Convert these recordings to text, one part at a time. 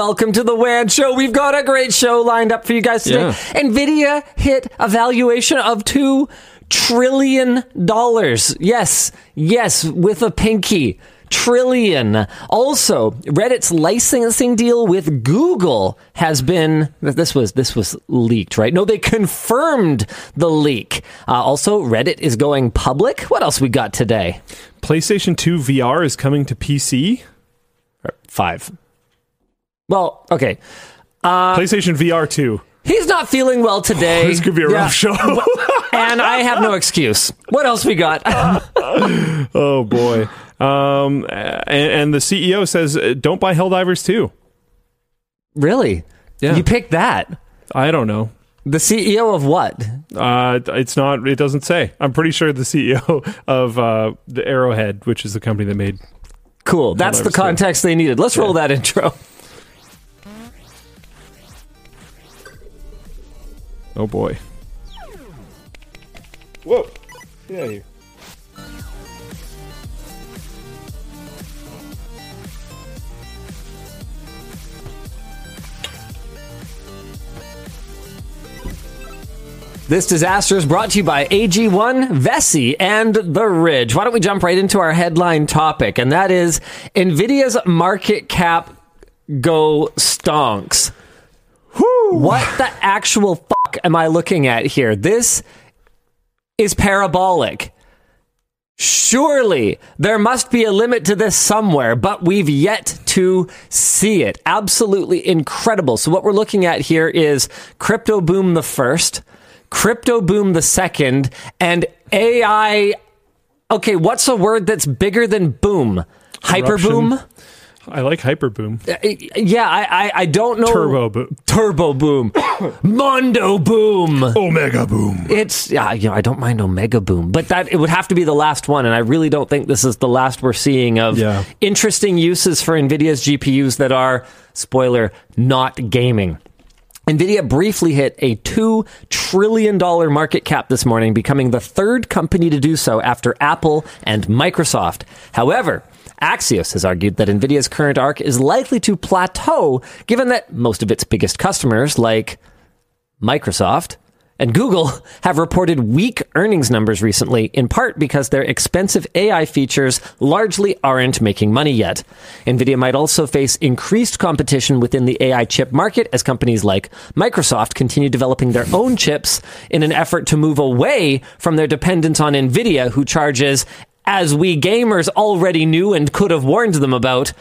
Welcome to the WAN show. We've got a great show lined up for you guys today. Yeah. Nvidia hit a valuation of two trillion dollars. Yes, yes, with a pinky. Trillion. Also, Reddit's licensing deal with Google has been this was this was leaked, right? No, they confirmed the leak. Uh, also, Reddit is going public. What else we got today? PlayStation 2 VR is coming to PC. Five. Well, okay. PlayStation VR 2. He's not feeling well today. This could be a Yeah. rough show. and I have no excuse. What else we got? oh boy. Um, and, and the CEO says, uh, "Don't buy Helldivers 2." really? Yeah. You picked that. I don't know. The CEO of what? Uh, it's not. It doesn't say. I'm pretty sure the CEO of uh, the Arrowhead, which is the company that made. Cool. That's the context they needed. Let's roll that intro. Oh boy. Whoa. Get out of here. This disaster is brought to you by AG1, Vessi, and The Ridge. Why don't we jump right into our headline topic? And that is NVIDIA's market cap go stonks. What the actual fuck am I looking at here? This is parabolic. Surely there must be a limit to this somewhere, but we've yet to see it. Absolutely incredible. So what we're looking at here is crypto boom the first, crypto boom the second, and AI. Okay, what's a word that's bigger than boom? Hyper boom? Eruption. I like Hyper Hyperboom. Uh, yeah, I, I I don't know. Turbo boom. Turbo boom. Mondo boom. Omega boom. It's yeah, you know, I don't mind Omega Boom, but that it would have to be the last one, and I really don't think this is the last we're seeing of Yeah. interesting uses for Nvidia's GPUs that are spoiler not gaming. Nvidia briefly hit a $2 trillion market cap this morning, becoming the third company to do so after Apple and Microsoft. However, Axios has argued that Nvidia's current arc is likely to plateau given that most of its biggest customers, like Microsoft and Google have reported weak earnings numbers recently, in part because their expensive AI features largely aren't making money yet. Nvidia might also face increased competition within the AI chip market as companies like Microsoft continue developing their own chips in an effort to move away from their dependence on Nvidia, who charges, as we gamers already knew and could have warned them about,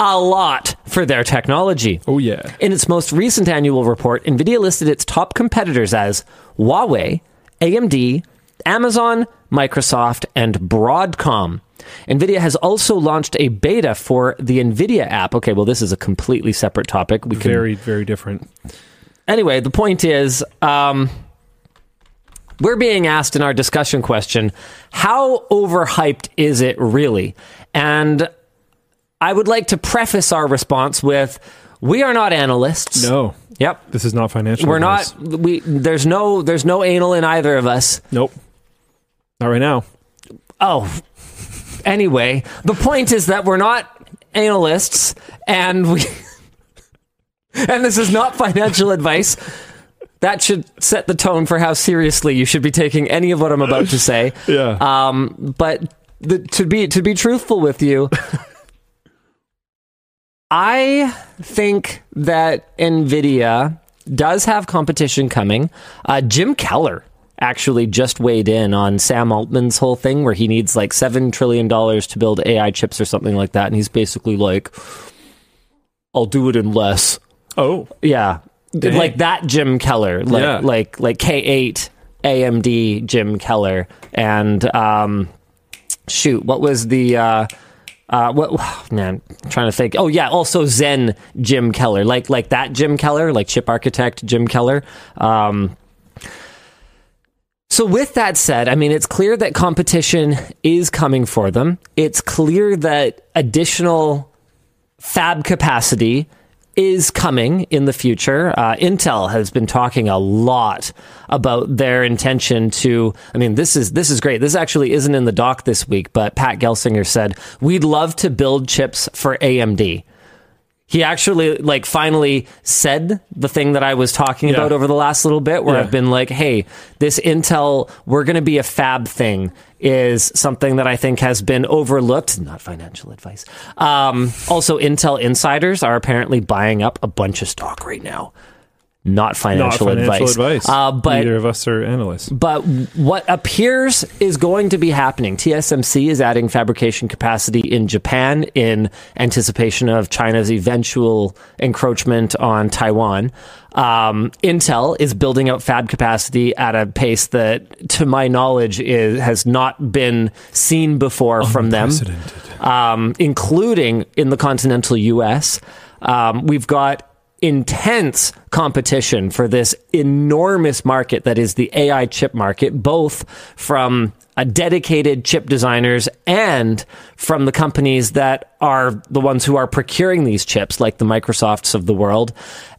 a lot for their technology. Oh yeah. In its most recent annual report, NVIDIA listed its top competitors as Huawei, AMD, Amazon, Microsoft, and Broadcom. NVIDIA has also launched a beta for the NVIDIA app. Okay, well, this is a completely separate topic. We can Very very different. anyway, the point is, um, we're being asked in our discussion question, how overhyped is it really? And I would like to preface our response with, we are not analysts. No. Yep. This is not financial. We're advice. not. We there's no there's no anal in either of us. Nope. Not right now. Oh, anyway, the point is that we're not analysts, and we and this is not financial advice. That should set the tone for how seriously you should be taking any of what I'm about to say. Yeah. Um, but the, to be to be truthful with you, I think that Nvidia does have competition coming. Uh, Jim Keller actually just weighed in on Sam Altman's whole thing, where he needs like seven trillion dollars to build AI chips or something like that, and he's basically like, "I'll do it in less." oh. Yeah, like that Jim Keller, like Yeah. like like K eight AMD Jim Keller, and um, shoot, what was the uh, uh, what man? I'm trying to think. Oh yeah, also Zen Jim Keller, like like that Jim Keller, like chip architect Jim Keller. Um, so, with that said, I mean, it's clear that competition is coming for them. It's clear that additional fab capacity is coming in the future. Uh, Intel has been talking a lot about their intention to. I mean, this is this is great. This actually isn't in the doc this week, but Pat Gelsinger said we'd love to build chips for AMD. He actually like finally said the thing that I was talking Yeah. about over the last little bit where Yeah. I've been like, "Hey, this Intel we're going to be a fab thing is something that I think has been overlooked, not financial advice. Um, also Intel insiders are apparently buying up a bunch of stock right now. Not Not financial, financial advice. advice. Uh, but Neither of us are analysts. but what appears is going to be happening, TSMC is adding fabrication capacity in Japan in anticipation of China's eventual encroachment on Taiwan. Um, Intel is building out fab capacity at a pace that, to my knowledge, is, has not been seen before from them um, including in the continental U.S. Um, we've got intense competition for this enormous market that is the AI chip market, both from uh, dedicated chip designers and from the companies that are the ones who are procuring these chips, like the Microsofts of the world.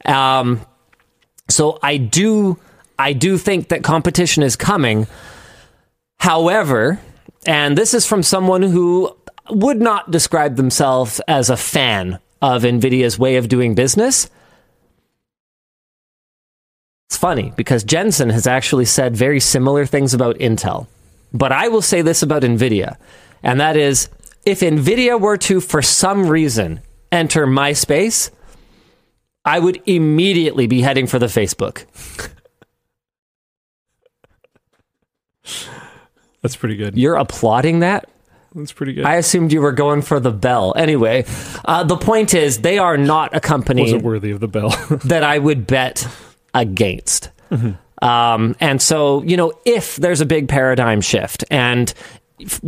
Um, so I do, I do think that competition is coming. However, and this is from someone who would not describe themselves as a fan of NVIDIA's way of doing business. It's funny because Jensen has actually said very similar things about Intel. But I will say this about NVIDIA, and that is if NVIDIA were to, for some reason, enter my space, I would immediately be heading for the Facebook. That's pretty good. You're applauding that? That's pretty good. I assumed you were going for the bell. Anyway, uh, the point is, they are not a company Wasn't worthy of the bell. that I would bet against. Um, and so, you know, if there's a big paradigm shift and f-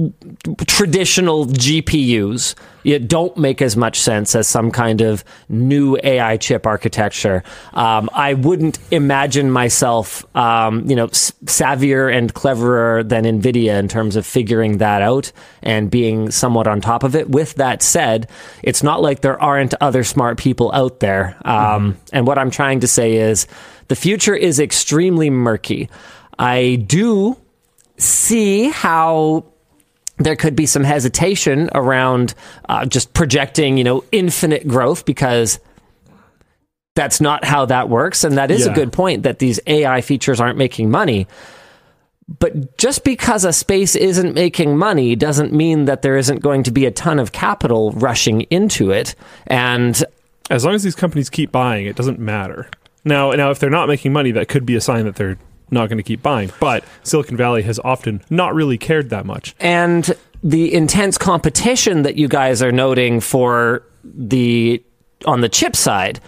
traditional GPUs you don't make as much sense as some kind of new AI chip architecture. Um, I wouldn't imagine myself, um, you know, s- savvier and cleverer than NVIDIA in terms of figuring that out and being somewhat on top of it. With that said, it's not like there aren't other smart people out there. Um, And what I'm trying to say is the future is extremely murky. I do see how there could be some hesitation around uh, just projecting, you know, infinite growth because that's not how that works. And that is a good point that these AI features aren't making money. But just because a space isn't making money doesn't mean that there isn't going to be a ton of capital rushing into it. And as long as these companies keep buying, it doesn't matter. Now, now if they're not making money, that could be a sign that they're not going to keep buying. But Silicon Valley has often not really cared that much. and the intense competition that you guys are noting for the on the chip side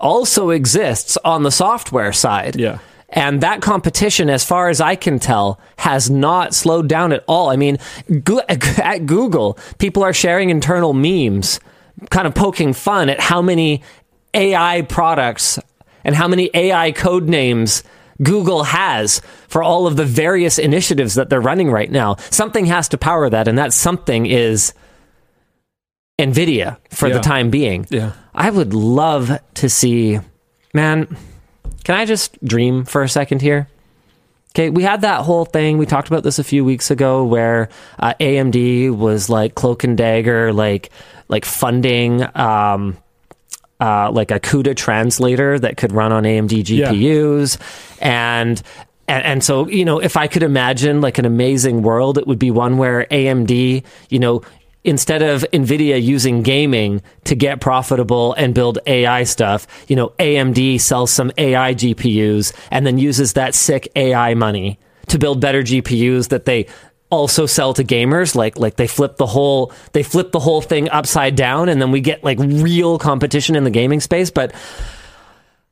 also exists on the software side. Yeah. And that competition, as far as I can tell, has not slowed down at all. I mean, at Google, people are sharing internal memes, kind of poking fun at how many AI products and how many AI code names Google has for all of the various initiatives that they're running right now. Something has to power that, and that something is NVIDIA for Yeah. the time being. Yeah. I would love to see, man. Can I just dream for a second here? Okay, we had that whole thing. We talked about this a few weeks ago, where uh, AMD was like cloak and dagger, like like funding, um, uh, like a CUDA translator that could run on AMD GPUs, and. And, and so, you know, if I could imagine like an amazing world, it would be one where AMD, you know, instead of Nvidia using gaming to get profitable and build AI stuff, you know, AMD sells some AI GPUs and then uses that sick AI money to build better GPUs that they also sell to gamers like like they flip the whole they flip the whole thing upside down and then we get like real competition in the gaming space but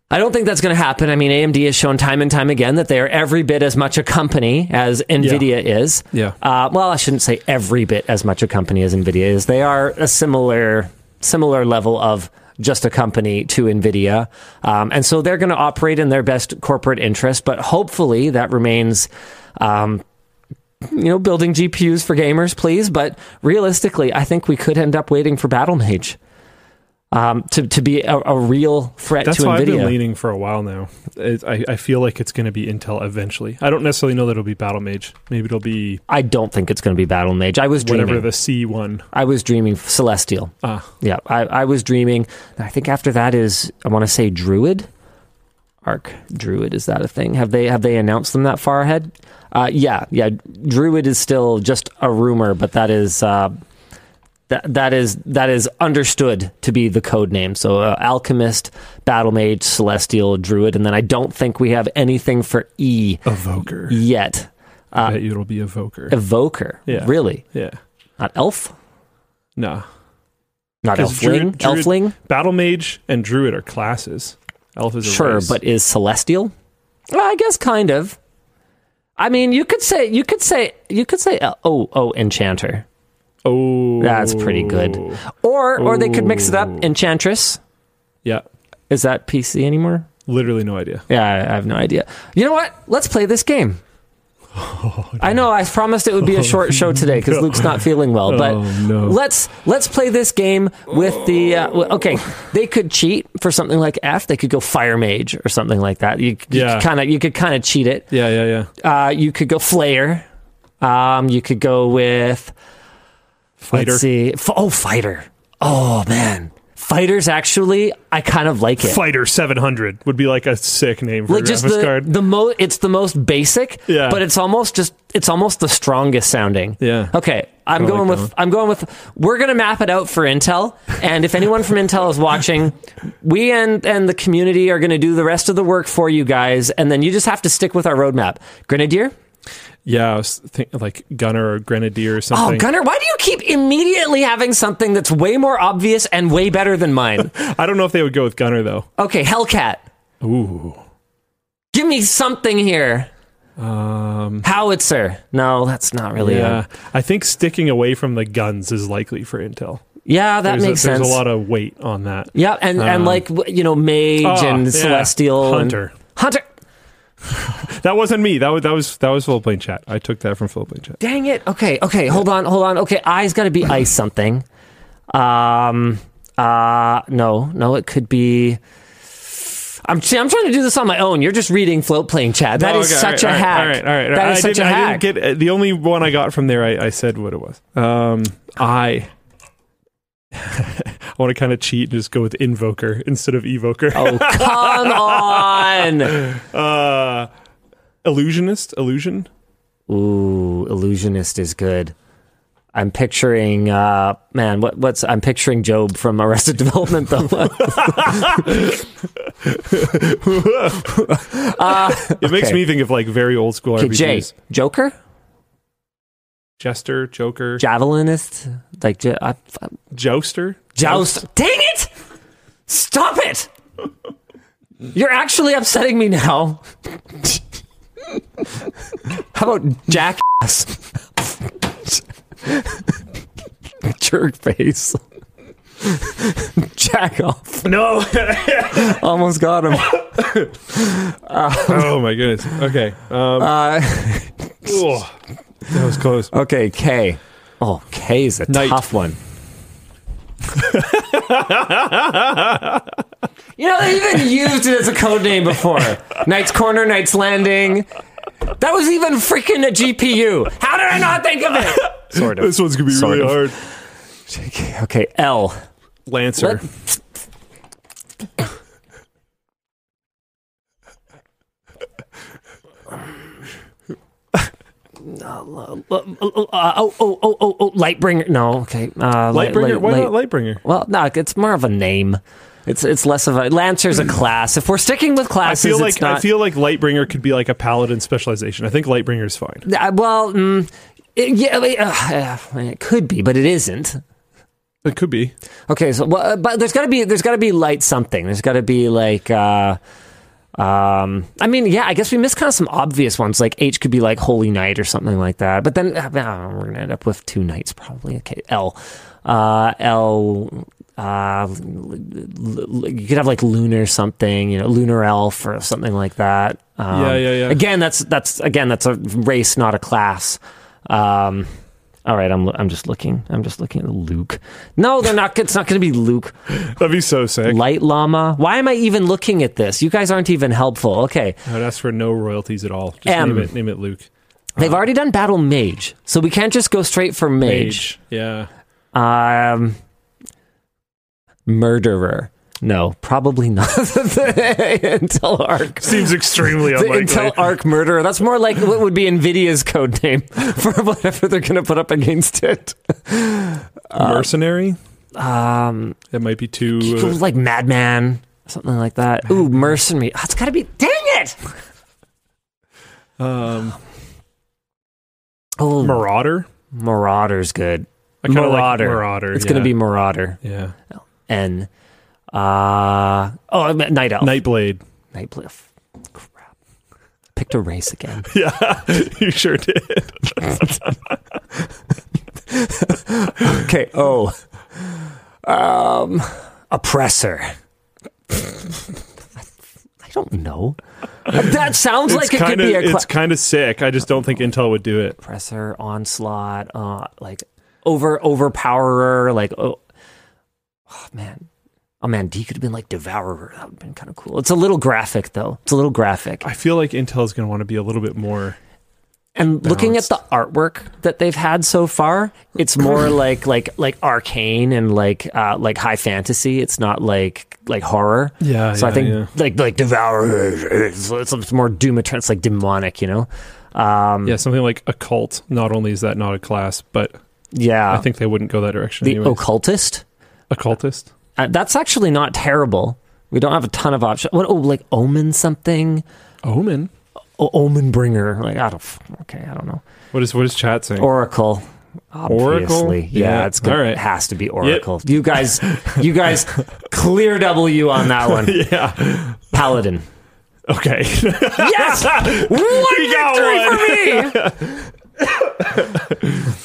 I don't think that's going to happen. I mean, AMD has shown time and time again that they are every bit as much a company as Nvidia is. Yeah. Uh, well, I shouldn't say every bit as much a company as Nvidia is. They are a similar similar level of just a company to Nvidia, um, and so they're going to operate in their best corporate interest. But hopefully, that remains. Um, you know, building GPUs for gamers, please. But realistically, I think we could end up waiting for Battlemage. um, to to be a, a real threat That's to how I've been leaning for a while now. It, I, I feel like it's going to be Intel eventually. I don't necessarily know that it'll be Battlemage. Maybe it'll be I don't think it's going to be Battlemage. I was dreaming. whatever the C one. I was dreaming Celestial. Ah, Yeah, I, I was dreaming. I think after that is I want to say Druid. Arc Druid is that a thing? Have they have they announced them that far ahead? Uh, yeah, yeah. Druid is still just a rumor, but that is uh, that that is that is understood to be the code name. So uh, Alchemist, Battlemage, Celestial, Druid, and then I don't think we have anything for E Evoker. yet. Uh, bet it'll be Evoker. Evoker, Yeah. really? yeah. Not Elf? No, not Elfling? Druid- Druid- Elfling? Battlemage and Druid are classes. Elf is a Sure, race. but is celestial? Well, I guess kind of. I mean, you could say you could say you could say uh, oh oh enchanter. oh, That's pretty good. Or or they could mix it up enchantress. Yeah, Is that PC anymore? literally no idea. Yeah, I have no idea. You know what? Let's play this game. I know I promised it would be a short show today because Luke's not feeling well, but Oh, no. let's let's play this game with the uh, okay. They could cheat for something like F. They could go Fire Mage or something like that. You, kind of you could kind of cheat it. Yeah, yeah, yeah. Uh, you could go Flayer. Um, you could go with Fighter. Let's see. F- oh, Fighter. Oh man, Fighters actually I kind of like it. Fighter 700 would be like a sick name for like a just graphics the card. the mo it's the most basic, Yeah. but it's almost just it's almost the strongest sounding. Yeah. Okay, I'm like going that with. I'm going with we're gonna map it out for Intel, and if anyone from Intel is watching, we and and the community are gonna do the rest of the work for you guys, and then you just have to stick with our roadmap. Grenadier. Yeah, I was like Gunner or Grenadier or something. Oh. Gunner, why do you keep immediately having something that's way more obvious and way better than mine? I don't know if they would go with Gunner though. Okay, Hellcat. Ooh. Give me something here. Um, Howitzer. No, that's not really. yeah, I think sticking away from the guns is likely for Intel. yeah, that There's, makes a, there's sense. a lot of weight on that. Yeah, and and Um, like you know, Mage Ah, and yeah. Celestial and- Hunter. That wasn't me. That was that was that was plane chat. I took that from plane chat. Dang it. Okay, okay, hold on, hold on. Okay, I's got to be ice something. Um. Uh. No. No. It could be. I'm see, I'm trying to do this on my own. You're just reading Floatplane chat. That Oh, is okay, such all a right, hack. All right, all right. That I such didn't, a hack. get the only one I got from there. I, I said what it was. Um, I. I want to kind of cheat and just go with invoker instead of evoker. oh come on. Uh, illusionist, illusion. Ooh, illusionist is good. I'm picturing, uh, man, what, what's I'm picturing Gob from Arrested Development though. uh, It makes okay. me think of like very old school Okay, RPGs. Jay, Joker, Jester, Joker, Javelinist, like j- I- I- Joust. Dang it! Stop it! You're actually upsetting me now. How about jackass? Jerk face. Jack off. No. Almost got him. oh my goodness. Okay. Um, Uh, oh, that was close. okay, K. Oh, K is a tough one. you know, they even used it as a code name before. Knight's Corner, Knight's Landing. That was even freaking a GPU. How did I not think of it? Sort of. This one's gonna be Sort really of. hard. Okay, L. Lancer. Let- oh, oh, oh, oh, oh, Lightbringer. No, okay. Uh, Lightbringer. light- Why light- not Lightbringer? Well, no, it's more of a name. It's it's less of a Lancer's a class. If we're sticking with I classes, feel it's like not. I feel like Lightbringer could be like a paladin specialization. I think Lightbringer is fine. Uh, well, mm, it, yeah, uh, uh, it could be, but it isn't. It could be. Okay, so well, uh, but there's got to be there's got to be light something. There's got to be like. Uh, um, I mean, yeah, I guess we missed kind of some obvious ones. Like H could be like Holy Knight or something like that. But then uh, we're gonna end up with two knights probably. Okay, L, uh, L. Uh, you could have like lunar something, you know, lunar elf or something like that. Um, Yeah, yeah, yeah. Again, that's that's again that's a race, not a class. Um, All right, I'm I'm just looking. I'm just looking at Luke. No, they're not. It's not going to be Luke. That'd be so sick. Light Llama. Why am I even looking at this? You guys aren't even helpful. Okay, I would ask for no royalties at all. Just M. name it. Name it Luke. they've already done Battlemage, so we can't just go straight for Mage. Yeah. Um, murderer. No, probably not. the Intel Arc. Seems extremely unlikely. Intel Arc murderer. That's more like what would be Nvidia's code name for whatever they're going to put up against it. Mercenary. Um, That might be too. Uh, like Madman, something like that. Ooh, mercenary. Oh, it's got to be. Dang it! um, Oh, Marauder. Marauder's good. I kind of like Marauder. Marauder. It's yeah. going to be Marauder. yeah. N. Uh, oh, I meant Night Elf. Nightblade. Night Bliff. Crap. Picked a race again. Yeah, you sure did. Okay. Oh. Um, oppressor. I don't know. That sounds like it could kind of be a. it's kind of sick. I just don't think Intel would do it. oppressor, onslaught, uh, like over overpowerer, like oh, oh man, oh man, D could have been like devourer. That would have been kind of cool. It's a little graphic though. It's a little graphic. I feel like Intel is going to want to be a little bit more. And looking at the artwork that they've had so far, it's more like like like arcane and like uh, like high fantasy. It's not like like horror. Yeah, So I think yeah. like like devourer. It's, it's, it's more doom. It's like demonic. You know. Um, Yeah, something like occult. Not only is that not a class, but yeah. I think they wouldn't go that direction. the anyways. occultist. occultist. Uh, that's actually not terrible. We don't have a ton of options. What? Oh, like omen something. Omen. Oh, omen bringer. Like I don't. Okay, I don't know. What is what is chat saying? Oracle. Obviously, Oracle? yeah, Yeah, it's good. all right. It has to be Oracle. You guys, you guys, clear W on that one. yeah. Paladin. Okay. Yes, one got victory for me.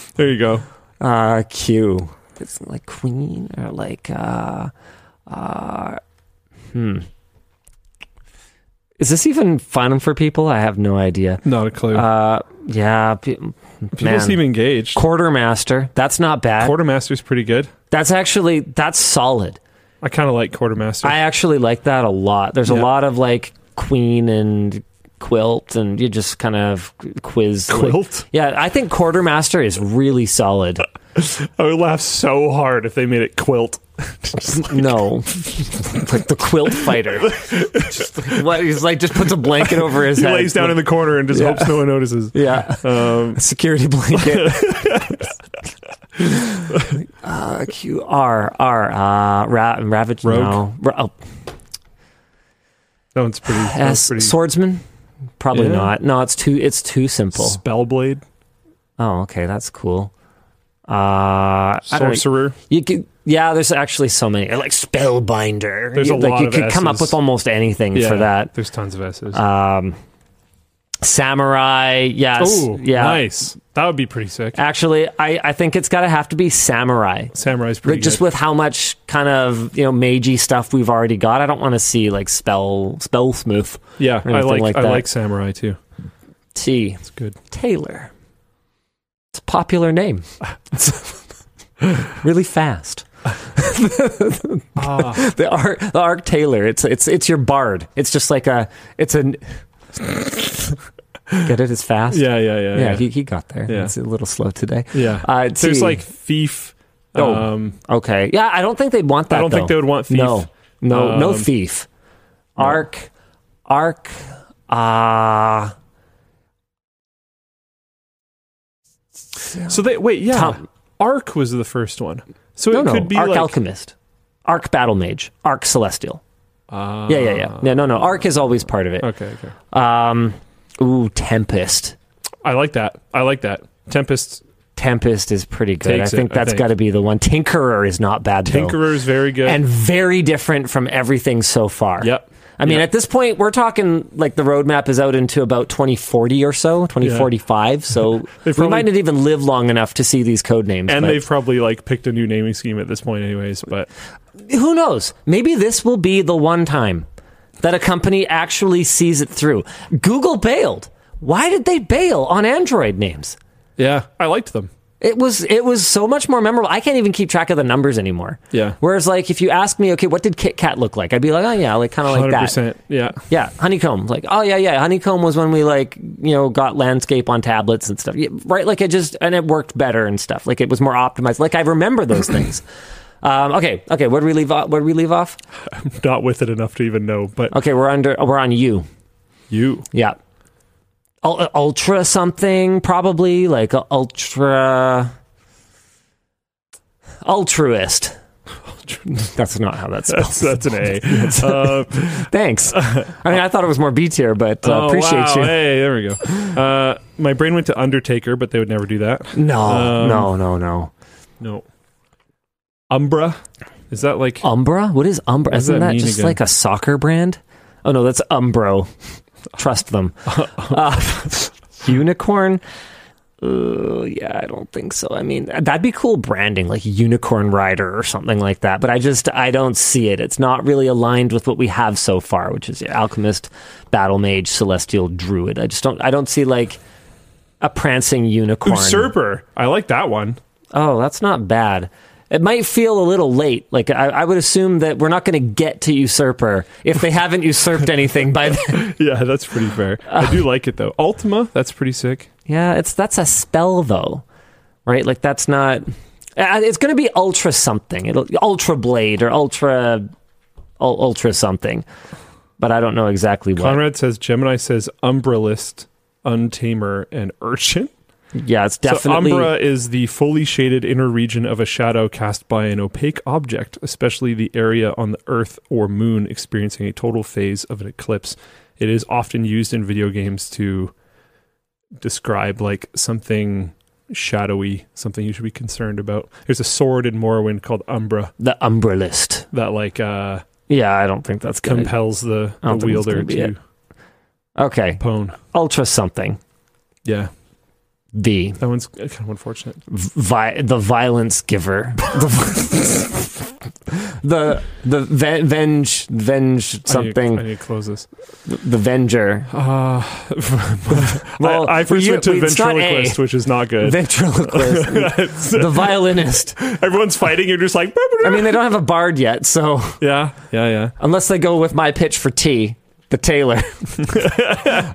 there you go. Uh, Q. It's like Queen or like uh, uh, hmm. Is this even fun for people? I have no idea. Not a clue. Uh, yeah, pe- People man. seem engaged. quartermaster. That's not bad. Quartermaster's pretty good. that's actually that's solid. I kind of like Quartermaster. I actually like that a lot. There's a lot of like queen and quilt, and you just kind of quiz. like- Quilt? yeah, I think quartermaster is really solid. I would laugh so hard if they made it quilt. no, like the quilt fighter. just, like, what, he's like just puts a blanket over his He head. lays down in the corner and just Yeah. hopes no one notices. yeah. Um, security blanket. uh, Q R R uh, ra- Ravage. Rogue? No, Ra- oh, that one's pretty. S pretty swordsman. Probably Yeah. not. No, it's too. It's too simple. Spellblade, Oh, okay, that's cool. Uh, I don't know. sorcerer. You could, yeah. There's actually so many. Like spellbinder. There's you, a like, lot You of could come up with almost anything Yeah, for that. There's tons of S's. Um, samurai. Yes. oh, yeah. nice. That would be pretty sick. Actually, I, I think it's got to have to be samurai. Samurai's pretty Like, just good. with how much kind of you know magey stuff we've already got, I don't want to see like spell spell smooth. yeah, or I anything like, like I that. like Samurai too. T It's good. Taylor. It's a popular name. It's really fast. Ah, The arc, the arc Taylor. It's it's it's your bard. It's just like a. It's a. Get it? It's fast. yeah, yeah, yeah, yeah. yeah. He, he got there. Yeah. It's a little slow today. yeah. Uh, There's like thief. Oh. Um, Okay. Yeah, I don't think they'd want that. I don't think they would want thief. No, no, no Um, thief. Arc, arc. Ah, So they wait, yeah. Tom- Arc was the first one. So no, it no. could be arc like alchemist, arc battle mage, arc celestial. Ah, Yeah, yeah, yeah. No, no, no. Arc is always part of it. Okay, okay. Um, ooh, Tempest. I like that. I like that. Tempest Tempest is pretty good. I think it, that's got to be the one. Tinkerer is not bad though, Tinkerer is very good. and very different from everything so far. yep. I mean, Yep. at this point, we're talking like the roadmap is out into about 2040 or so, 2045. So They've we might not even live long enough to see these code names. And but they've probably like picked a new naming scheme at this point, anyways. But who knows? Maybe this will be the one time that a company actually sees it through. Google bailed. Why did they bail on Android names? yeah, I liked them. It was it was so much more memorable. I can't even keep track of the numbers anymore. Yeah. Whereas like if you ask me, okay, what did Kit Kat look like? I'd be like, oh yeah, like kind of like that. Yeah. Yeah, honeycomb. Like, oh yeah, yeah, honeycomb was when we like you know got landscape on tablets and stuff. Yeah, right? Like it just and it worked better and stuff. Like it was more optimized. Like I remember those things. Um, okay, okay. Where do we leave off? Where do we leave off? I'm Not with it enough to even know, but Okay, we're under. We're on you. you. Yeah. Ul- ultra something probably like ultra altruist. That's not how that's spelled. That's that's an A. uh, Thanks. I mean, I thought it was more B tier, but uh, oh, appreciate wow. you. Hey, there we go. Uh, my brain went to Undertaker, but they would never do that. No, Um, no, no, no. No. Umbra. Is that like Umbra? What is Umbra? What Isn't that that, just again? like a soccer brand? Oh no, that's Umbro. Trust them. uh, unicorn? Uh, yeah, I don't think so. I mean, that'd be cool branding, like Unicorn Rider or something like that. But I just I don't see it. It's not really aligned with what we have so far, which is Alchemist, Battlemage, Celestial Druid. I just don't. I don't see like a prancing unicorn. Usurper? I like that one. Oh, that's not bad. It might feel a little late. Like I, I would assume that we're not going to get to usurper if they haven't usurped anything by then. Yeah, that's pretty fair. I do like it though. Ultima, that's pretty sick. Yeah, it's that's a spell though, right? Like that's not. It's going to be ultra something. It'll ultra blade or ultra, ultra something. But I don't know exactly what. Conrad says Gemini says Umbralist, Untamer, and Urchin. Yeah, it's definitely. So Umbra is the fully shaded inner region of a shadow cast by an opaque object, especially the area on the Earth or Moon experiencing a total phase of an eclipse. It is often used in video games to describe like something shadowy, something you should be concerned about. There's a sword in Morrowind called Umbra the Umbralist. that like uh Yeah, I don't think that's compels the, the wielder to it. Okay, pwn. ultra something. Yeah, V. that one's kind of unfortunate. vi- the violence giver, the the ve- venge venge I need, something, I need to close this. the venger. Uh, Well, I, I first you- went to ventriloquist, which is not good. Ventriloquist, the violinist. Everyone's fighting. You're just like, I mean, they don't have a bard yet, so yeah, yeah, yeah. unless they go with my pitch for T, the tailor.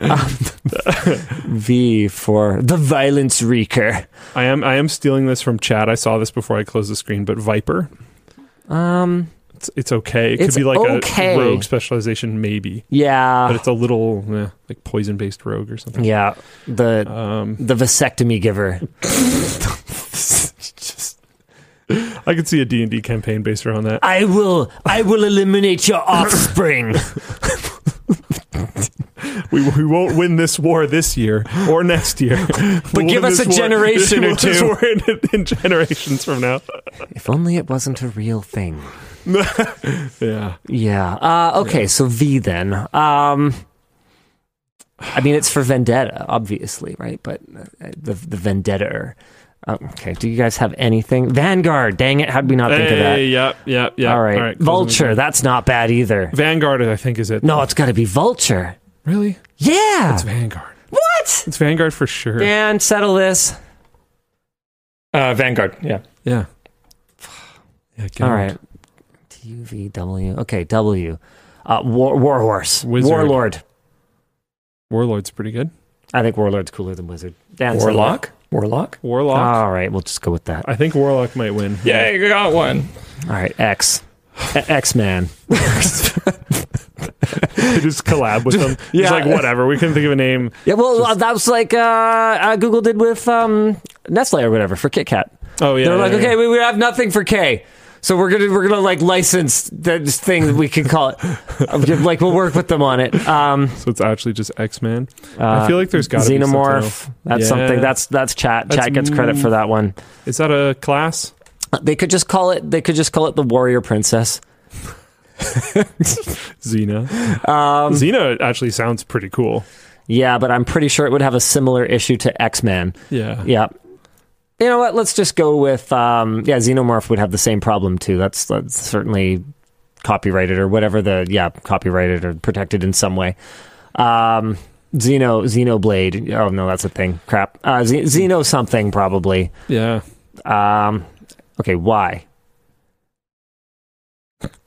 Um, v for the violence wreaker. I am, I am stealing this from Chad. I saw this before I closed the screen, but Viper, Um, it's, it's okay. It could be like okay. a rogue specialization, maybe, yeah, but it's a little eh, like poison based rogue or something. yeah, the Um, the vasectomy giver. I could see a D and D campaign based around that. I will I will eliminate your offspring. We, we won't win this war this year or next year, but give us a generation or two. War in, in generations from now. if only it wasn't a real thing. Yeah. Yeah. Uh, okay, so V then. Um, I mean, it's for vendetta, obviously, right? But uh, the the vendetta. Uh, okay. Do you guys have anything? Vanguard. Dang it! How did we not think of that? Hey, yeah, yeah, yeah. All right. closing Vulture. That's not bad either. Vanguard, I think, is it? No, it's got to be Vulture. really. Yeah. It's Vanguard. what? It's Vanguard for sure. Dan, settle this. Uh, Vanguard. Yeah. Yeah. Yeah. get All out. right. T U V W. Okay, W. Uh, War Warhorse. Wizard. Warlord. Warlord's pretty good. I think Warlord's cooler than Wizard. Dan, settle Warlock. Warlock. Warlock. All right, we'll just go with that. I think Warlock might win. Yeah, you got one. All right, X. X Man. just collab with them. Yeah. Just like whatever. We couldn't think of a name. Yeah, well, uh, that was like uh, uh, Google did with um, Nestle or whatever for Kit Kat. Oh yeah. They're like, yeah, okay, yeah. we, we have nothing for K, so we're gonna we're gonna like license this thing that we can call it. Like we'll work with them on it. Um, So it's actually just X Men. uh, I feel like there's got to be something else. Xenomorph. That's Yeah. something. That's that's chat. That's chat gets credit for that one. Is that a class? They could just call it. They could just call it the Warrior Princess. Xena. Um, Xena actually sounds pretty cool. yeah, but I'm pretty sure it would have a similar issue to X Men. Yeah. Yeah. You know what? Let's just go with um, yeah. Xenomorph would have the same problem too. That's that's certainly copyrighted or whatever the yeah copyrighted or protected in some way. Um, Xeno Xenoblade. Oh no, that's a thing. Crap. Uh, Z- Xeno something probably. Yeah. Um, okay, why?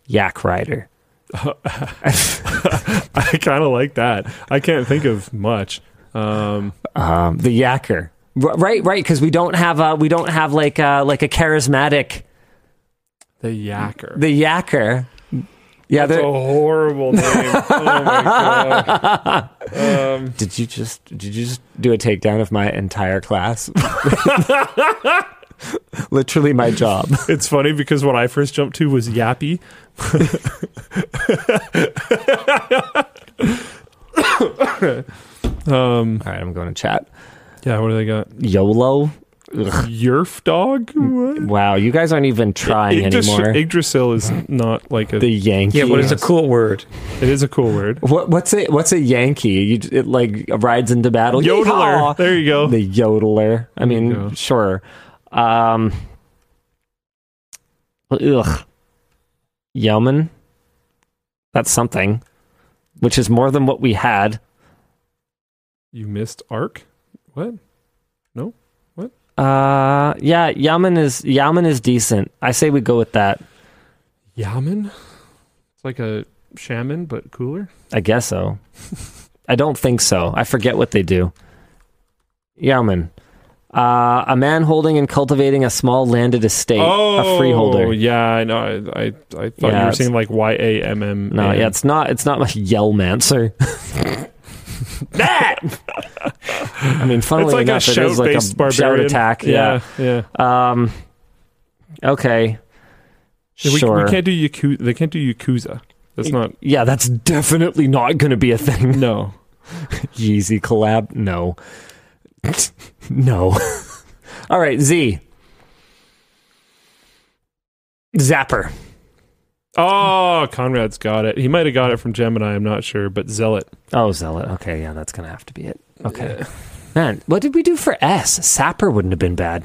Yak Rider. I kind of like that. I can't think of much. Um, Um, the Yacker. Right, right, because we don't have a we don't have like a, like a charismatic the Yacker. the Yacker. Yeah, That's a they're- horrible name. oh my god. Um, did you just did you just do a takedown of my entire class? Literally my job. It's funny because what I first jumped to was Yappy. um, All right, I'm going to chat. Yeah, what do they got? YOLO. Yerf dog? What? Wow, you guys aren't even trying Yggdrasil, anymore. Yggdrasil is not like a. the Yankee. yeah, what is a cool word? it is a cool word. What, what's a what's a Yankee? You it like rides into battle. Yodeler. Yeehaw! There you go. The yodeler. I mean, go. sure. Um, ugh. Yeoman. That's something. Which is more than what we had. You missed Ark? What? No. What? Uh, yeah, Yaman is Yaman is decent. I say we go with that. Yaman? It's like a shaman, but cooler. I guess so. I don't think so. I forget what they do. Yaman. Uh, a man holding and cultivating a small landed estate. a freeholder. Oh, Yeah, I know. I, I, I thought Yeah, you were saying like Y A M M. No, yeah, it's not. It's not like Yellmancer. that. I mean, funnily like enough, it is like a barbarian. shout attack. Yeah. yeah. yeah. Um. Okay. Yeah, we, sure. we can't do Yakuza. They can't do Yakuza. That's not. yeah, that's definitely not going to be a thing. No. Yeezy collab? No. no. All right, Z. Zapper. Oh, Conrad's got it. He might have got it from Gemini. I'm not sure, but Zealot. Oh, Zealot. Okay, yeah, that's going to have to be it. Okay. Man, what did we do for S? Sapper wouldn't have been bad.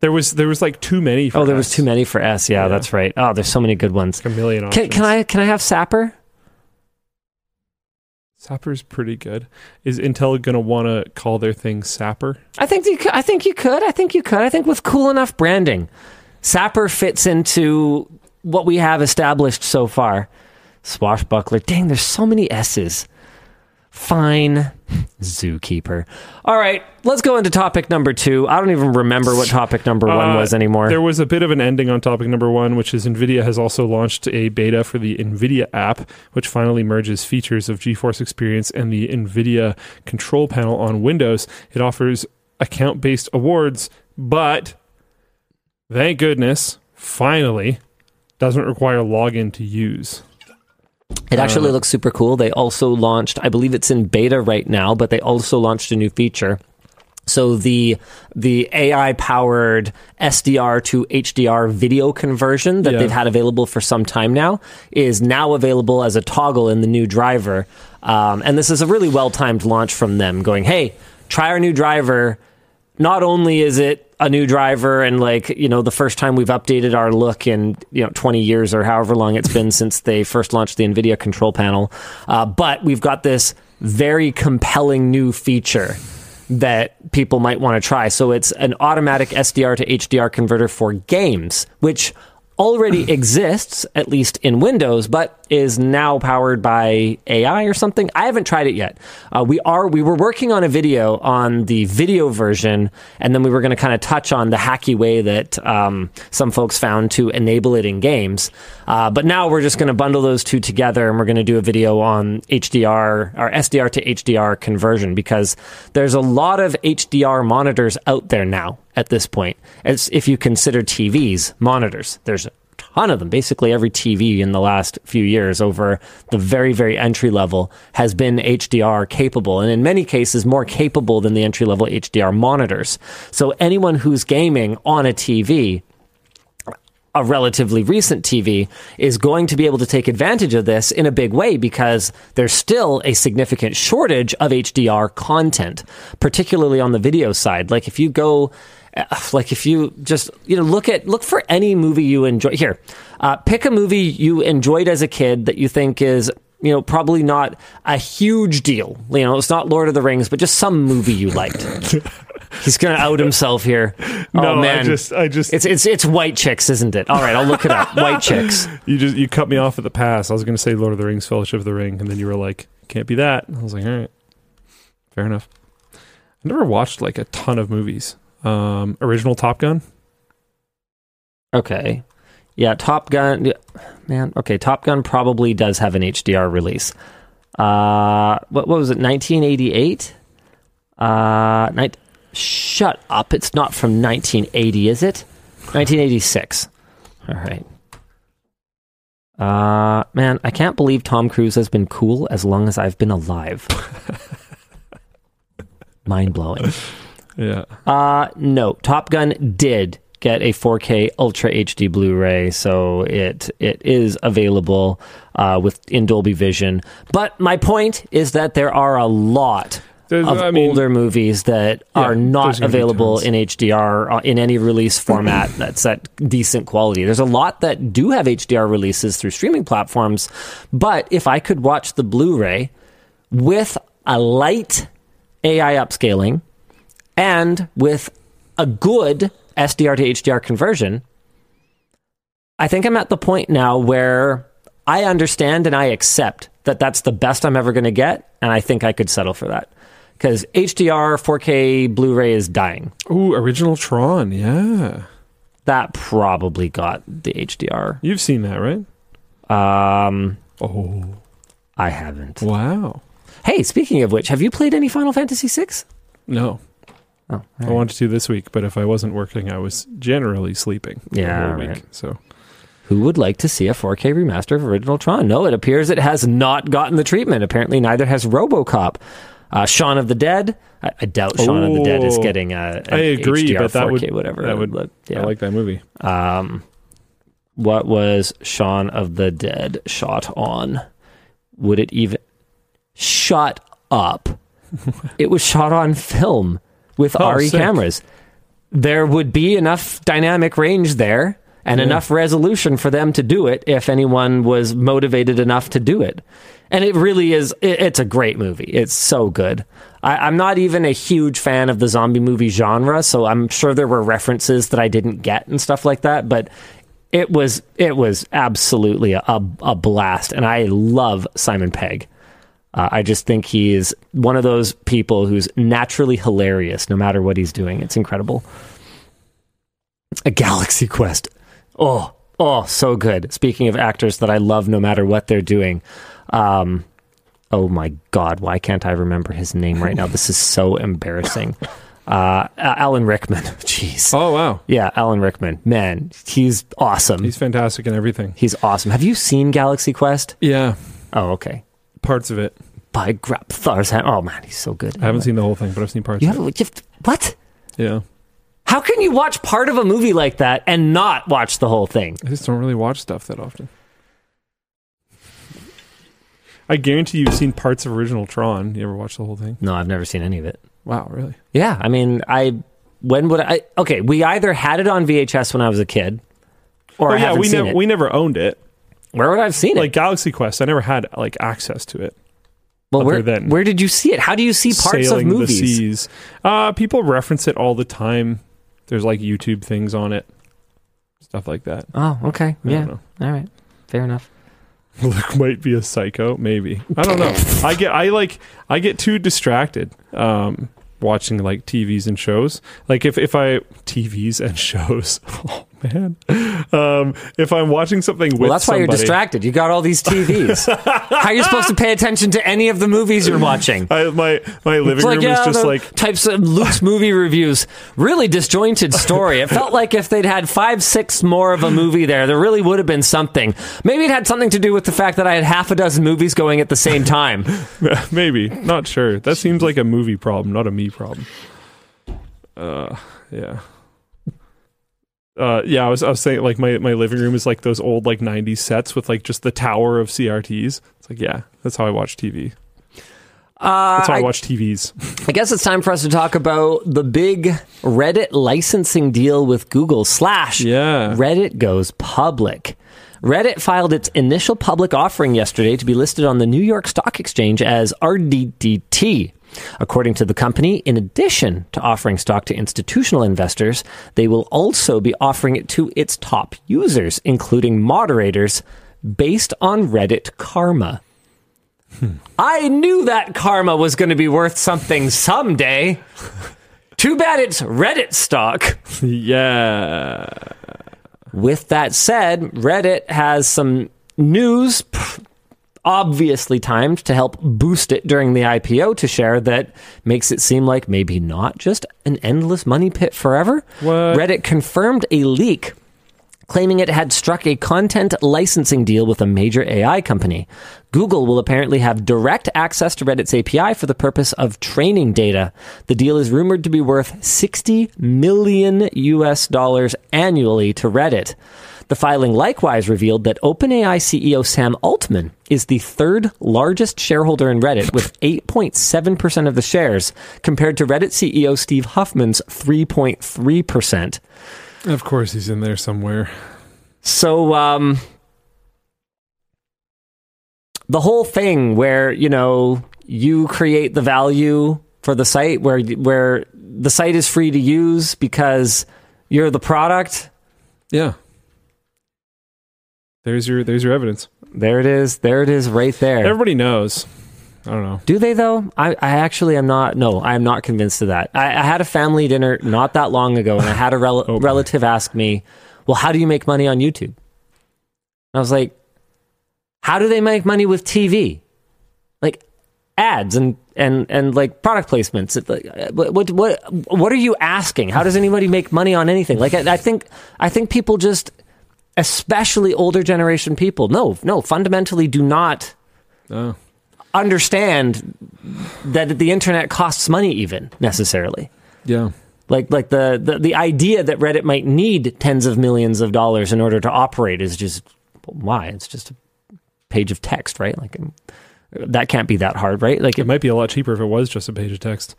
There was there was like too many. For Oh, there was too many for S. Yeah, Yeah. that's right. Oh, there's so many good ones. Like a million Can, can I can I have Sapper? Sapper's pretty good. Is Intel gonna want to call their thing Sapper? I think you could, I think you could. I think you could. I think with cool enough branding, Sapper fits into what we have established so far. Swashbuckler. Dang, there's so many S's. Fine. Zookeeper. All right, let's go into topic number two. I don't even remember what topic number one Uh, was anymore. There was a bit of an ending on topic number one, which is NVIDIA has also launched a beta for the NVIDIA app, which finally merges features of GeForce Experience and the NVIDIA control panel on Windows. It offers account based awards, but thank goodness, finally, doesn't require login to use. It actually Uh, looks super cool. They also launched, I believe it's in beta right now, but they also launched a new feature. So the the AI powered SDR to HDR video conversion that Yeah. they've had available for some time now is now available as a toggle in the new driver. Um, and this is a really well timed launch from them, going, "Hey, try our new driver." Not only is it a new driver and like you know the first time we've updated our look in you know 20 years or however long it's been since they first launched the nvidia control panel. Uh, but we've got this very compelling new feature that people might want to try. So it's an automatic sdr to hdr converter for games which already exists at least in windows but is now powered by ai or something. I haven't tried it yet. Uh, we are we were working on a video on the video version and then we were going to kind of touch on the hacky way that um, some folks found to enable it in games. Uh, but now we're just going to bundle those two together and we're going to do a video on hdr or sdr to hdr conversion because there's a lot of hdr monitors out there now at this point. As if you consider tvs monitors there's a ton of them. Basically every tv in the last few years over the very very entry level has been hdr capable and in many cases more capable than the entry level hdr monitors. So anyone who's gaming on a tv a relatively recent TV is going to be able to take advantage of this in a big way because there's still a significant shortage of HDR content, particularly on the video side. Like if you go, like if you just you know look at look for any movie you enjoy here, uh, pick a movie you enjoyed as a kid that you think is you know, probably not a huge deal. You know, it's not Lord of the Rings, but just some movie you liked. He's gonna out himself here. No, oh man, I just, I just, it's it's it's White Chicks, isn't it? All right, I'll look it up. White Chicks. you just, you cut me off at the pass. I was going to say Lord of the Rings, Fellowship of the Ring, and then you were like, can't be that. I was like, all right, fair enough. I never watched like a ton of movies. Um, original Top Gun. Okay. Yeah, Top Gun. Man, okay, Top Gun probably does have an HDR release. Uh, what, what was it? 1988. Uh, night. Shut up! It's not from 1980, is it? 1986. All right. Uh, man, I can't believe Tom Cruise has been cool as long as I've been alive. Mind blowing. Yeah. Uh, no, Top Gun did get a 4K Ultra HD Blu-ray, so it it is available uh, with in Dolby Vision. But my point is that there are a lot There's- of I mean- older movies that Yeah, are not available in HDR uh, in any release format that's at decent quality. There's a lot that do have HDR releases through streaming platforms, but if I could watch the Blu-ray with a light AI upscaling and with a good SDR to HDR conversion, I think I'm at the point now where I understand and I accept that that's the best I'm ever going to get, and I think I could settle for that. Because HDR 4K Blu ray is dying. Ooh, original Tron. Yeah. That probably got the HDR. You've seen that, right? Um, Oh, I haven't. wow. Hey, speaking of which, have you played any Final Fantasy VI? No, Oh, I wanted to this week, but if I wasn't working, I was generally sleeping. Yeah, week. right. So Who would like to see a 4K remaster of original Tron? No, it appears it has not gotten the treatment. Apparently, neither has RoboCop. Uh, Shaun of the Dead. I, I doubt Shaun of the Dead is Oh, getting a. I agree, HDR, but that 4K, would whatever. that would. But, I like that movie. um, what was Shaun of the Dead shot on? Would it even? Shut up! it was shot on film with Oh, RE sick. cameras. There would be enough dynamic range there and Yeah. enough resolution for them to do it if anyone was motivated enough to do it. And it really is, it, it's a great movie. It's so good. I, I'm not even a huge fan of the zombie movie genre, so I'm sure there were references that I didn't get and stuff like that, but it was it was absolutely a, a blast and i love simon pegg uh, i just think he is one of those people who's naturally hilarious no matter what he's doing it's incredible a galaxy quest oh oh so good speaking of actors that i love no matter what they're doing um oh my god why can't i remember his name right now this is so embarrassing uh alan rickman jeez Oh wow, yeah, Alan Rickman. Man, he's awesome. he's fantastic in everything. He's awesome. Have you seen Galaxy Quest? Yeah, Oh, okay. Parts of it. By Grabthar's hand. Oh man, he's so good. I haven't seen the whole thing, but I've seen parts. You of have, you have what? Yeah, How can you watch part of a movie like that and not watch the whole thing? I just don't really watch stuff that often. I guarantee you've seen parts of original Tron. You ever watch the whole thing? No, I've never seen any of it. Wow, really? Yeah, I mean, I when would I? Okay, we either had it on VHS when I was a kid, or oh I yeah, haven't we never it. we never owned it. Where would I have seen it? Like? Galaxy Quest, I never had like access to it. Well, where than where did you see it? How do you see parts Sailing of the movies? seas. Uh, people reference it all the time. There's like YouTube things on it, stuff like that. Oh, okay. I Yeah. don't. All right. Fair enough. Luke might be a psycho, maybe. I don't know. I get I like I get too distracted um watching like TVs and shows. Like if if I TVs and shows. Man. Um if I'm watching something with Well, that's why you're distracted. You got all these TVs. How are you supposed to pay attention to any of the movies you're watching? I, my my living like, room yeah, is just like types of Luke's movie reviews. Really disjointed story. It felt like if they'd had five, six more of a movie there, there really would have been something. Maybe it had something to do with the fact that I had half a dozen movies going at the same time. maybe not sure. That seems like a movie problem, not a me problem. Uh, yeah. Uh, yeah, I was I was saying like my, my living room is like those old like '90s sets with like just the tower of CRTs. It's like yeah, that's how I watch TV. Uh, That's how I, I, watch TVs. I guess it's time for us to talk about the big Reddit licensing deal with Google slash Yeah, Reddit goes public. Reddit filed its initial public offering yesterday to be listed on the New York Stock Exchange as RDDT. According to the company, in addition to offering stock to institutional investors, they will also be offering it to its top users, including moderators, based on Reddit Karma. I knew that Karma was going to be worth something someday. Too bad it's Reddit stock. yeah. With that said, Reddit has some news, obviously timed to help boost it during the IPO to share that makes it seem like maybe not just an endless money pit forever. What? Reddit confirmed a leak claiming it had struck a content licensing deal with a major AI company. Google will apparently have direct access to Reddit's API for the purpose of training data. The deal is rumored to be worth 60 million US dollars annually to Reddit. The filing likewise revealed that OpenAI CEO Sam Altman is the third largest shareholder in Reddit with 8.7% of the shares, compared to Reddit CEO Steve Huffman's 3.3%. Of course, he's in there somewhere. So, um, the whole thing where you know you create the value for the site, where where the site is free to use because you're the product. Yeah. There's your there's your evidence. There it is. There it is, right there. Everybody knows. I don't know. Do they though? I, I actually am not. No, I am not convinced of that. I, I had a family dinner not that long ago, and I had a rel- Oh, relative ask me, "Well, how do you make money on YouTube?" And I was like, "How do they make money with TV? Like ads and and and like product placements? Uh, What what what what are you asking? How does anybody make money on anything? Like I, I think I think people just, especially older generation people, no no fundamentally do not." Oh. understand that the internet costs money even necessarily Yeah. like like the, the the idea that reddit might need tens of millions of dollars in order to operate is just why it's just a page of text right like um, that can't be that hard right like It might be a lot cheaper if it was just a page of text.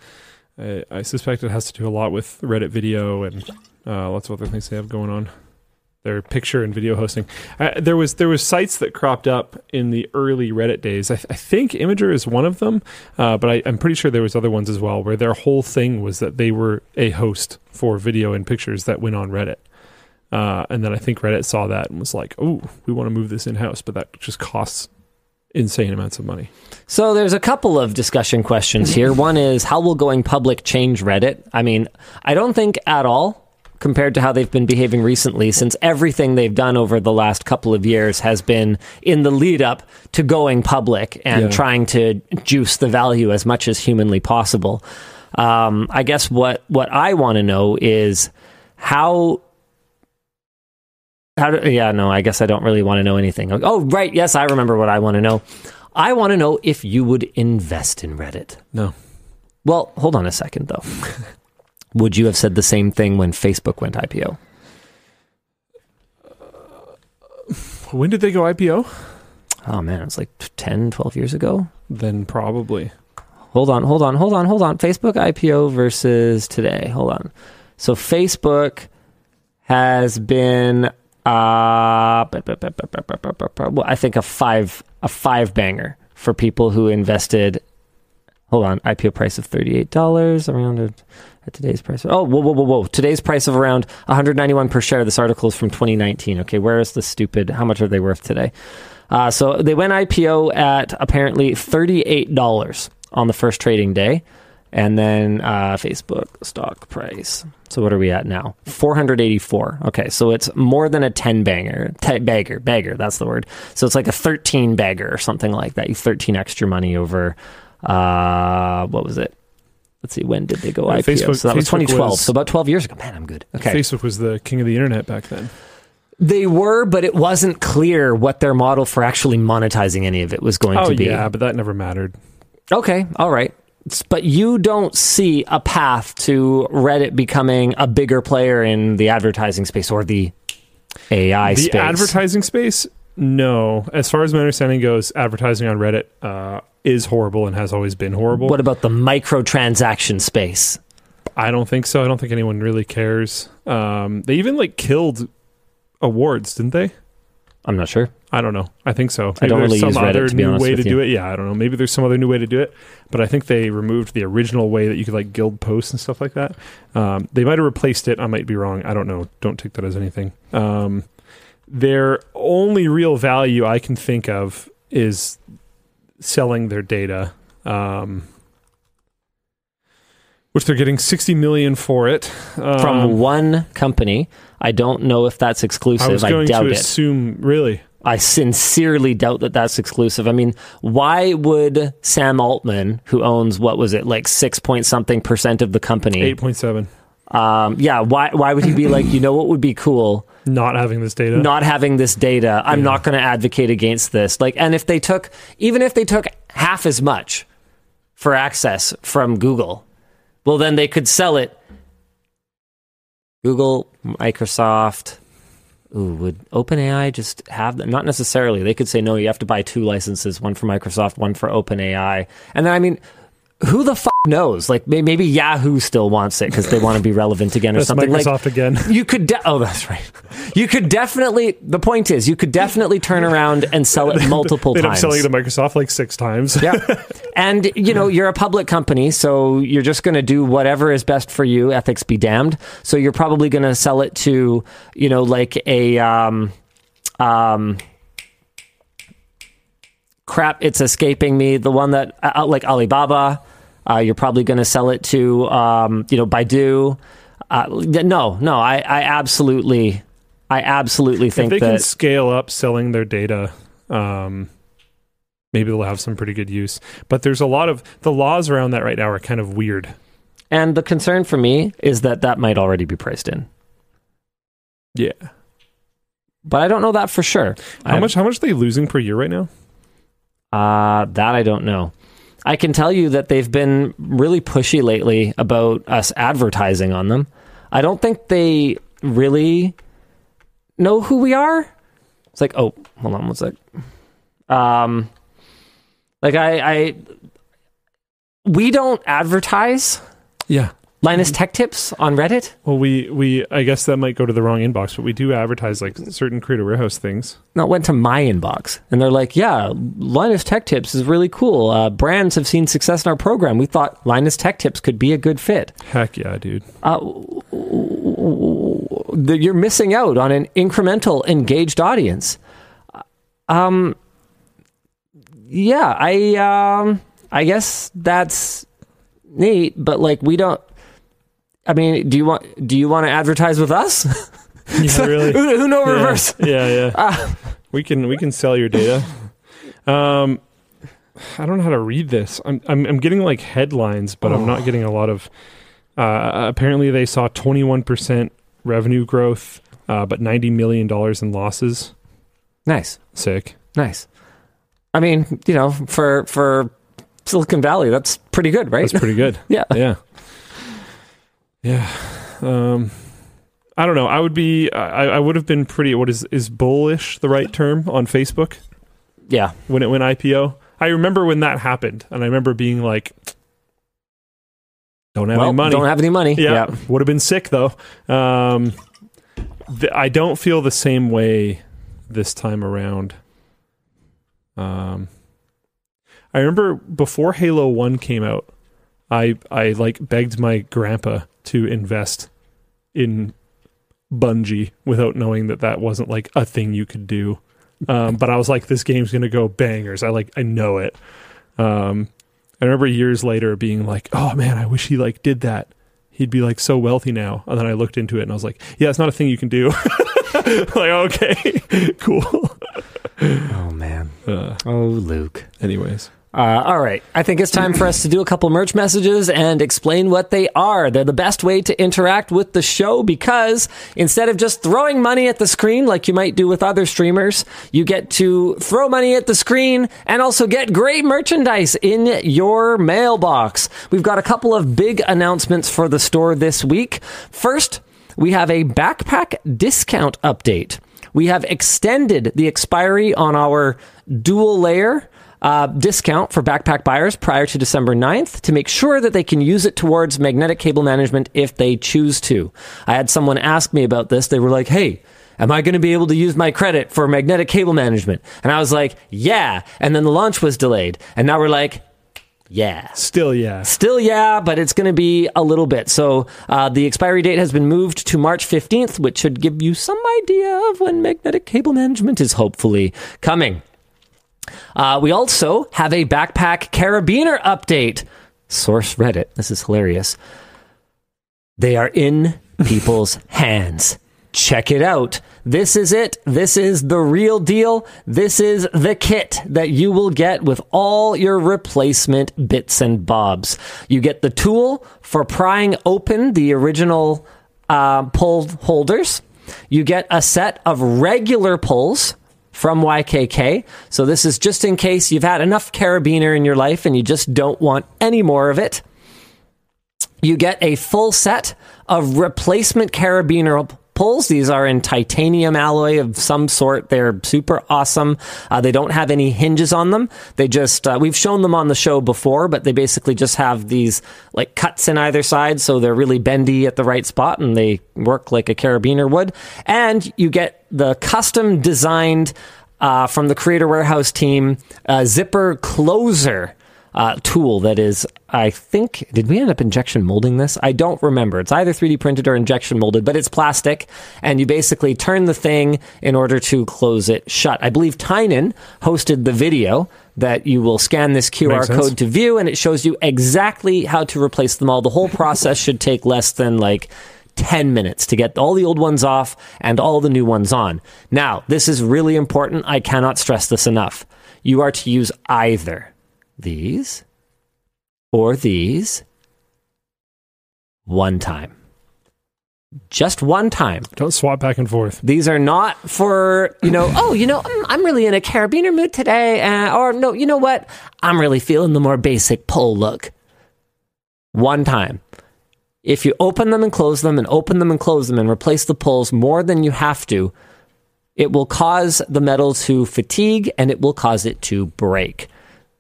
I, I suspect it has to do a lot with Reddit video and uh, lots of other things they have going on. Their picture and video hosting. Uh, there was there was sites that cropped up in the early Reddit days. I, th- I think Imgur is one of them, uh, but I, I'm pretty sure there was other ones as well where their whole thing was that they were a host for video and pictures that went on Reddit. Uh, and then I think Reddit saw that and was like, "Oh, we want to move this in house," but that just costs insane amounts of money. So there's a couple of discussion questions here. One is how will going public change Reddit? I mean, I don't think at all compared to how they've been behaving recently since everything they've done over the last couple of years has been in the lead up to going public and Yeah. trying to juice the value as much as humanly possible. Um, I guess what what I want to know is how how do, yeah, no, I guess I don't really want to know anything. Oh, right. Yes, I remember what I want to know. I want to know if you would invest in Reddit. No. Well, hold on a second, though. would you have said the same thing when Facebook went IPO? When did they go IPO? Oh, man, it's like 10, 12 years ago. Then probably. Hold on, hold on, hold on, hold on. Facebook IPO versus today. Hold on. So Facebook has been uh well, I think a five a five banger for people who invested hold on, IPO price of $38 around at, today's price. Oh, whoa, whoa, whoa, whoa. Today's price of around 191 per share. This article is from 2019. Okay, where is the stupid? How much are they worth today? Uh, so they went IPO at apparently $38 on the first trading day. And then uh, Facebook stock price. So what are we at now? 484. Okay, so it's more than a 10 banger. Bagger, bagger, that's the word. So it's like a 13 bagger or something like that. You 13 extra money over, uh, what was it? Let's see, when did they go Uh, IPO? Facebook- so that was 2012. was- so about 12 years ago. Man, I'm good. Okay. Facebook was the king of the internet back then. They were, but it wasn't clear what their model for actually monetizing any of it was going Oh to be. yeah, but that never mattered. Okay, all right. But you don't see a path to Reddit becoming a bigger player in the advertising space or the AI the space. advertising space, no. As far as my understanding goes, advertising on Reddit uh, is horrible and has always been horrible. what about the microtransaction space? I don't think so. I don't think anyone really cares. Um, they even like killed awards, didn't they? I'm not sure. I don't know. I think so. I don't there's really some use Reddit, other to new way to you. do it. Yeah, I don't know. Maybe there's some other new way to do it, but I think they removed the original way that you could like gild posts and stuff like that. Um, they might have replaced it. I might be wrong. I don't know. Don't take that as anything. Um, their only real value I can think of is selling their data. Um, which they're getting 60 million for it um, From one company. I don't know if that's exclusive. I was I, going doubt to it. assume really I sincerely doubt that that's exclusive. I mean, why would Sam Altman, who owns what was it, like six point something percent of the company, 8.7 um, yeah, why why would he be like, you know, what would be cool? not having this data Not having this data. I'm Yeah. not going to advocate against this. Like, and if they took, even if they took half as much for access from Google, well, then they could sell it. Google, Microsoft. Ooh, would OpenAI just have that? Not necessarily. They could say, no, you have to buy two licenses, one for Microsoft, one for OpenAI. And then, I mean, who the fuck knows? Like, maybe Yahoo still wants it because they want to be relevant again or That's something. Like, Microsoft again. you could de- oh that's right you could definitely the point is you could definitely turn around and sell it multiple They times selling it to Microsoft like six times. yeah and you know you're a public company so you're just going to do whatever is best for you ethics be damned so you're probably going to sell it to you know like a um um crap it's escaping me the one that uh, like alibaba uh, you're probably going to sell it to um, you know baidu uh, no no i i absolutely i absolutely if think they can scale up selling their data, um, maybe they'll have some pretty good use. But there's a lot of the laws around that right now are kind of weird. and the concern for me is that that might already be priced in Yeah. but i don't know that for sure How I- much? How much are they losing per year right now? Uh, that I don't know. I can tell you that they've been really pushy lately about us advertising on them. I don't think they really know who we are. It's like, oh, hold on one sec. Um, like I, I, we don't advertise Yeah. Linus Tech Tips on Reddit. Well, we we I guess that might go to the wrong inbox, but we do advertise like certain creator warehouse things. No, it went to my inbox, and they're like, "Yeah, Linus Tech Tips is really cool. Uh, brands have seen success in our program. We thought Linus Tech Tips could be a good fit." Heck yeah, dude. uh, you're missing out on an incremental engaged audience. Um, yeah, I um, I guess that's neat, but like we don't. I mean, do you want do you want to advertise with us? Yeah, really. who, who know yeah, reverse? Yeah, yeah. Ah. we can we can sell your data. Um, I don't know how to read this. I'm I'm, I'm getting like headlines, but I'm Oh. not getting a lot of. Uh, apparently, they saw 21 percent revenue growth, uh, but 90 million dollars in losses. Nice, Sick. nice. I mean, you know, for for Silicon Valley, that's pretty good, right? That's pretty good. yeah. yeah. Yeah. Um, I don't know. I would be. I, I would have been pretty. What is is bullish the right term on Facebook Yeah. when it went IPO? I remember when that happened, and I remember being like, "Don't have well, any money." don't have any money. yeah, would have been sick though. Um, th- I don't feel the same way this time around. Um, I remember before Halo One came out, I I like begged my grandpa to invest in Bungie without knowing that that wasn't like a thing you could do. Um, but I was like, this game's gonna go bangers. I like, I know it. Um, I remember years later being like, oh man, I wish he like did that. He'd be like so wealthy now. And then I looked into it and I was like, yeah, it's not a thing you can do. like, okay, cool. Oh man. Uh, Oh, Luke. anyways, Uh, all right. I think it's time for us to do a couple merch messages and explain what they are. They're the best way to interact with the show because instead of just throwing money at the screen like you might do with other streamers, you get to throw money at the screen and also get great merchandise in your mailbox. We've got a couple of big announcements for the store this week. First, we have a backpack discount update. We have extended the expiry on our dual layer uh, discount for backpack buyers prior to December 9th to make sure that they can use it towards magnetic cable management if they choose to. I had someone ask me about this. They were like, hey, Am I going to be able to use my credit for magnetic cable management? And I was like, Yeah. And then the launch was delayed. And now we're like, Yeah. Still, yeah. Still, yeah, but it's going to be a little bit. So uh, the expiry date has been moved to March 15th, which should give you some idea of when magnetic cable management is hopefully coming. Uh, we also have a backpack carabiner update. Source Reddit. This is hilarious. They are in people's hands. Check it out. This is it. This is the real deal. This is the kit that you will get with all your replacement bits and bobs. You get the tool for prying open the original uh, pull holders. You get a set of regular pulls from YKK. So this is just in case you've had enough carabiner in your life and you just don't want any more of it. You get a full set of replacement carabiner pulls. These are in titanium alloy of some sort. They're super awesome. Uh, they don't have any hinges on them. They just, uh, we've shown them on the show before, but they basically just have these like cuts in either side. So they're really bendy at the right spot and they work like a carabiner would. And you get the custom designed, uh, from the Creator Warehouse team, uh, zipper closer uh, tool that is, I think, did we end up injection molding this? I don't remember. It's either 3D printed or injection molded, but it's plastic, and you basically turn the thing in order to close it shut. I believe Tynan hosted the video that you will scan this QR code to view, and it shows you exactly how to replace them all. The whole process should take less than like 10 minutes to get all the old ones off and all the new ones on. Now, this is really important. I cannot stress this enough. You are to use either these or these one time. Just one time. Don't swap back and forth. These are not for, you know, oh, you know, mm, I'm really in a carabiner mood today. Uh, or, no, you know what? I'm really feeling the more basic pull look. One time. If you open them and close them and open them and close them and replace the pulls more than you have to, it will cause the metal to fatigue and it will cause it to break.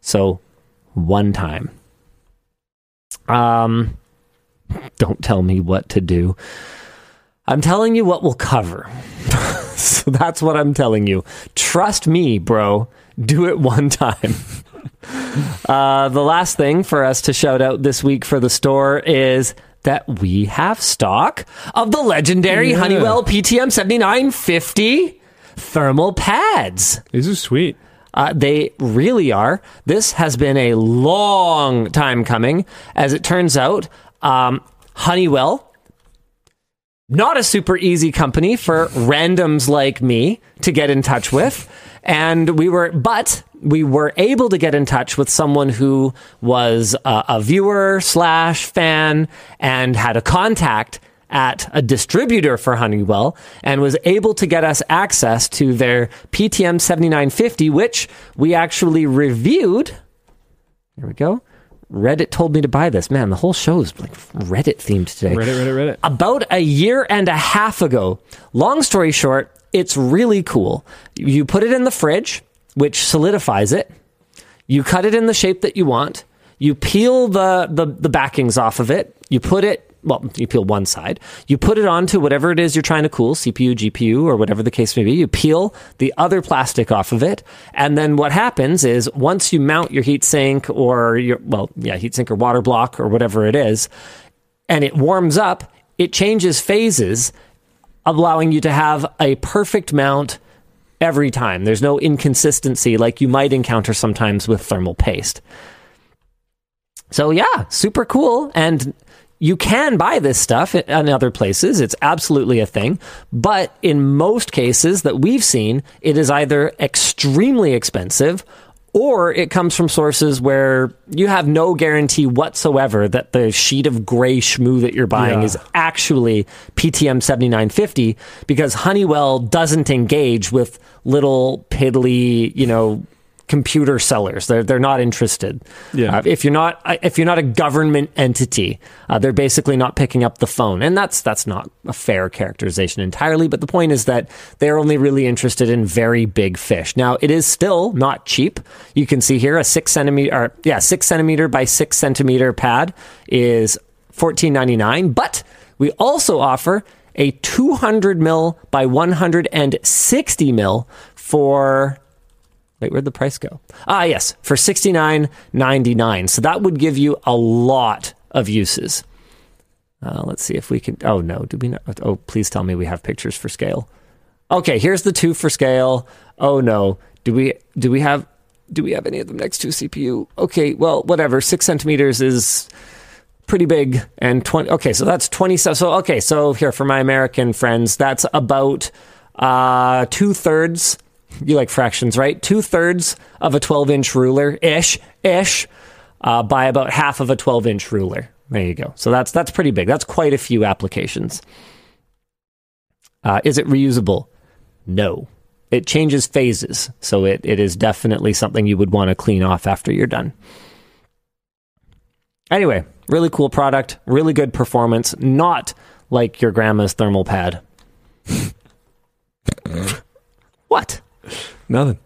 So, one time. Um, don't tell me what to do. I'm telling you what we'll cover. so that's what I'm telling you. Trust me, bro. Do it one time. uh, the last thing for us to shout out this week for the store is that we have stock of the legendary Yeah. Honeywell PTM 7950 thermal pads. These are sweet. Uh, they really are. This has been a long time coming. As it turns out, um, Honeywell, not a super easy company for randoms like me to get in touch with. And we were, but we were able to get in touch with someone who was a, a viewer slash fan and had a contact at a distributor for Honeywell and was able to get us access to their PTM 7950, which we actually reviewed. Here we go. Reddit told me to buy this. Man, the whole show is like Reddit themed today Reddit, Reddit, Reddit. about a year and a half ago. Long story short, it's really cool. You put it in the fridge, which solidifies it. You cut it in the shape that you want. You peel the, the, the backings off of it. You put it, well, you peel one side. You put it onto whatever it is you're trying to cool, CPU, GPU, or whatever the case may be. You peel the other plastic off of it. And then what happens is once you mount your heatsink or your, well, yeah, heatsink or water block or whatever it is, and it warms up, it changes phases, allowing you to have a perfect mount every time. There's no inconsistency like you might encounter sometimes with thermal paste. So, yeah, super cool. And you can buy this stuff in other places. It's absolutely a thing. But in most cases that we've seen, it is either extremely expensive or it comes from sources where you have no guarantee whatsoever that the sheet of gray schmoo that you're buying Yeah. is actually PTM 7950 because Honeywell doesn't engage with little piddly, you know, computer sellers. They're they're not interested. Yeah. Uh, if you're not uh, if you're not a government entity, uh, they're basically not picking up the phone, and that's that's not a fair characterization entirely. But the point is that they're only really interested in very big fish. Now it is still not cheap. You can see here a six centimeter, or, yeah, six centimeter by six centimeter pad is fourteen ninety nine, but we also offer a 200 mil by 160 mil for Wait, where'd the price go? Ah, yes, for sixty nine ninety nine. So that would give you a lot of uses. Uh, let's see if we can. Oh no, do we not? Oh, please tell me we have pictures for scale. Okay, here's the two for scale. Oh no, do we? Do we have? Do we have any of them next to CPU? Okay, well, whatever. Six centimeters is pretty big, and twenty. Okay, so that's twenty. So okay, so here for my American friends, that's about uh, two thirds you like fractions, right? Two thirds of a 12 inch ruler ish, ish, uh, by about half of a 12 inch ruler. There you go. So that's that's pretty big. That's quite a few applications. Uh, is it reusable? No. It changes phases, so it, it is definitely something you would want to clean off after you're done. Anyway, really cool product, really good performance, not like your grandma's thermal pad. what? Nothing.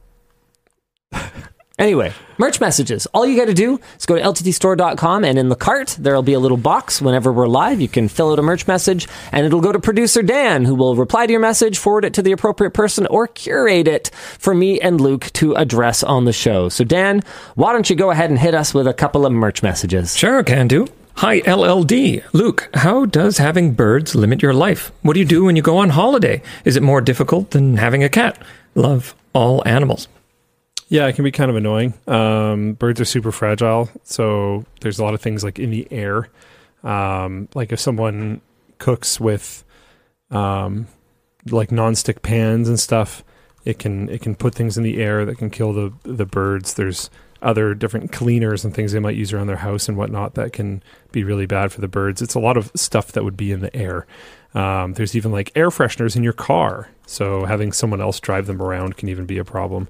Anyway, merch messages. All you got to do is go to lttstore.com and in the cart, there'll be a little box. Whenever we're live, you can fill out a merch message and it'll go to producer Dan, who will reply to your message, forward it to the appropriate person, or curate it for me and Luke to address on the show. So, Dan, why don't you go ahead and hit us with a couple of merch messages? Sure, can do. Hi, LLD. Luke, how does having birds limit your life? What do you do when you go on holiday? Is it more difficult than having a cat? Love all animals. Yeah, it can be kind of annoying. Um, birds are super fragile, so there's a lot of things like in the air. Um, like if someone cooks with um, like nonstick pans and stuff, it can it can put things in the air that can kill the the birds. There's other different cleaners and things they might use around their house and whatnot that can be really bad for the birds. It's a lot of stuff that would be in the air. Um, there's even like air fresheners in your car, so having someone else drive them around can even be a problem.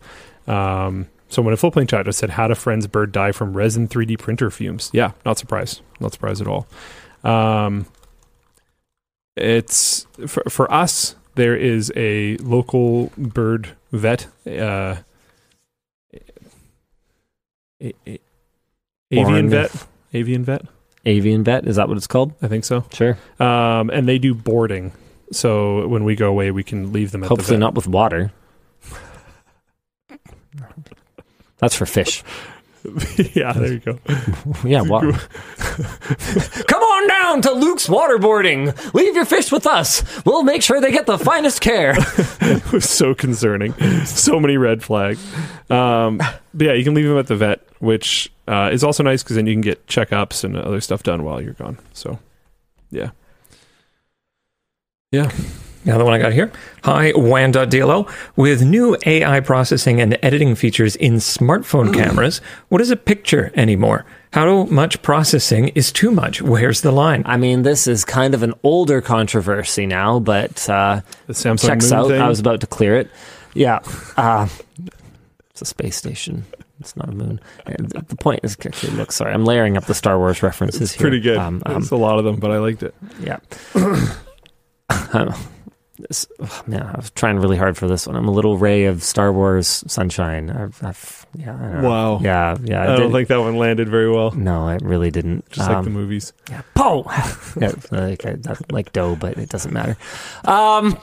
Um, someone in Floatplane chat just said, "How a friend's bird die from resin 3D printer fumes?" Yeah, not surprised. Not surprised at all. Um, it's for, for us. There is a local bird vet, uh, a, a, avian vet, avian vet. Avian vet, is that what it's called? I think so. Sure. Um, and they do boarding. So when we go away, we can leave them at the Hopefully vet. not with water. That's for fish. yeah, there you go. Yeah, water. Come on down to Luke's waterboarding. Leave your fish with us. We'll make sure they get the finest care. it was so concerning. So many red flags. Um, but yeah, you can leave them at the vet, which uh, is also nice because then you can get checkups and other stuff done while you're gone. So, yeah. Yeah. Now the one I got here. Hi, WAN.dll. With new AI processing and editing features in smartphone cameras, what is a picture anymore? How much processing is too much? Where's the line? I mean, this is kind of an older controversy now, but uh, The Samsung checks out. thing. I was about to clear it. Yeah. Uh, it's a space station. It's not a moon. The point is, okay, look, sorry, I'm layering up the Star Wars references here. pretty good. Um, um, It's a lot of them, but I liked it. Yeah. Um, this, oh, man, I was trying really hard for this one. I'm a little ray of Star Wars sunshine. I've, I've yeah. I. Wow. Yeah, yeah. I, don't think that one landed very well. No, I really didn't. Just like the Um, movies. Yeah. Pow! yeah, like, I, I like dough, but it doesn't matter. Um.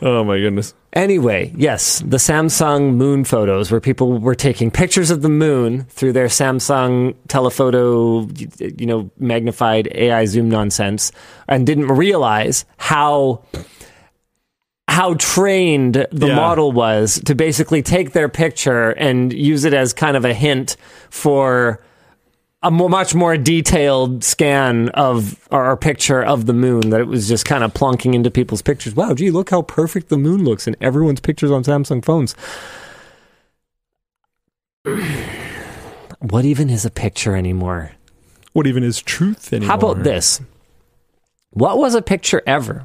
Oh my goodness. Anyway, yes, the Samsung moon photos where people were taking pictures of the moon through their Samsung telephoto, you know, magnified AI zoom nonsense and didn't realize how how trained the Yeah. model was to basically take their picture and use it as kind of a hint for a much more detailed scan of or picture of the moon that it was just kind of plunking into people's pictures. Wow, gee, look how perfect the moon looks in everyone's pictures on Samsung phones. what even is a picture anymore? What even is truth anymore? How about this? What was a picture ever?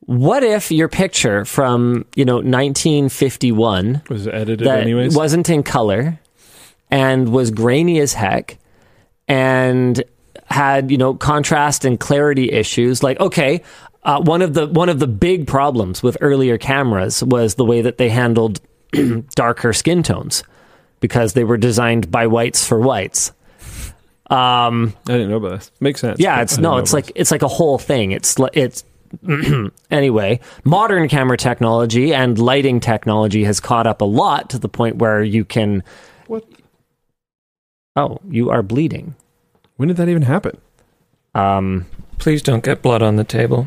What if your picture from, you know, 1951 Was edited that anyways? wasn't in color and was grainy as heck and had you know contrast and clarity issues like okay uh, one of the one of the big problems with earlier cameras was the way that they handled darker skin tones because they were designed by whites for whites Um, I didn't know about this. Makes sense. yeah, it's no, it's like it's like a whole thing. It's it's anyway, modern camera technology and lighting technology has caught up a lot to the point where you can. What? Oh, you are bleeding. When did that even happen? Um, Please don't get blood on the table.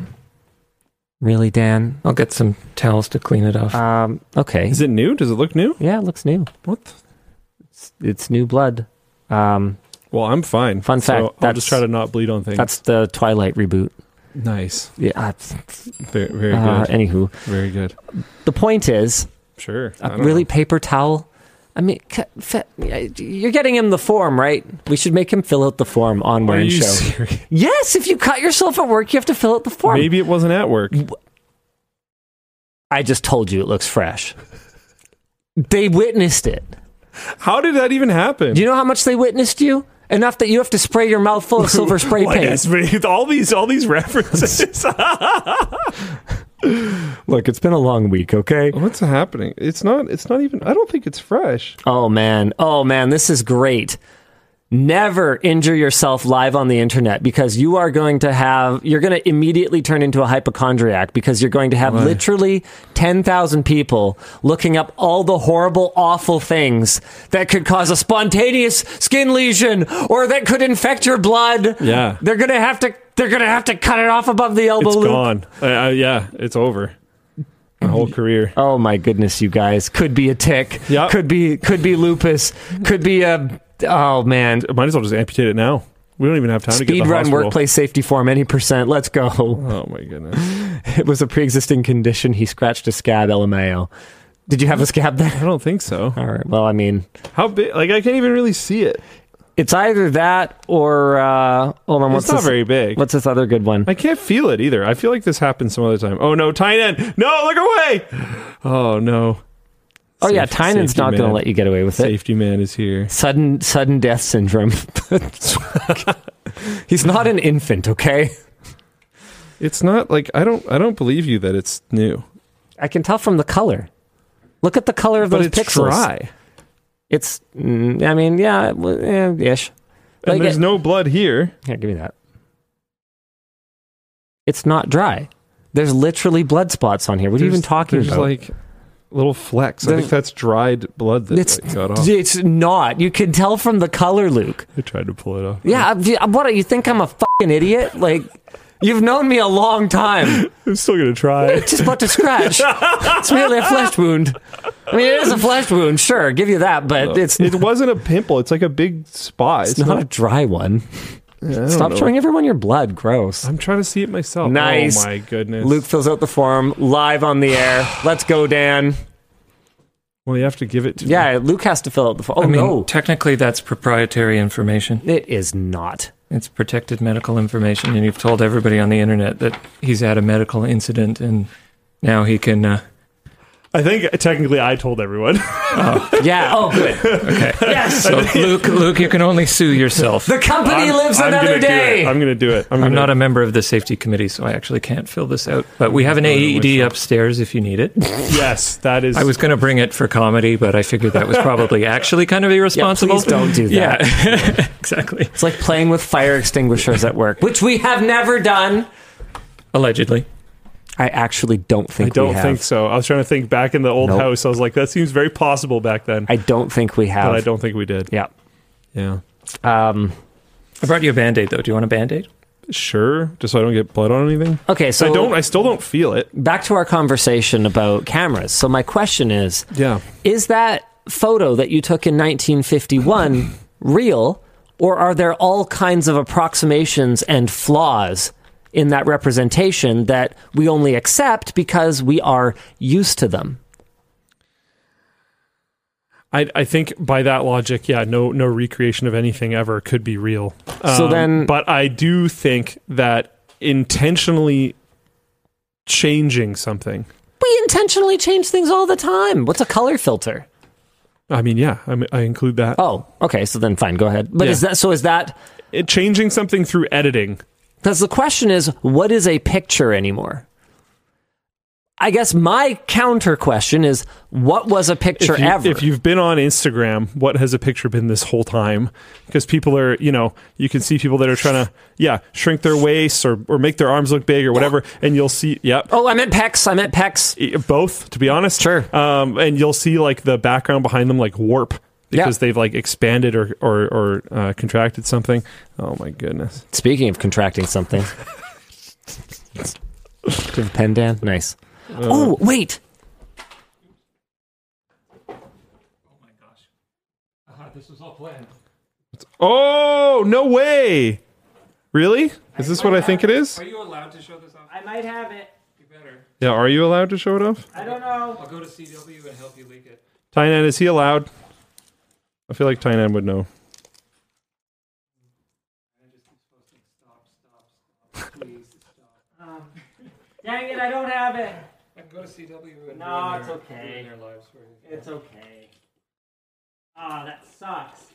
really, Dan? I'll get some towels to clean it off. Um, okay. Is it new? Does it look new? Yeah, it looks new. What? the- It's new blood. Um, Well, I'm fine. Fun So fact, I'll that's- just try to not bleed on things. that's the Twilight reboot. nice. Yeah. uh, Very, very Uh, good. anywho, very good. the point is, Sure. I a don't really know. paper towel. I mean, you're getting him the form, right? We should make him fill out the form on you Show. serious? Yes, if you cut yourself at work, you have to fill out the form. Maybe it wasn't at work. I just told you it looks fresh. They witnessed it. How did that even happen? Do you know how much they witnessed you? Enough that you have to spray your mouth full of silver spray paint. all these all these references. Look, it's been a long week, okay? What's happening? It's not. It's not even. I don't think it's fresh. Oh man. Oh man, this is great. Never injure yourself live on the internet because you are going to have you're going to immediately turn into a hypochondriac because you're going to have Why? literally 10,000 people looking up all the horrible awful things that could cause a spontaneous skin lesion or that could infect your blood. Yeah. They're going to have to they're going to have to cut it off above the elbow It's loop. gone. Uh, uh, yeah, it's over. My whole career. Oh my goodness, you guys. Could be a tick. Yep. Could be could be lupus. Could be a oh man. Might as well just amputate it now. We don't even have time to get Speed to the run hospital. workplace safety form any percent. Let's go. Oh my goodness. It was a pre-existing condition. He scratched a scab. LMAO. Did you have a scab there? I don't think so. All right. Well, I mean, How big? Like I can't even really see it. it's either that or uh, hold on. What's it's not this? very big. What's this other good one? I can't feel it either. I feel like this happened some other time. Oh no, Tynan! No, look away! Oh no. Oh yeah, Safe- Tynan's not going to let you get away with it. Safety man is here. Sudden sudden death syndrome. He's not an infant, okay? It's not like I don't. I don't believe you that it's new. I can tell from the color. Look at the color of But those it's pixels. dry, It's, mm, I mean, yeah, eh, ish. and Like there's it- no blood here. Here, give me that. It's not dry. There's literally blood spots on here. What are you even There's- talking there's about? like little flecks. I think that's dried blood that it's, like, got off. it's not. You can tell from the color, Luke. I tried to pull it off. Yeah, I- what? You think I'm a fucking idiot? Like, you've known me a long time. I'm still gonna try. It's just about to scratch. it's merely a flesh wound. I mean, it is a flesh wound, sure, give you that, but it's, it wasn't a pimple. It's like a big spot. it's not a dry one. I don't Stop know. showing everyone your blood. Gross. I'm trying to see it myself. Nice. Oh my goodness. Luke fills out the form live on the air. Let's go, Dan. Well, you have to give it to me. Yeah, Luke has to fill out the form. Oh, I mean, no. technically, that's proprietary information. It is not. It's protected medical information, and you've told everybody on the internet that he's had a medical incident, and now he can. Uh, I think technically I told everyone. Oh, Yeah. Oh, good. okay. Yes. So, Luke, Luke, you can only sue yourself. The company lives I'm another gonna do day. it. I'm going to do it. I'm, I'm gonna, not a member of the safety committee, so I actually can't fill this out. But we have an Throw it in AED upstairs if you need it. Yes, that is. I was going to bring it for comedy, but I figured that was probably actually kind of irresponsible. please don't do that. Yeah, exactly. It's like playing with fire extinguishers at work, which we have never done. Allegedly. I actually don't think we don't think so. I was trying to think back in the old Nope. house. I was like, that seems very possible back then, I don't think we have. but I don't think we did. Yeah. Yeah. Um, I brought you a band aid, though. Do you want a band aid? Sure. Just so I don't get blood on anything. okay, so I don't. I still don't feel it. back to our conversation about cameras. So my question is, Yeah. is that photo that you took in 1951 real, or are there all kinds of approximations and flaws in that representation that we only accept because we are used to them? I, I think by that logic, yeah, no no recreation of anything ever could be real. So Um, then- but I do think that intentionally changing something. We intentionally change things all the time. What's a color filter? I mean, yeah, I, mean, I include that. Oh, okay. So then, fine. Go ahead. But Yeah. is that so? Is that It, changing something through editing. Because the question is, what is a picture anymore? I guess my counter question is what was a picture if, you, ever? if you've been on Instagram, what has a picture been this whole time? Because people are, you know, you can see people that are trying to, yeah, shrink their waists or, or make their arms look big or whatever, and you'll see, yep, oh, I meant pecs. I meant pecs. both. To be honest, Sure. Um, and you'll see like the background behind them like warp because Yeah. they've like expanded or or, or uh, contracted something. Oh my goodness! Speaking of contracting something. Jim Pendan. Nice. oh, wait. Oh my gosh! Uh-huh, this was all planned. Oh no way! Really? Is this what I think it is? Are you allowed to show this off? I might have it. You better. Yeah. Are you allowed to show it off? I don't know. I'll go to CW and help you leak it. Tynan, is he allowed? I feel like Tynan would know. Dang it, I don't have it. I can go to CW and No, ruin it's their- okay. ruin their lives for you. It's okay. Ah, that sucks.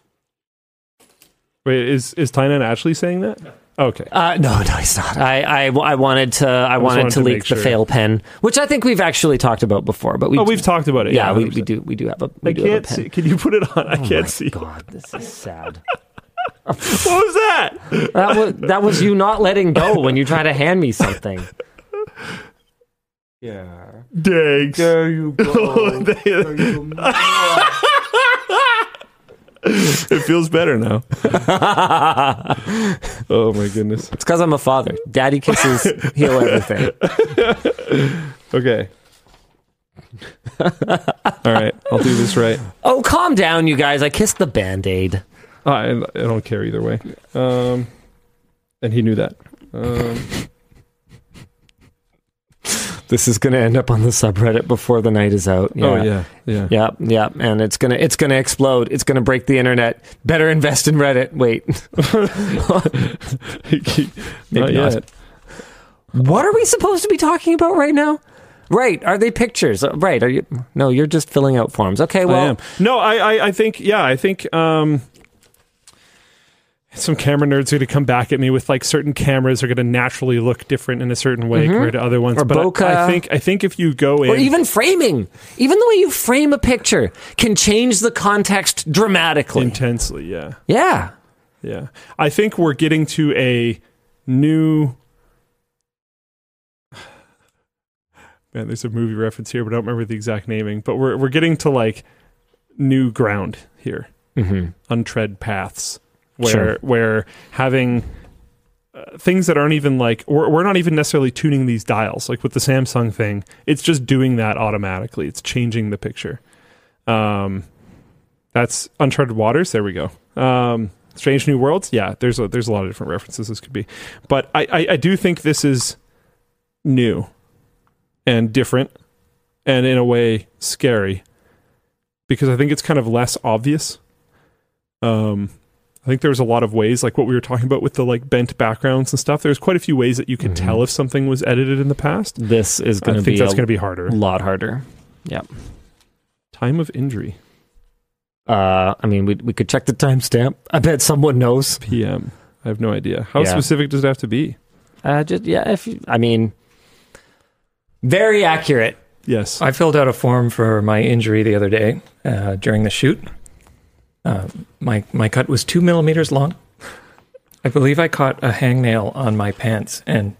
Wait, is is Tynan actually saying that? Okay. Uh, no, no, he's not. I, I, I wanted to, I wanted, wanted to to leak make the fail pen, which I think we've actually talked about before. But we, Oh, we've talked about it. yeah, we, we do, we do have a. We I do have a can't pen. see. Can you put it on? I Oh can't my see. God, this is sad. What was that? that was that was you not letting go when you try to hand me something. Yeah. Dags. There you go. it feels better now. oh my goodness. It's because I'm a father. Daddy kisses heal everything. Okay. All right, I'll do this right. Oh, calm down, you guys. I kissed the band aid. I, I don't care either way. Um, and he knew that. Um, This is going to end up on the subreddit before the night is out. Oh yeah, yeah. Yeah, yeah, and it's gonna it's gonna explode. It's gonna break the internet. Better invest in Reddit. Wait, Not not. yet. what are we supposed to be talking about right now? Right? Are they pictures? Uh, Right? Are you? No, you're just filling out forms. Okay, I well, am. No, I, I, I think, yeah, I think um, some camera nerds are going to come back at me with like certain cameras are going to naturally look different in a certain way compared to other ones. Mm-hmm. Or but I- bokeh. I, think, I think if you go in, or even framing. Even the way you frame a picture can change the context dramatically. intensely, yeah, yeah. yeah. I think we're getting to a new. Man, there's a movie reference here, but I don't remember the exact naming. But we're we're getting to like new ground here. Mm-hmm. untread paths where Sure. where having uh, things that aren't even like we're, we're not even necessarily tuning these dials like with the samsung thing it's just doing that automatically. It's changing the picture. Um that's uncharted waters. There we go. Um strange new worlds. Yeah there's a there's a lot of different references this could be. But i i, I do think this is new and different and in a way scary because i think it's kind of less obvious. Um I think there was a lot of ways, like what we were talking about with the like bent backgrounds and stuff. There's quite a few ways that you can Mhm. tell if something was edited in the past. This is going to think be that's going to be harder. A lot harder. Yep. Time of injury, Uh, I mean, we we could check the timestamp. I bet someone knows. PM. I have no idea. How Yeah. specific does it have to be? Uh, just yeah. If you, I mean, very accurate. Yes. I filled out a form for my injury the other day uh, during the shoot. Uh, my my cut was two millimeters long. I believe I caught a hangnail on my pants, and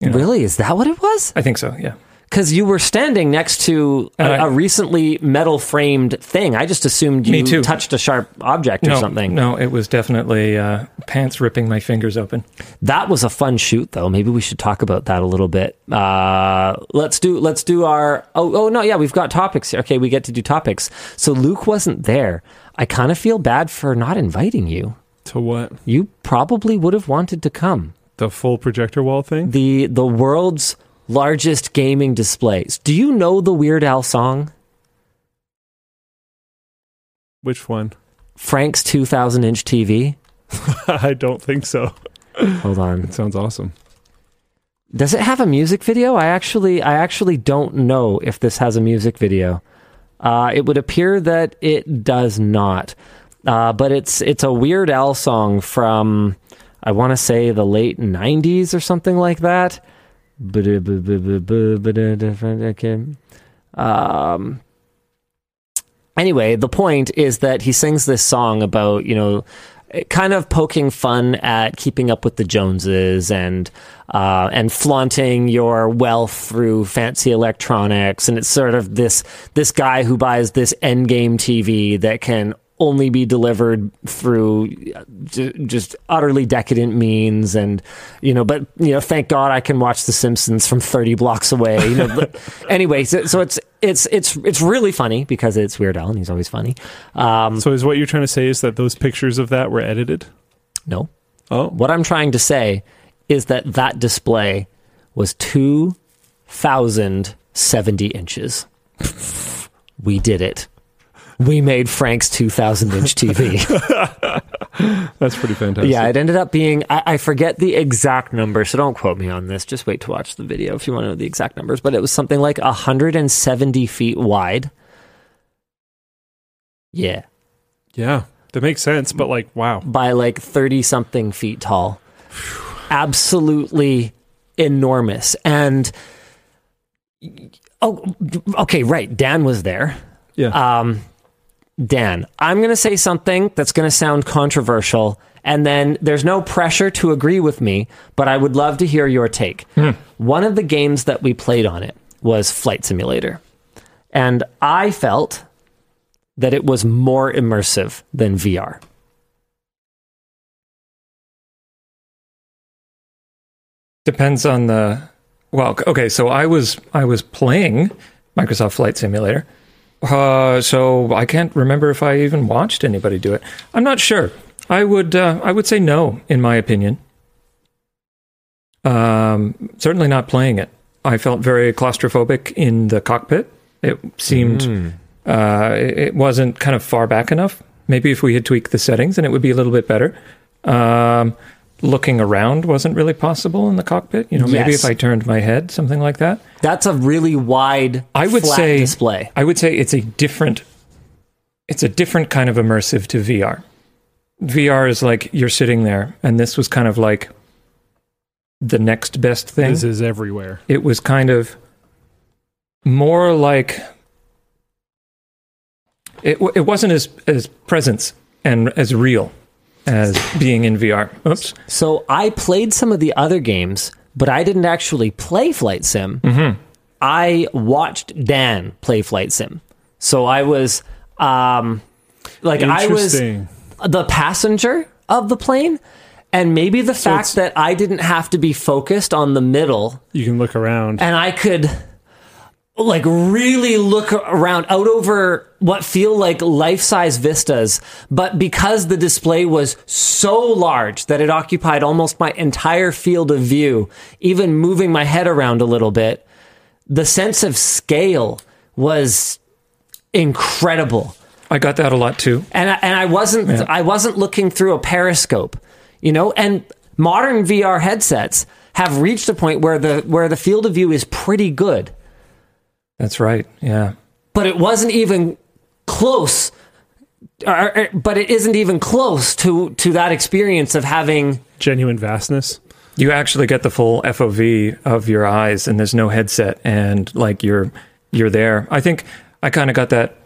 you know, Really, is that what it was? I think so. Yeah, Because you were standing next to a, And I- a recently metal framed thing. I just assumed you too. touched a sharp object or no, something. No, it was definitely uh, pants ripping my fingers open. That was a fun shoot, though. Maybe we should talk about that a little bit. Uh, let's do let's do our. Oh, oh no, yeah, we've got topics here. Okay, we get to do topics. So Luke wasn't there. I kind of feel bad for not inviting you. to what? You probably would have wanted to come. The full projector wall thing? The the world's largest gaming displays. Do you know the Weird Al song? Which one? Frank's 2000 inch TV. I don't think so. Hold on. It sounds awesome. Does it have a music video? I actually I actually don't know if this has a music video. Uh, it would appear that it does not. Uh, but it's it's a Weird Al song from I want to say the late 90s or something like that. Okay. Um. Anyway, the point is that he sings this song about you know, kind of poking fun at keeping up with the Joneses and uh, and flaunting your wealth through fancy electronics, and it's sort of this this guy who buys this endgame TV that can only be delivered through just utterly decadent means and you know but you know thank god i can watch the simpsons from 30 blocks away you know anyway so, so it's it's it's it's really funny because it's weird al and he's always funny. Um So is what you're trying to say is that those pictures of that were edited? no. Oh, what i'm trying to say is that that display was 2070 inches. We did it we made frank's 2000 inch tv that's pretty fantastic. Yeah, it ended up being, I, I forget the exact number, so don't quote me on this. Just wait to watch the video if you want to know the exact numbers. But it was something like 170 feet wide. Yeah. yeah, that makes sense. But like, wow, By like 30 something feet tall. Absolutely enormous. And, oh, okay, right. Dan was there. yeah, Um, Dan, I'm going to say something that's going to sound controversial, and then there's no pressure to agree with me, but I would love to hear your take. Hmm. One of the games that we played on it was Flight Simulator, and I felt that it was more immersive than VR. Depends on the well, okay, so I was I was playing Microsoft Flight Simulator. Uh, so I can't remember if I even watched anybody do it. I'm not sure. I would uh, I would say no in my opinion. Um, certainly not playing it. I felt very claustrophobic in the cockpit. It seemed uh, it it wasn't kind of far back enough. Maybe if we had tweaked the settings, and it would be a little bit better. Um, looking around wasn't really possible in the cockpit. You know, maybe Yes. if I turned my head, something like that. That's a really wide, I would flat say display. I would say it's a different it's a different kind of immersive to VR. VR is like you're sitting there and this was kind of like the next best thing. this is everywhere. it was kind of more like it it wasn't as as presence and as real as being in VR. Oops. So I played some of the other games, but I didn't actually play Flight Sim. I watched Dan play Flight Sim. So I was um like I was the passenger of the plane and maybe the fact that I didn't have to be focused on the middle You can look around. and I could like really look around out over what feel like life-size vistas but because the display was so large that it occupied almost my entire field of view even moving my head around a little bit the sense of scale was incredible I got that a lot too. and I, and I wasn't I wasn't looking through a periscope, you know. And modern VR headsets have reached a point where the where the field of view is pretty good, That's right. Yeah. but it wasn't even close. Or, or- but it isn't even close to to that experience of having. Genuine vastness. You actually get the full FOV of your eyes, and there's no headset, and like you're you're there. I think I kind of got that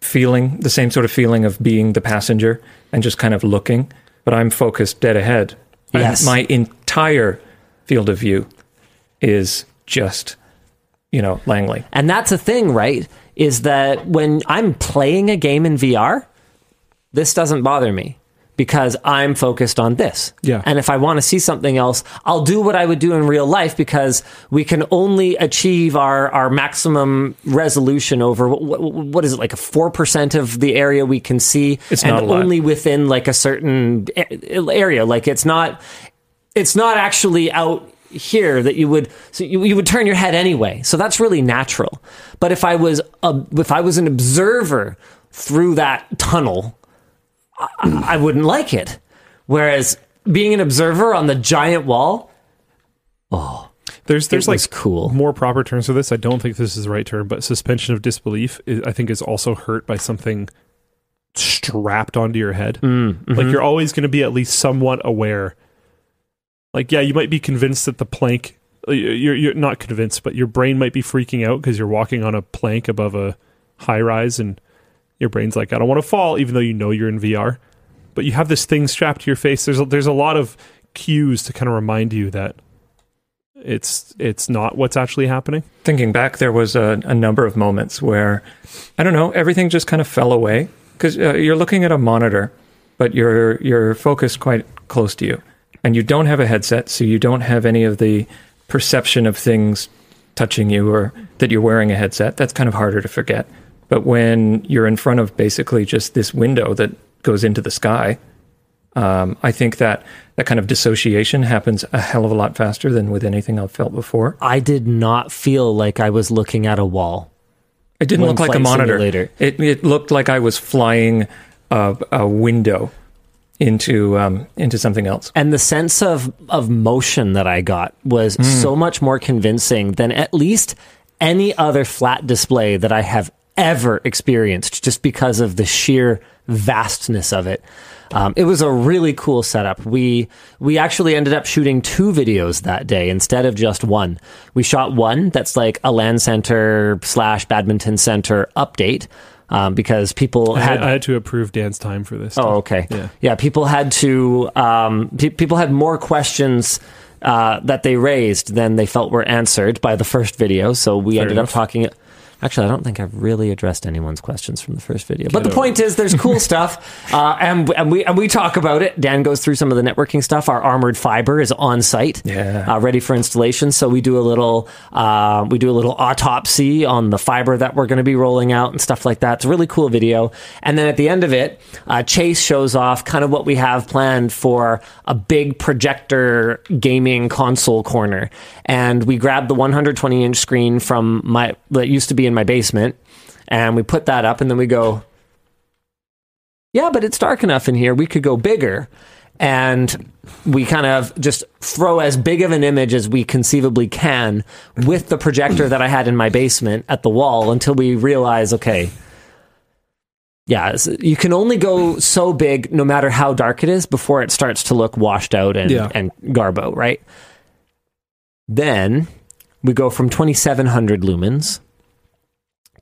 feeling, the same sort of feeling of being the passenger and just kind of looking, but I'm focused dead ahead. And Yes. my entire field of view is just, you know, Langley. And that's a thing, right? Is that when I'm playing a game in VR, this doesn't bother me because I'm focused on this. Yeah. And if I want to see something else, I'll do what I would do in real life because we can only achieve our, our maximum resolution over what, what is it like a 4% of the area we can see It's and not a lot. only within like a certain area like it's not it's not actually out here that you would so you, you would turn your head anyway so that's really natural but if i was a, if i was an observer through that tunnel I, I wouldn't like it whereas being an observer on the giant wall oh, There's there's like cool. more proper terms for this. I don't think this is the right term, but suspension of disbelief is, I think is also hurt by something strapped onto your head. Mm-hmm. Like you're always going to be at least somewhat aware. Like yeah, you might be convinced that the plank Uh, You're you're not convinced, but your brain might be freaking out because you're walking on a plank above a high rise, and your brain's like, I don't want to fall, even though you know you're in VR. But you have this thing strapped to your face. There's a, there's a lot of cues to kind of remind you that it's it's not what's actually happening. Thinking back, there was a, a number of moments where, I don't know, everything just kind of fell away because uh, you're looking at a monitor, but you're you're focused quite close to you, and you don't have a headset, so you don't have any of the perception of things touching you or that you're wearing a headset. That's kind of harder to forget. But when you're in front of basically just this window that goes into the sky, um, I think that that kind of dissociation happens a hell of a lot faster than with anything I've felt before. I did not feel like I was looking at a wall. It didn't look like a monitor. Simulator. It, it looked like I was flying a, a window into um, into something else. and the sense of of motion that I got was Hmm. so much more convincing than at least any other flat display that I have ever experienced, just because of the sheer vastness of it. Um, it was a really cool setup. We we actually ended up shooting two videos that day instead of just one. We shot one that's like a LAN center slash badminton center update um, because people I had had, I had to approve Dan's time for this. Oh, okay. Yeah. Yeah. People had to. Um, pe- people had more questions uh, that they raised than they felt were answered by the first video. So we Fair ended enough. up talking. Actually, I don't think I've really addressed anyone's questions from the first video. But the over point is, there's cool stuff, uh, and and we and we talk about it. Dan goes through some of the networking stuff. Our armored fiber is on site, Yeah. uh, ready for installation. So we do a little uh, we do a little autopsy on the fiber that we're going to be rolling out and stuff like that. It's a really cool video. And then at the end of it, uh, Chase shows off kind of what we have planned for a big projector gaming console corner. And we grabbed the 120 inch screen from my that used to be in my basement, and we put that up, and then we go. Yeah, but it's dark enough in here. We could go bigger and we kind of just throw as big of an image as we conceivably can with the projector that I had in my basement at the wall until we realize, okay, yeah, you can only go so big no matter how dark it is before it starts to look washed out and, Yeah. and garbo, right? Then we go from 2700 lumens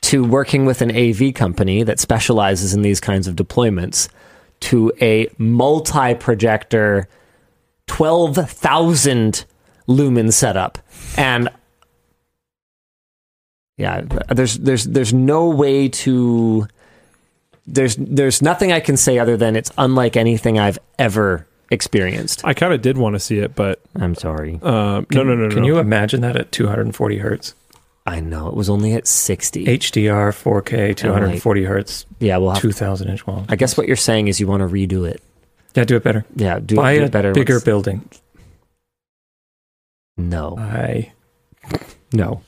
to working with an AV company that specializes in these kinds of deployments to a multi projector 12,000 lumen setup. And yeah, there's there's there's no way to there's there's nothing I can say other than it's unlike anything I've ever experienced. I kind of did want to see it, but I'm sorry. um, no, no, no, no. Can you imagine that at 240 hertz? I know it was only at 60. HDR, 4K, 240 hertz, Yeah, we'll have 2,000 inch wall. I guess what you're saying is you want to redo it. Yeah, do it better. Yeah, do, Buy do it better. bigger once- building. No. I No.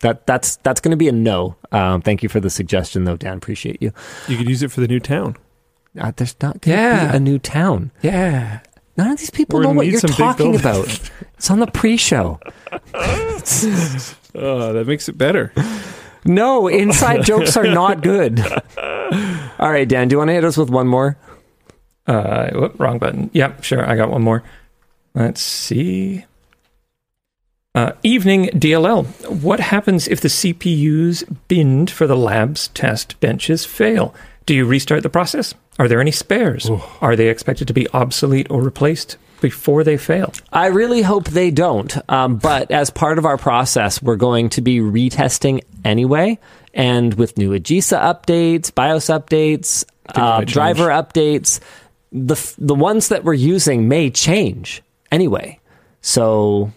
That that's that's going to be a no. Um, thank you for the suggestion, though, Dan. Appreciate you. You could use it for the new town. Uh, there's not going to Yeah. be a new town. yeah. None of these people We're know what you're talking about. It's on the pre-show. Oh, that makes it better. No, inside jokes are not good. All right, Dan. Do you want to hit us with one more? Uh, whoop, wrong button. Yep, sure. I got one more. Let's see. Uh, evening DLL. What happens if the CPUs binned for the lab's test benches fail? Do you restart the process? Are there any spares? Are they expected to be obsolete or replaced before they fail? I really hope they don't. Um, but as part of our process, we're going to be retesting anyway. And with new AGESA updates, BIOS updates, uh, driver updates, the f- the ones that we're using may change anyway. So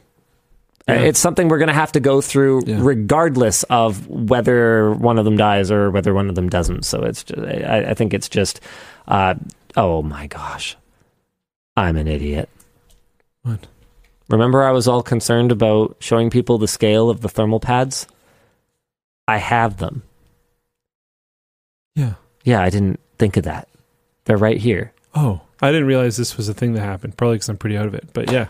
uh, Yeah. it's something we're going to have to go through, Yeah. regardless of whether one of them dies or whether one of them doesn't. So it's just, I, I think it's just, uh, oh my gosh, I'm an idiot. What? Remember, I was all concerned about showing people the scale of the thermal pads? I have them. Yeah. Yeah, I didn't think of that. They're right here. Oh, I didn't realize this was a thing that happened. Probably because I'm pretty out of it. But yeah,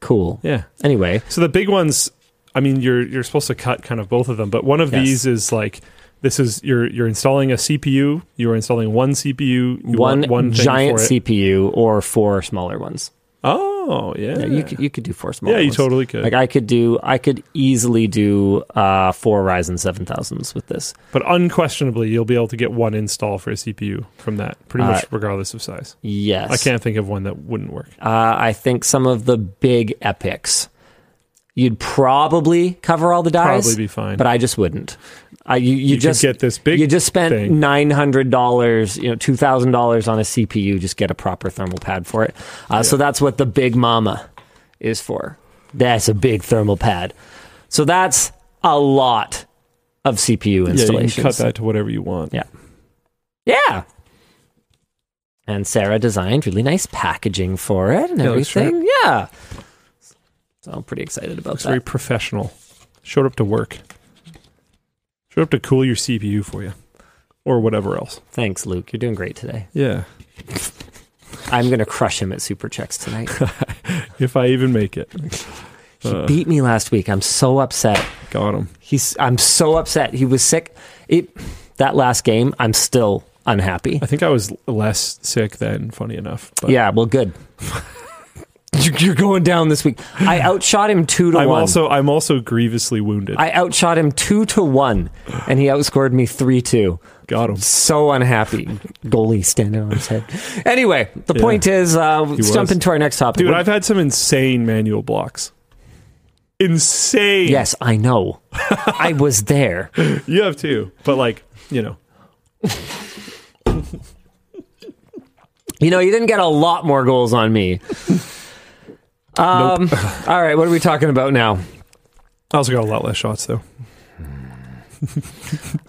Cool. yeah. Anyway, So the big ones, I mean, you're you're supposed to cut kind of both of them, but one of Yes. these is like this is you're you're installing a CPU. You are installing one CPU. You one, want one thing giant. CPU or four smaller ones. Oh, yeah. Yeah, you could you could do four small. Yeah, you ones. totally could. Like I could do, I could easily do uh, four Ryzen seven thousands with this. But unquestionably, you'll be able to get one install for a CPU from that, pretty much Uh, regardless of size. Yes, I can't think of one that wouldn't work. Uh, I think some of the big EPYCs, you'd probably cover all the dies. Probably be fine. but I just wouldn't. I you, you, you just get this big. you just spent nine hundred dollars, you know, two thousand dollars on a CPU. Just get a proper thermal pad for it. Uh, So that's what the Big Mama is for. That's a big thermal pad. So that's a lot of CPU yeah, you installations. can cut that to whatever you want. Yeah. Yeah. And Sarah designed really nice packaging for it and Yeah, everything. Yeah. So I'm pretty excited about Looks that. very professional. Showed up to work. Showed up to cool your CPU for you, or whatever else. Thanks, Luke. You're doing great today. Yeah, I'm going to crush him at Super Chexx tonight. if I even make it, He Uh. beat me last week. I'm so upset. got him. He's I'm so upset. He was sick. It that last game, I'm still unhappy. I think I was less sick then. Funny enough, but Yeah, well good. You're going down this week. I outshot him 2 to I'm 1. also I'm also grievously wounded. I outshot him 2 to 1 and he outscored me 3-2. got him. so unhappy. Goalie standing on his head. Anyway, the Yeah. point is, uh, jump into our next topic. Dude, We're- I've had some insane manual blocks. Insane. yes, I know. I was there. you have too. But like, you know, You know, you didn't get a lot more goals on me. Um, all right, what are we talking about now? I also got a lot less shots though.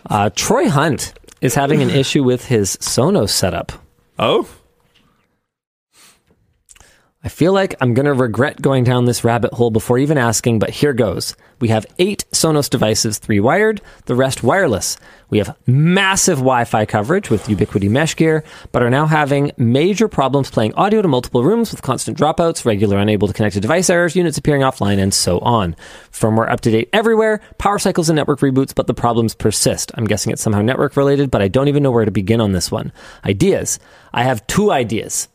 Uh, Troy Hunt is having an issue with his Sonos setup. Oh, I feel like I'm going to regret going down this rabbit hole before even asking, but here goes. We have eight Sonos devices, three wired, the rest wireless. We have massive Wi Fi coverage with Ubiquiti Mesh Gear, but are now having major problems playing audio to multiple rooms with constant dropouts, regular unable to connect to device errors, units appearing offline, and so on. Firmware up to date everywhere, power cycles and network reboots, but the problems persist. I'm guessing it's somehow network related, but I don't even know where to begin on this one. Ideas. I have two ideas.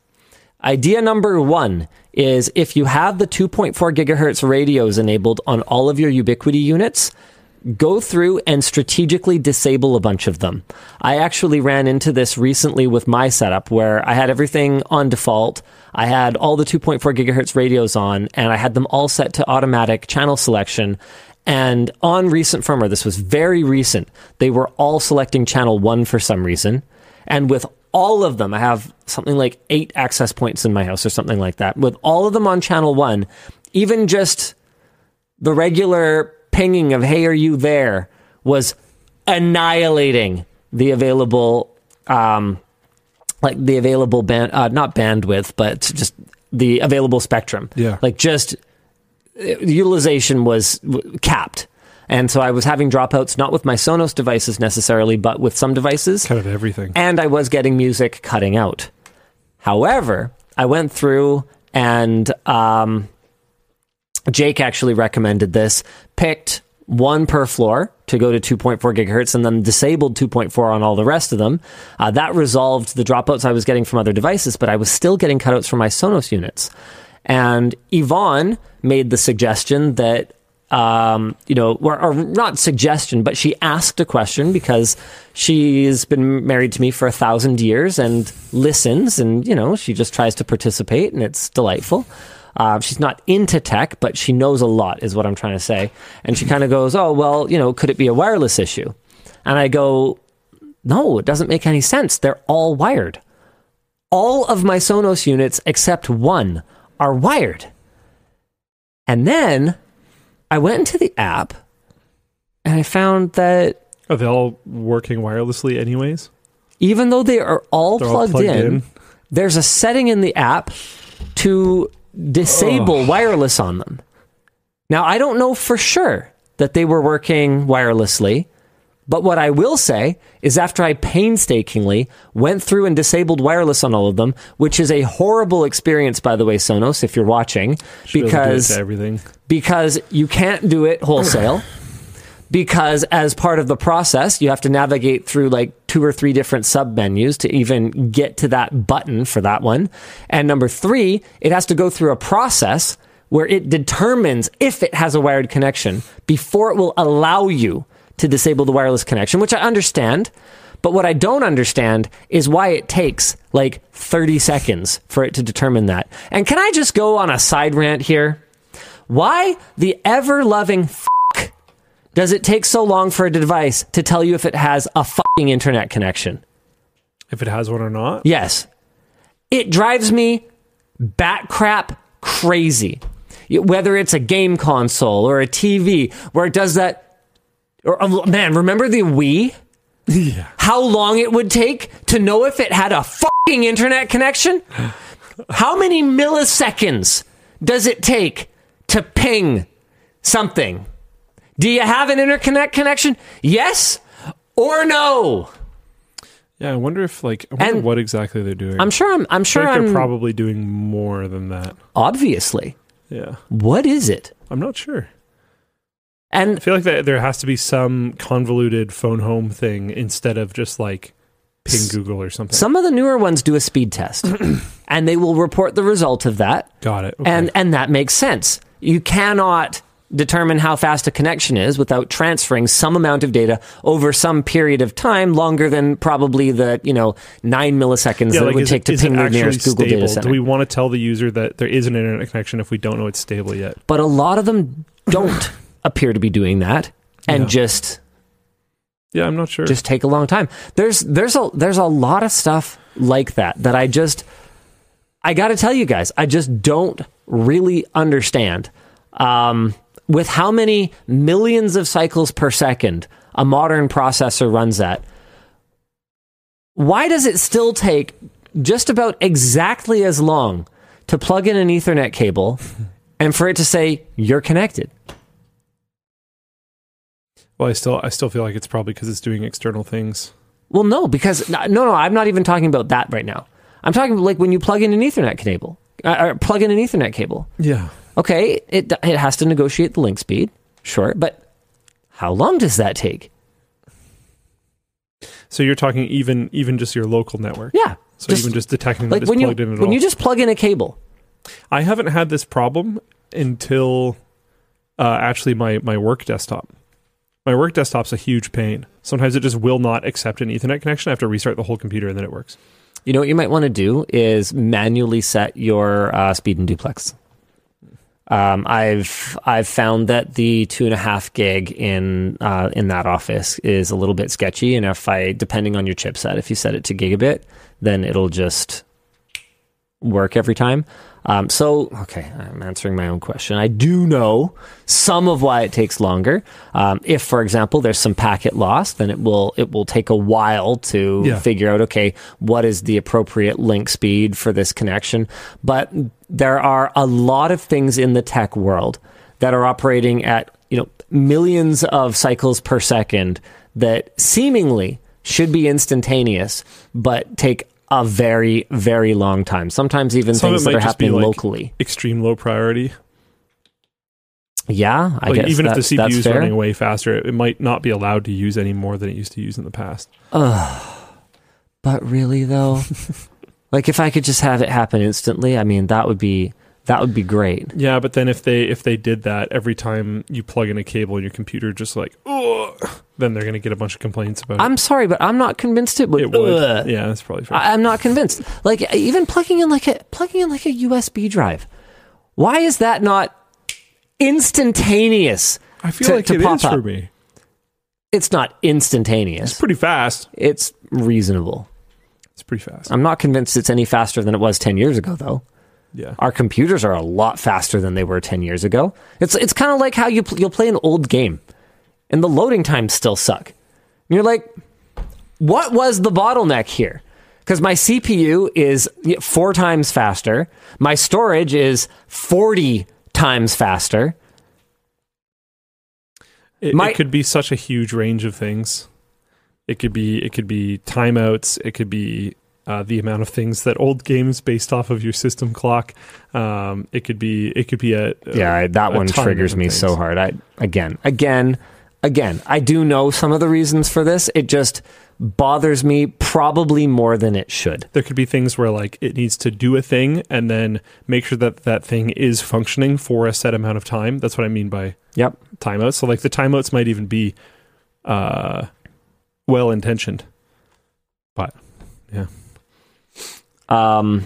Idea number one is if you have the 2.4 gigahertz radios enabled on all of your Ubiquiti units, go through and strategically disable a bunch of them. I actually ran into this recently with my setup where I had everything on default. I had all the 2.4 gigahertz radios on and I had them all set to automatic channel selection. And on recent firmware, this was very recent, they were all selecting channel one for some reason. And with all of them, I have something like eight access points in my house or something like that. With all of them on channel one, even just the regular pinging of "Hey, are you there?" was annihilating the available, um, like the available band, uh, not bandwidth, but just the available spectrum. Yeah. like just uh, utilization was capped. And so I was having dropouts, not with my Sonos devices necessarily, but with some devices kind of everything. and I was getting music cutting out. However, I went through and um, Jake actually recommended this, picked one per floor to go to 2.4 gigahertz and then disabled 2.4 on all the rest of them. Uh, that resolved the dropouts I was getting from other devices, but I was still getting cutouts from my Sonos units. And Yvonne made the suggestion that um, you know, or, or not suggestion, but she asked a question because she's been married to me for a thousand years and listens, and you know, she just tries to participate, and it's delightful. Uh, she's not into tech, but she knows a lot, is what I'm trying to say. And she kind of goes, "Oh, well, you know, could it be a wireless issue?" And I go, "No, it doesn't make any sense. They're all wired. All of my Sonos units except one are wired." And then I went into the app and I found that Are they all working wirelessly anyways? even though they are all, They're all plugged, plugged in, in. there's a setting in the app to disable wireless on them. Now, I don't know for sure that they were working wirelessly, but what I will say is after I painstakingly went through and disabled wireless on all of them, which is a horrible experience, by the way, Sonos, if you're watching, do because everything. because you can't do it wholesale because as part of the process, you have to navigate through like two or three different sub menus to even get to that button for that one. And number three, it has to go through a process where it determines if it has a wired connection before it will allow you to disable the wireless connection, which I understand. But what I don't understand is why it takes like 30 seconds for it to determine that. And can I just go on a side rant here? Why the ever loving fuck does it take so long for a device to tell you if it has a fucking internet connection? If it has one or not. Yes. It drives me bat crap crazy. Whether it's a game console or a TV where it does that. Or, oh, man, remember the Wii? Yeah. How long it would take to know if it had a fucking internet connection? How many milliseconds does it take to ping something? Do you have an interconnect connection? Yes or no? Yeah, I wonder if like I wonder And- what exactly they're doing. I'm sure I'm I'm sure like I'm they're probably doing more than that. obviously. Yeah, What is it? I'm not sure. And I feel like that there has to be some convoluted phone home thing instead of just like ping Google or something. some of the newer ones do a speed test and they will report the result of that Got it. Okay. and and that makes sense. You cannot determine how fast a connection is without transferring some amount of data over some period of time longer than probably the, you know, 9 milliseconds that it would take to ping the nearest Google stable? data center. Do we want to tell the user that there is an internet connection if we don't know it's stable yet? but a lot of them don't appear to be doing that and Yeah. just Yeah, I'm not sure. just take a long time. There's there's a there's a lot of stuff like that that I just I got to tell you guys, I just don't really understand. Um, with how many millions of cycles per second a modern processor runs at, why does it still take just about exactly as long to plug in an Ethernet cable and for it to say you're connected? Well, I still I still feel like it's probably because it's doing external things. Well, no, because no, no, I'm not even talking about that right now. I'm talking like when you plug in an Ethernet cable, uh, or plug in an Ethernet cable. Yeah. Okay, it it has to negotiate the link speed, sure, but how long does that take? So you're talking even even just your local network. Yeah, So just- even just detecting that like it's when you in at when all. you just plug in a cable. I haven't had this problem until uh, actually my my work desktop. My work desktop's a huge pain. Sometimes it just will not accept an Ethernet connection. I have to restart the whole computer and then it works. You know what you might want to do is manually set your uh, speed and duplex. Um, I've I've found that the two and a half gig in uh, in that office is a little bit sketchy, and if I depending on your chipset, if you set it to gigabit, then it'll just work every time. Um, so, okay, I'm answering my own question. I do know some of why it takes longer. Um, if, for example, there's some packet loss, then it will it will take a while to Yeah. figure out okay what is the appropriate link speed for this connection. But there are a lot of things in the tech world that are operating at you know millions of cycles per second that seemingly should be instantaneous, but take a very very long time. Sometimes even Some things that are happening like, locally. Extreme low priority. Yeah, I like guess even if the CPU is running way faster, it, it might not be allowed to use any more than it used to use in the past. But really though, like if I could just have it happen instantly, I mean that would be that would be great. Yeah, but then if they if they did that every time you plug in a cable in your computer, just like oh, then they're going to get a bunch of complaints about I'm sorry, but I'm not convinced it would. it. It would. Ugh. Yeah, that's probably fair. I, I'm not convinced. Like even plugging in like a plugging in like a USB drive. Why is that not instantaneous? I feel to- like to it is up. for me. It's not instantaneous. It's pretty fast. It's reasonable. It's pretty fast. I'm not convinced it's any faster than it was 10 years ago though. yeah. Our computers are a lot faster than they were 10 years ago. It's it's kind of like how you pl- you'll play an old game and the loading times still suck. And you're like what was the bottleneck here? Cuz my CPU is 4 times faster, my storage is 40 times faster. It, My- it could be such a huge range of things. It could be it could be timeouts. It could be uh, the amount of things that old games based off of your system clock. Um, it could be it could be a, a Yeah, that one triggers me different so hard. I again, again, again, I do know some of the reasons for this. It just bothers me probably more than it should. There could be things where like it needs to do a thing and then make sure that that thing is functioning for a set amount of time. That's what I mean by Yep. timeouts. So like the timeouts might even be uh, well intentioned, but yeah, Um,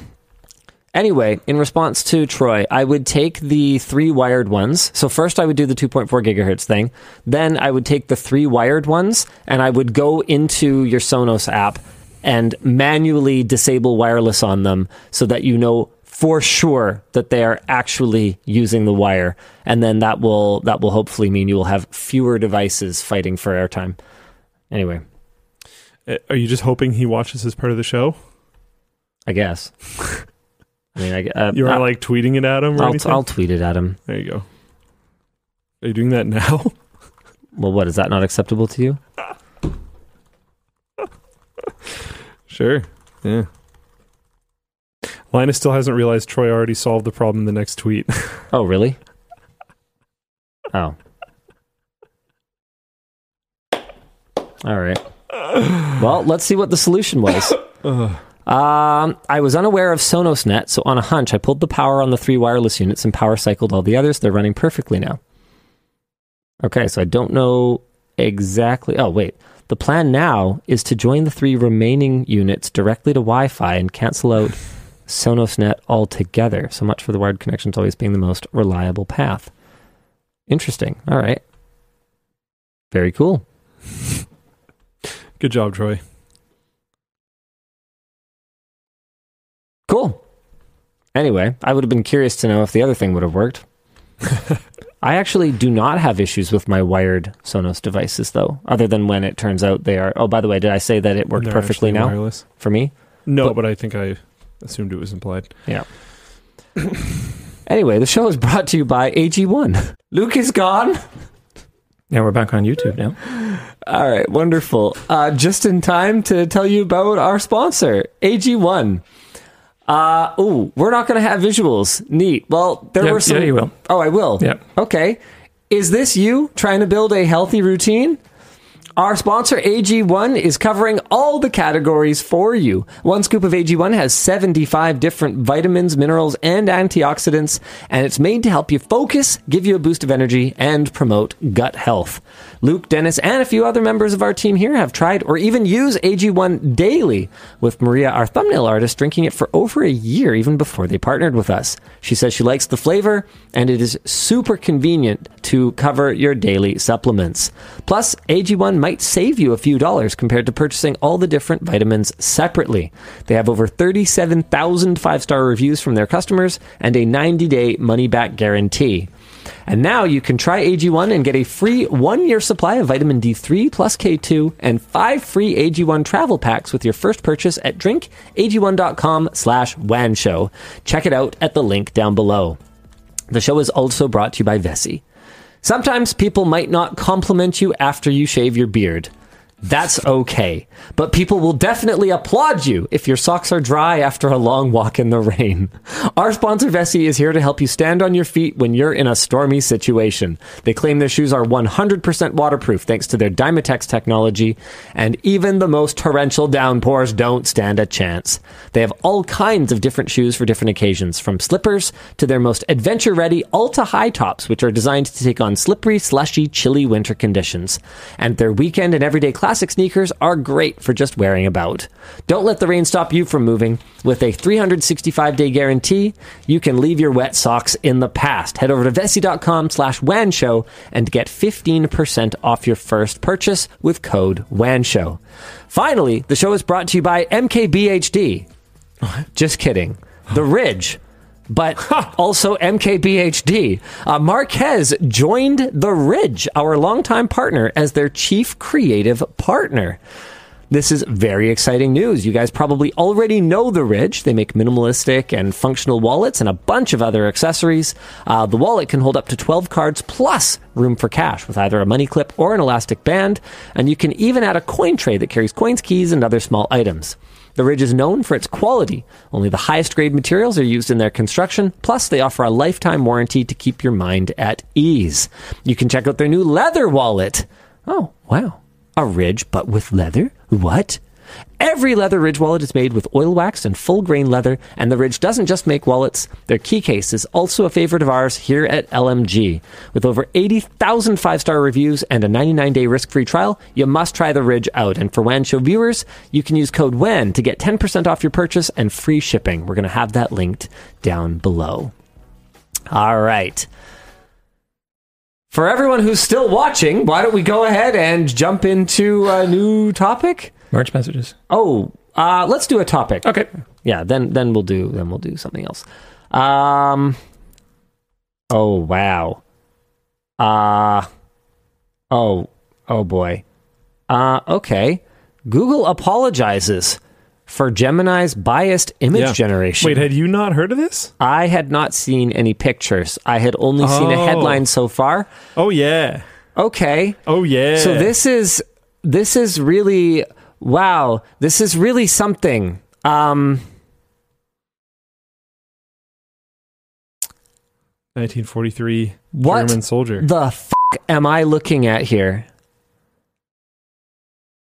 anyway, in response to Troy, I would take the three wired ones. So first, I would do the 2.4 gigahertz thing. Then I would take the three wired ones, and I would go into your Sonos app and manually disable wireless on them, so that you know for sure that they are actually using the wire, and then that will that will hopefully mean you will have fewer devices fighting for airtime. Anyway, Uh, are you just hoping he watches as part of the show? I guess. I mean, I, uh, You are uh, like tweeting it at him I'll? I'll tweet it at him. there you go. Are you doing that now? Well, what is that not acceptable to you? sure. Yeah. Linus still hasn't realized Troy already solved the problem in the next tweet. Oh, really? Oh. All right. Well, let's see what the solution was. Um, I was unaware of SonosNet, so on a hunch, I pulled the power on the three wireless units and power cycled all the others. They're running perfectly now. Okay, so I don't know exactly. Oh, wait. The plan now is to join the three remaining units directly to Wi Fi and cancel out SonosNet altogether. So much for the wired connections always being the most reliable path. Interesting. All right. Very cool. Good job, Troy. Cool. Anyway, I would have been curious to know if the other thing would have worked. I actually do not have issues with my wired Sonos devices, though, other than when it turns out they are. Oh, by the way, did I say that it worked They're perfectly now Wireless. for me? No, But- but I think I assumed it was implied. Yeah. anyway, the show is brought to you by AG1. Luke is gone. Yeah, we're back on YouTube now. All right, wonderful. Uh, just in time to tell you about our sponsor, AG1. Uh, oh, we're not going to have visuals. Neat. Well, there Yeah, were some. yeah, you will. Oh, I will. Yeah. Okay. Is this you trying to build a healthy routine? Our sponsor, AG1, is covering all the categories for you. One scoop of AG1 has 75 different vitamins, minerals, and antioxidants, and it's made to help you focus, give you a boost of energy, and promote gut health. Luke, Dennis, and a few other members of our team here have tried or even use AG1 daily, with Maria, our thumbnail artist, drinking it for over a year even before they partnered with us. She says she likes the flavor, and it is super convenient to cover your daily supplements. Plus, AG1 might save you a few dollars compared to purchasing all the different vitamins separately. They have over 37,000 five star reviews from their customers and a 90 day money back guarantee. And now you can try AG1 and get a free one year supply of vitamin D3 plus K2 and five free AG1 travel packs with your first purchase at drinkag1.com slash wanshow. Check it out at the link down below. The show is also brought to you by Vessi. Sometimes people might not compliment you after you shave your beard. That's okay. But people will definitely applaud you if your socks are dry after a long walk in the rain. Our sponsor Vessi is here to help you stand on your feet when you're in a stormy situation. They claim their shoes are 100% waterproof thanks to their Dymatex technology, and even the most torrential downpours don't stand a chance. They have all kinds of different shoes for different occasions, from slippers to their most adventure ready Ulta high tops, which are designed to take on slippery, slushy, chilly winter conditions. And their weekend and everyday classic sneakers are great for just wearing about. Don't let the rain stop you from moving. With a 365 day guarantee, you can leave your wet socks in the past. Head over to Vessi.com slash WANSHOW and get 15% off your first purchase with code WANSHOW. Finally, the show is brought to you by MKBHD. Just kidding. The Ridge. But also MKBHD. Uh, Marques joined The Ridge, our longtime partner, as their chief creative partner. This is very exciting news. You guys probably already know The Ridge. They make minimalistic and functional wallets and a bunch of other accessories. Uh, the wallet can hold up to 12 cards plus room for cash with either a money clip or an elastic band. And you can even add a coin tray that carries coins, keys, and other small items. The Ridge is known for its quality. Only the highest grade materials are used in their construction, plus, they offer a lifetime warranty to keep your mind at ease. You can check out their new leather wallet. Oh, wow. A ridge, but with leather? What? Every leather Ridge wallet is made with oil wax and full grain leather, and the Ridge doesn't just make wallets. Their key case is also a favorite of ours here at LMG. With over 80,000 five star reviews and a 99 day risk free trial, you must try the Ridge out. And for WAN Show viewers, you can use code WAN to get 10% off your purchase and free shipping. We're going to have that linked down below. All right. For everyone who's still watching, why don't we go ahead and jump into a new topic? Merch messages. Oh, uh, let's do a topic. Okay. Yeah, then then we'll do then we'll do something else. Um. Oh wow. Uh. Oh oh boy. Uh. Okay. Google apologizes for Gemini's biased image Yeah. generation. Wait, had you not heard of this? I had not seen any pictures. I had only seen a Oh. headline so far. Oh yeah. Okay. Oh yeah. So this is this is really wow. This is really something. Um 1943 What German soldier. the fuck am I looking at here?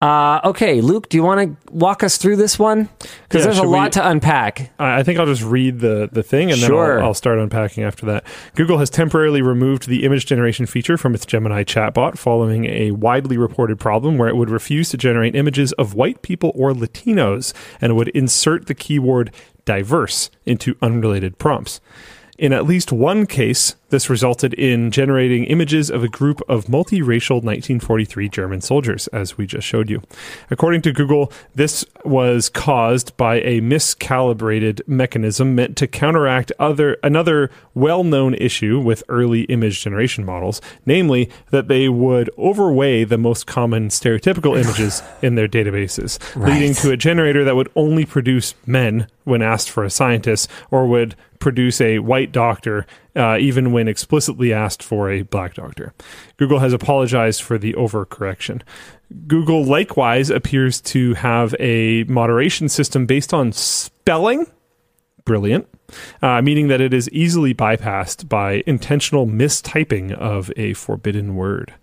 Uh okay, Luke, do you want to walk us through this one? Cuz Yeah, there's a should we- lot to unpack. I I think I'll just read the, the thing and Sure. then I'll, I'll start unpacking after that. Google has temporarily removed the image generation feature from its Gemini chatbot following a widely reported problem where it would refuse to generate images of white people or Latinos and would insert the keyword diverse into unrelated prompts. In at least one case, this resulted in generating images of a group of multiracial 1943 German soldiers, as we just showed you. According to Google, this was caused by a miscalibrated mechanism meant to counteract other another well-known issue with early image generation models, namely that they would overweigh the most common stereotypical images in their databases, leading to a generator that would only produce men when asked for a scientist, or would produce a white doctor uh, even when explicitly asked for a black doctor. Google has apologized for the overcorrection. Google likewise appears to have a moderation system based on spelling. Brilliant. Uh, meaning that it is easily bypassed by intentional mistyping of a forbidden word.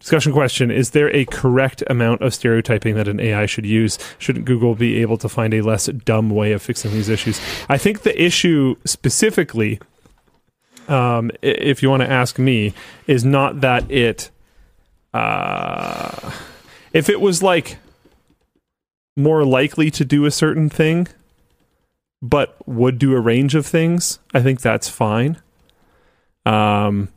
Discussion question Is there a correct amount of stereotyping that an AI should use? Shouldn't Google be able to find a less dumb way of fixing these issues? I think the issue specifically, um, if you want to ask me, is not that it. Uh, if it was like more likely to do a certain thing, but would do a range of things, I think that's fine. Um,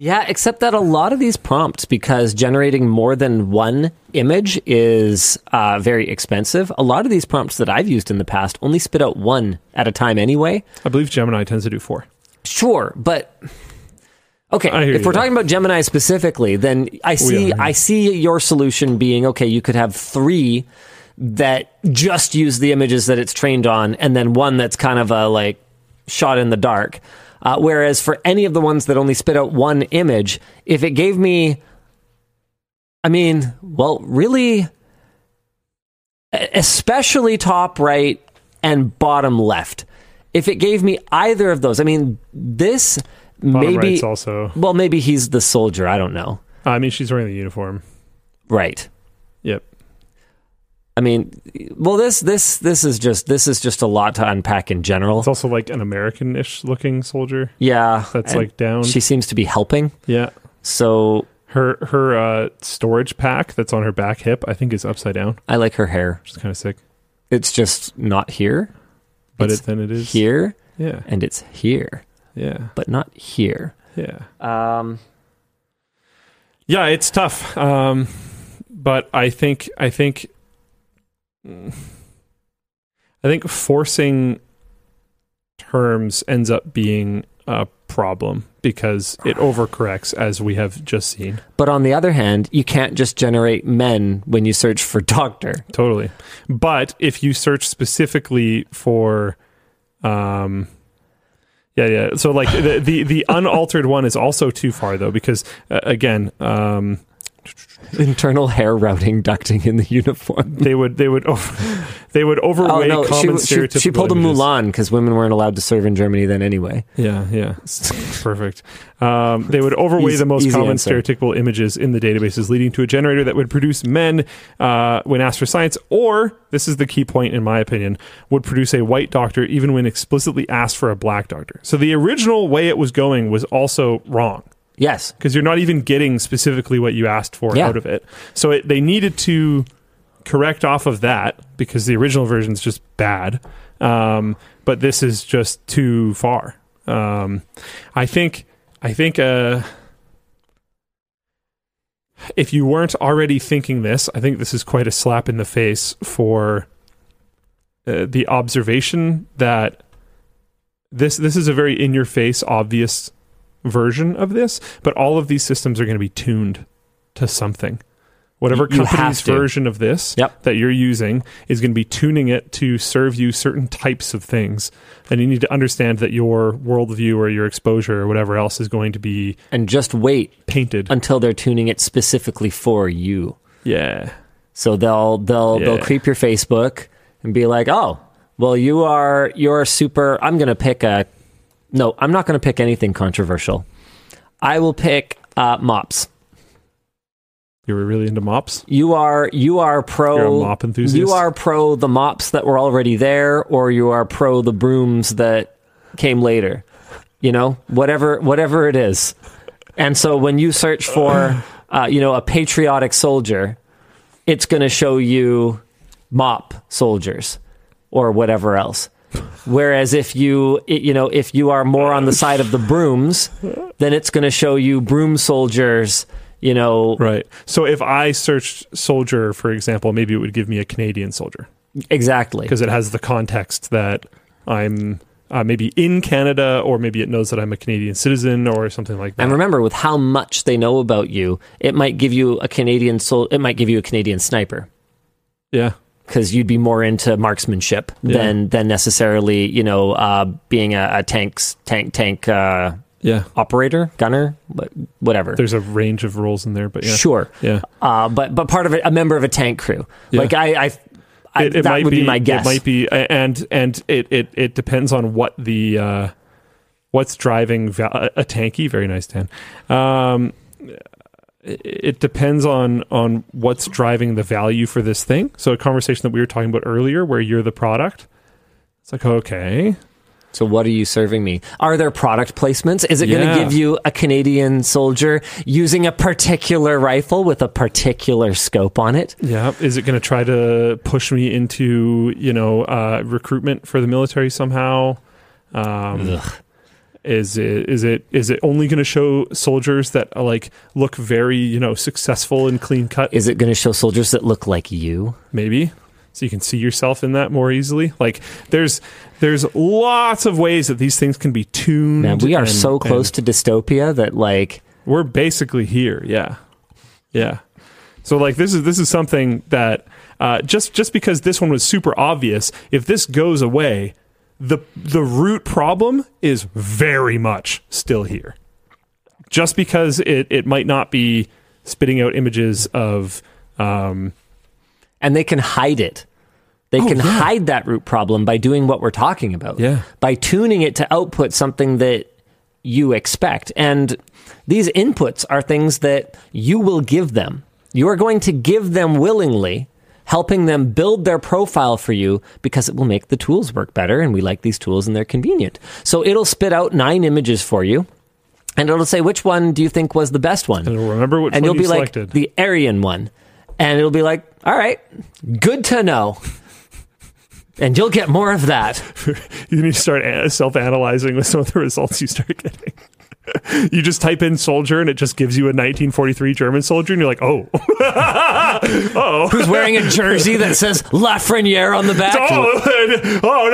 Yeah, except that a lot of these prompts, because generating more than one image is uh, very expensive, a lot of these prompts that I've used in the past only spit out one at a time anyway. I believe Gemini tends to do four. Sure, but okay, if we're talking about Gemini specifically, then I see. I see your solution being okay, you could have 3 that just use the images that it's trained on and then one that's kind of a like shot in the dark. Uh, whereas for any of the ones that only spit out one image, if it gave me I mean, well, really especially top right and bottom left. If it gave me either of those, I mean, this maybe also. well, maybe he's the soldier. I don't know. I mean, she's wearing the uniform. Right. Yep. I mean, well, this this this is just this is just a lot to unpack in general. It's also like an American-ish looking soldier yeah, that's like down. she seems to be helping. yeah. So Her her uh, storage pack that's on her back hip, I think, is upside down, I like her hair. She's kind of sick. It's just not here, But It's it, then it is here, Yeah. and it's here, Yeah. but not here. Yeah. Um, Yeah, it's tough. Um, but I think I think I think forcing terms ends up being a problem because it overcorrects as we have just seen. but on the other hand, you can't just generate men when you search for doctor. Totally. But if you search specifically for um yeah, yeah. So like the the, the unaltered one is also too far though because uh, again, um internal hair routing ducting in the uniform. They would they would they would Oh overweigh no, common she, she, stereotypical she pulled a. Mulan because women weren't allowed to serve in Germany then anyway. Yeah, yeah, perfect. Um, they would overweigh Easy- the most common answer. stereotypical images in the databases, leading to a generator that would produce men uh, when asked for science, or this is the key point in my opinion, would produce a white doctor even when explicitly asked for a black doctor. So the original way it was going was also wrong Yes, because you're not even getting specifically what you asked for Yeah. out of it. So it, they needed to correct off of that because the original version is just bad. Um, but this is just too far. Um, I think. I think. Uh, if you weren't already thinking this, I think this is quite a slap in the face for uh, the observation that this this is a very in your face obvious version of this, but all of these systems are going to be tuned to something. Whatever You company's version of this Yep. that you're using is going to be tuning it to serve you certain types of things. And you need to understand that your worldview or your exposure or whatever else is going to be and just wait painted. until they're tuning it specifically for you. yeah. So they'll they'll they'll creep your Facebook and be like, "Oh, well, you are you're super. I'm going to pick a no. I'm not going to pick anything controversial. I will pick uh, mops. You were really into mops? You are you are pro You're a mop enthusiast? You are pro the mops that were already there, or you are pro the brooms that came later. You know, whatever whatever it is. And so when you search for, uh, you know, a patriotic soldier, it's going to show you mop soldiers or whatever else. Whereas if you, you know, if you are more on the side of the brooms, then it's going to show you broom soldiers. You know, Right. So if I searched soldier, for example, maybe it would give me a Canadian soldier exactly. because it has the context that I'm uh, maybe in Canada or maybe it knows that I'm a Canadian citizen or something like that. And remember, with how much they know about you, it might give you a Canadian sol- It might give you a Canadian sniper yeah. Because you'd be more into marksmanship Yeah. than than necessarily, you know, uh, being a, a tanks tank tank uh, Yeah. operator, gunner, wha- whatever. There's a range of roles in there, but yeah. Sure, Yeah. uh, but but part of it, a member of a tank crew. Yeah. Like I, I, I It, it that might would be, my guess. It might be, and and it it, it depends on what the uh, what's driving a tanky. Very nice, Dan. Um, it- depends on on what's driving the value for this thing. So a conversation that we were talking about earlier, where you're the product. It's like okay, So what are you serving me? Are there product placements? Is it going to give you a Canadian soldier using a particular rifle with a particular scope on it? yeah. Is it going to try to push me into you know uh, recruitment for the military somehow? Um, Ugh. Is it is it is it only going to show soldiers that uh, like look very you know successful and clean cut? Is it going to show soldiers that look like you? maybe. So you can see yourself in that more easily. Like there's there's lots of ways that these things can be tuned Man, we are and- so close to dystopia that like we're basically here yeah. Yeah. So like this is this is something that uh, just just because this one was super obvious if this goes away the the root problem is very much still here just because it, it might not be spitting out images of um, and they can hide it. They Oh, can yeah. hide that root problem by doing what we're talking about. Yeah. By tuning it to output something that you expect. And these inputs are things that you will give them. You are going to give them willingly, helping them build their profile for you because it will make the tools work better. And we like these tools and they're convenient. So it'll spit out nine images for you. And it'll say, which one do you think was the best one? and it'll remember which and one you'll you be selected like the Aryan one, and it'll be like, all right, good to know. And you'll get more of that. you need to start self-analyzing with some of the results you start getting you just type in soldier and it just gives you a 1943 german soldier and you're like oh. Oh. Who's wearing a jersey that says Lafreniere on the back? oh, oh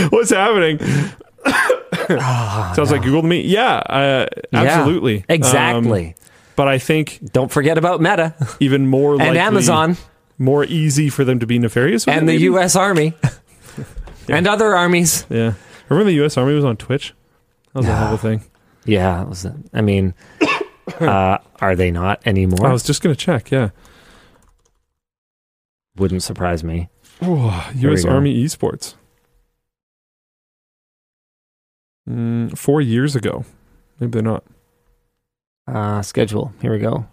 no. What's happening? Sounds like google to me. Yeah uh, Yeah, absolutely. exactly. Um, but i think Don't forget about Meta. even more and likely, Amazon. more easy for them to be nefarious with and the maybe? U.S. Army. And other armies. yeah. Remember the us army was on twitch that was a whole thing Yeah, it was, I mean, uh, are they not anymore? I was just going to check. Yeah. Wouldn't surprise me. Oh, U.S. Army Esports. Mm, four years ago. Maybe they're not. Uh, schedule. Here we go.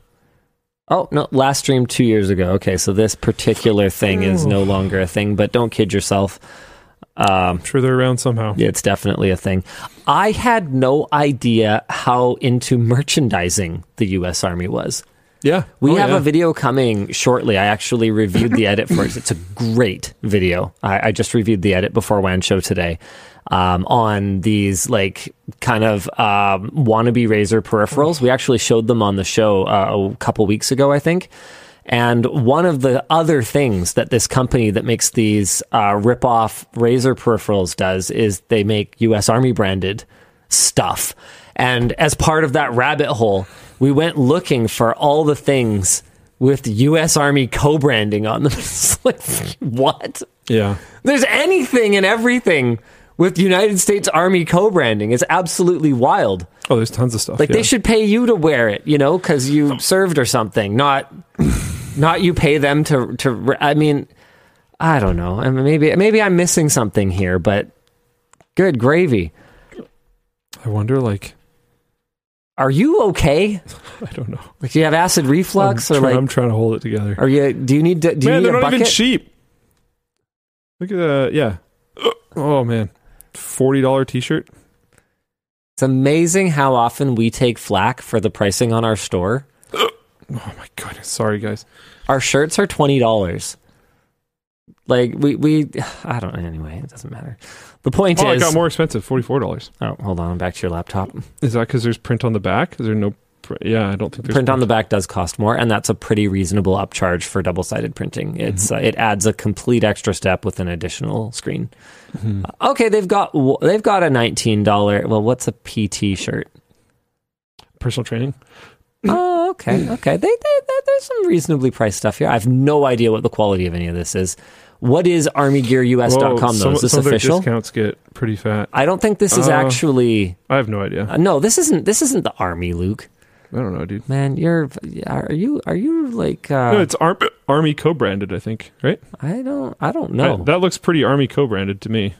Oh no! Last stream two years ago. Okay, so this particular thing is no longer a thing. But don't kid yourself. Um, I'm sure they're around somehow. it's definitely a thing. I had no idea how into merchandising the U.S. Army was. Yeah. We Oh, have yeah. a video coming shortly. I actually reviewed the edit for it. It's a great video. I, I just reviewed the edit before WAN show today um, on these like kind of um, wannabe Razer peripherals. We actually showed them on the show uh, a couple weeks ago, I think. And one of the other things that this company that makes these uh, rip-off Razer peripherals does is they make U.S. Army branded stuff. And as part of that rabbit hole, we went looking for all the things with U.S. Army co-branding on them. It's like, what? Yeah. There's anything and everything with United States Army co-branding. It's absolutely wild. Oh, there's tons of stuff. Like yeah. they should pay you to wear it, you know, because you served or something. Not, not you pay them to to. I mean, I don't know. I mean, maybe maybe I'm missing something here, but good gravy. I wonder, like, Are you okay? I don't know. Like, do you have acid reflux, I'm, or try- like, I'm trying to hold it together. are you? Do you need to? Do man, you they're need a not even bucket? cheap. Look at that. Yeah. Oh, man. $40 t shirt. It's amazing how often we take flack for the pricing on our store. Oh, my goodness. Sorry, guys. Our shirts are twenty dollars. Like we we I don't know anyway. It doesn't matter. The point is Oh, it is. got more expensive $44. oh, hold on. Back to your laptop. Is that because there's print on the back? Is there no. Pr- yeah, I don't think there's print on the back does cost more, and that's a pretty reasonable upcharge for double sided printing. It's uh, it adds a complete extra step with an additional screen. Mhm. Uh, okay, they've got they've got a nineteen dollar. Well, what's a PT shirt? personal training. Oh, okay, okay. They, they, they, there's some reasonably priced stuff here. I have no idea what the quality of any of this is. What is ArmyGearUS.com though? some, Is this some of their official? discounts get pretty fat. I don't think this is Uh, actually. I have no idea. Uh, no, this isn't. This isn't the army, Luke. I don't know, dude. Man, you're. Are you? Are you like? Uh, no, it's Ar- Army co-branded, I think, right? I don't. I don't know. I- that looks pretty Army co-branded to me.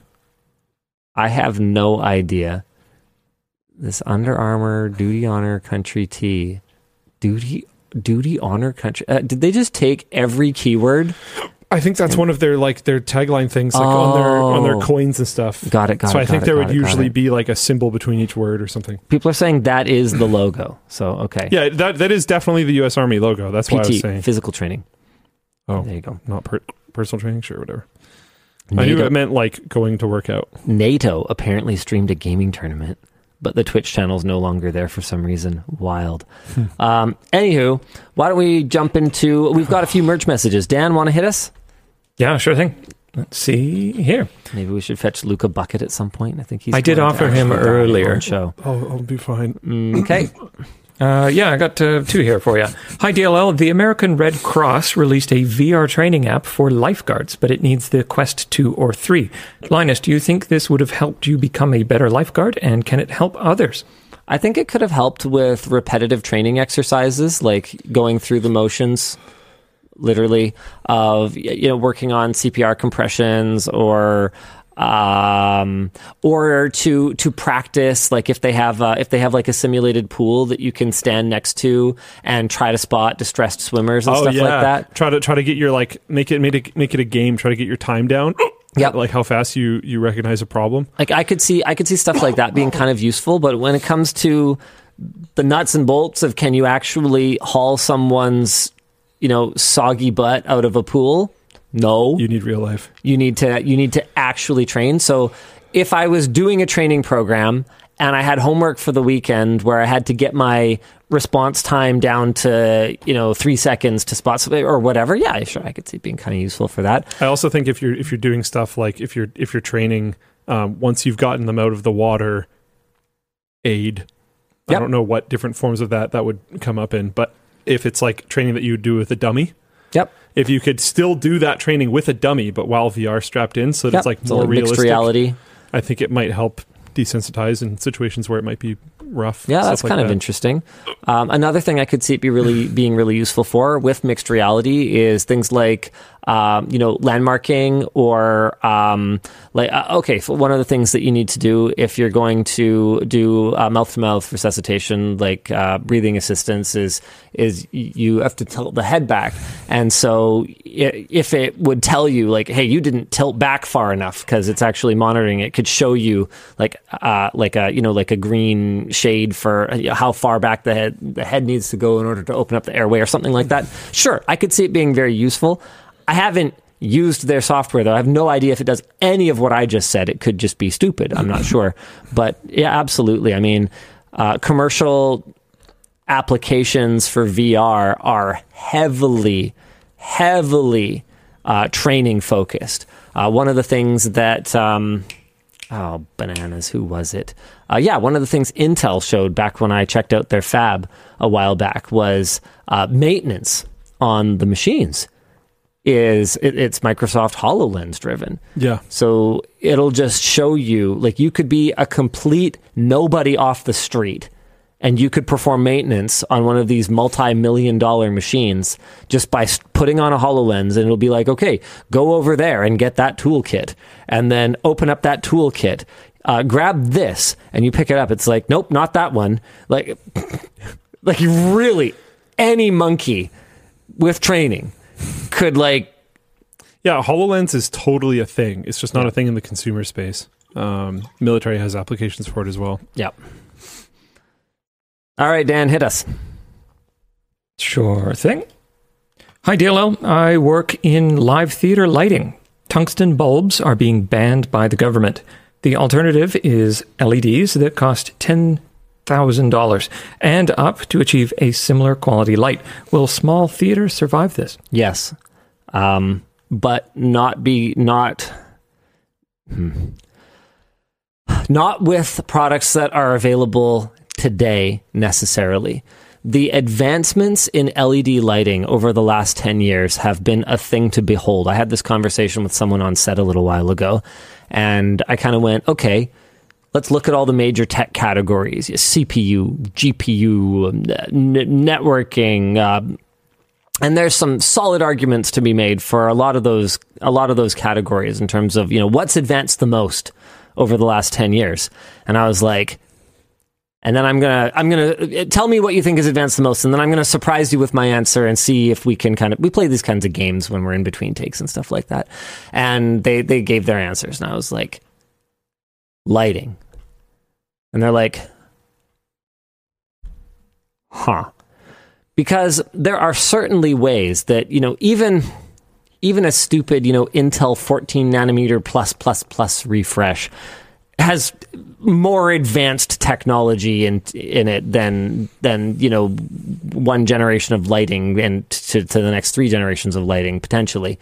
I have no idea. This Under Armour Duty Honor Country T, Duty Duty Honor Country. Uh, did they just take every keyword? I think that's one of their like their tagline things, like on their on their Oh. coins and stuff. Got it. Got so it. I think got there would it, usually it. be like a symbol between each word or something. People are saying that is the logo. So okay. Yeah, that that is definitely the U.S. Army logo. That's what I was saying. physical training. Oh, There you go. not per- personal training, sure, whatever. I knew it meant like going to work out. NATO apparently streamed a gaming tournament, but the Twitch channel's no longer there for some reason. Wild. Hmm. um, anywho, why don't we jump into? We've got a few merch messages. Dan, want to hit us? Yeah, sure thing. Let's see here. Maybe we should fetch Luke a bucket at some point. I think he's. I did offer him earlier. on Show. Oh, I'll be fine. Mm, Okay. Uh, yeah, I got uh, two here for you. Hi, DLL. The American Red Cross released a VR training app for lifeguards, but it needs the Quest 2 or 3. Linus, do you think this would have helped you become a better lifeguard, and can it help others? I think it could have helped with repetitive training exercises, like going through the motions, literally, of you know working on CPR compressions or um, or to to practice like if they have uh, if they have like a simulated pool that you can stand next to and try to spot distressed swimmers and stuff like that. Try to try to get your like make it make it make it a game. Try to get your time down. Yep. Like how fast you you recognize a problem. Like I could see I could see stuff like that being kind of useful, but when it comes to the nuts and bolts of can you actually haul someone's you know soggy butt out of a pool? No. You need real life. you need to you need to actually train so if i was doing a training program and i had homework for the weekend where i had to get my response time down to you know three seconds to spot something or whatever yeah sure i could see it being kind of useful for that I also think if you're if you're doing stuff like if you're if you're training, um, once you've gotten them out of the water, aid. I don't know what different forms of that that would come up in, but if it's like training that you would do with a dummy, yep if you could still do that training with a dummy, but while VR strapped in, so that yep. it's like So more mixed realistic, reality I think it might help desensitize in situations where it might be rough. Yeah, that's like kind of interesting. Um, another thing I could see it be really being really useful for with mixed reality is things like um, you know landmarking or um, like uh, okay, one of the things that you need to do if you're going to do mouth to mouth resuscitation, like uh, breathing assistance, is is you have to tilt the head back, and so i- if it would tell you like, hey, you didn't tilt back far enough because it's actually monitoring, it could show you like uh, like a you know like a green shade for uh, how far back the head the head needs to go in order to open up the airway or something like that. Sure, I could see it being very useful. I haven't used their software though. I have no idea if it does any of what I just said. It could just be stupid. I'm not sure, but yeah, absolutely. I mean, uh, commercial applications for VR are heavily, heavily uh, training focused. Uh, one of the things that, um, oh, bananas, who was it? Uh, yeah, one of the things Intel showed back when I checked out their fab a while back was uh, maintenance on the machines. Is it, it's Microsoft HoloLens driven. Yeah. So it'll just show you, like, you could be a complete nobody off the street and you could perform maintenance on one of these multi million dollar machines just by putting on a HoloLens. And it'll be like, okay, go over there and get that toolkit and then open up that toolkit. Uh, grab this and you pick it up. It's like, nope, not that one. Like, like really, any monkey with training could like Yeah, HoloLens is totally a thing. It's just not a thing in the consumer space. Um, military has applications for it as well. Yep. All right, Dan, hit us. Sure thing. Hi, DLL. I work in live theater lighting. Tungsten bulbs are being banned by the government. The alternative is LEDs that cost $10,000 and up to achieve a similar quality light. Will small theaters survive this? Yes, um, but not be not. Hmm. Not with products that are available today necessarily. The advancements in LED lighting over the last 10 years have been a thing to behold. I had this conversation with someone on set a little while ago, and I kind of went, okay, let's look at all the major tech categories CPU, GPU, um, n- networking, uh, and there's some solid arguments to be made for a lot of those a lot of those categories in terms of you know what's advanced the most over the last 10 years and i was like and then i'm gonna i'm gonna uh, tell me what you think is advanced the most and then i'm gonna surprise you with my answer and see if we can kind of we play these kinds of games when we're in between takes and stuff like that. And they they gave their answers and i was like lighting. And they're like huh. Because there are certainly ways that you know even even a stupid you know Intel 14 nanometer plus plus plus refresh has more advanced technology in in it than than you know one generation of lighting and to, to the next three generations of lighting potentially.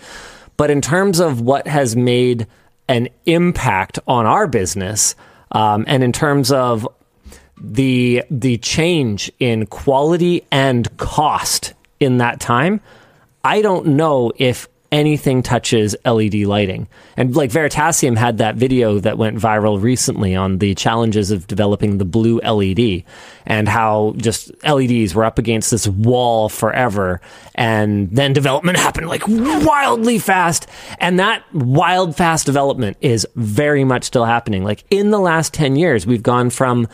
But in terms of what has made an impact on our business um, and in terms of the the change in quality and cost in that time, I don't know if anything touches LED lighting. And like Veritasium had that video that went viral recently on the challenges of developing the blue LED and how just LEDs were up against this wall forever and then development happened like wildly fast and that wild fast development is very much still happening. Like in the last 10 years we've gone from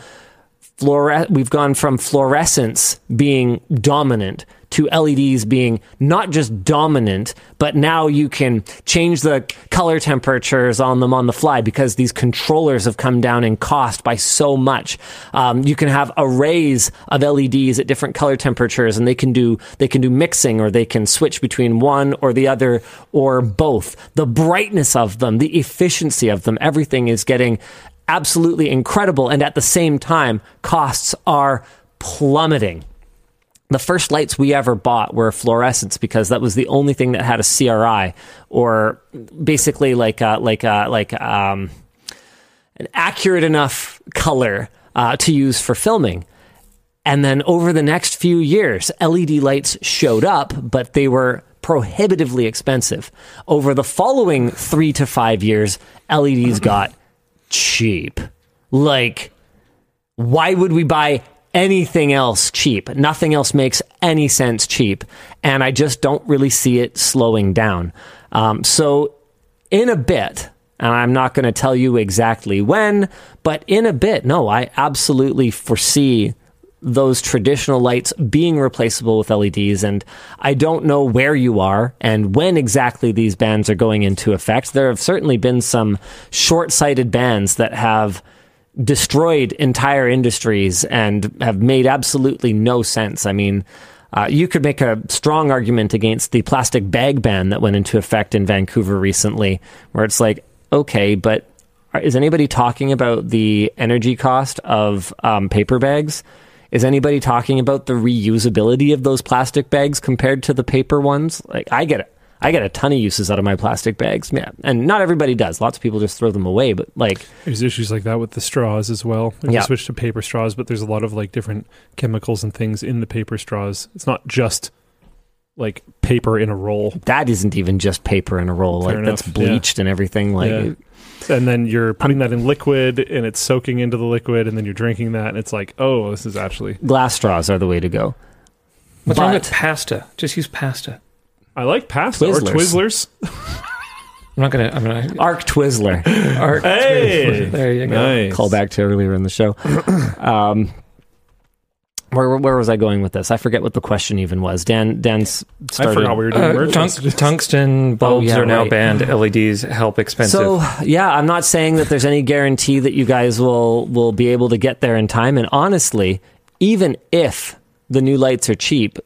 we've gone from fluorescents being dominant to LEDs being not just dominant, but now you can change the color temperatures on them on the fly because these controllers have come down in cost by so much. Um, you can have arrays of LEDs at different color temperatures, and they can do they can do mixing or they can switch between one or the other or both. The brightness of them, the efficiency of them, everything is getting absolutely incredible. And at the same time, costs are plummeting. The first lights we ever bought were fluorescents because that was the only thing that had a CRI or basically like a, like a, like um, an accurate enough color uh, to use for filming. And then over the next few years, LED lights showed up, but they were prohibitively expensive. Over the following three to five years, LEDs got cheap. Like why would we buy anything else cheap? Nothing else makes any sense cheap. And I just don't really see it slowing down. Um, so, in a bit, and I'm not going to tell you exactly when, but in a bit, no, I absolutely foresee those traditional lights being replaceable with LEDs. And I don't know where you are and when exactly these bans are going into effect. There have certainly been some short sighted bans that have destroyed entire industries and have made absolutely no sense. I mean, uh, you could make a strong argument against the plastic bag ban that went into effect in Vancouver recently, where it's like, okay, but is anybody talking about the energy cost of um, paper bags? Is anybody talking about the reusability of those plastic bags compared to the paper ones? Like, I get. I get a ton of uses out of my plastic bags. Yeah. And not everybody does. Lots of people just throw them away, but like There's issues like that with the straws as well. If Yeah. you switch to paper straws, but there's a lot of like different chemicals and things in the paper straws. It's not just like paper in a roll. that isn't even just paper in a roll. Fair like that's enough, yeah. bleached and everything. Like Yeah. And then you're putting that in liquid and it's soaking into the liquid and then you're drinking that and it's like, oh, this is actually glass straws are the way to go. What's wrong But- with pasta? Just use pasta. I like pasta Twizzlers. or Twizzlers. I'm not gonna. I'm gonna. Arc Twizzler. Art. Hey! there you go. Nice. Call back to earlier in the show. Um, where where was I going with this? I forget what the question even was. Dan Dan's I started. forgot we were doing Uh, merch tung- tungsten bulbs yeah, are now right. banned. LEDs help expensive. So yeah, I'm not saying that there's any guarantee that you guys will will be able to get there in time. And honestly, even if the new lights are cheap,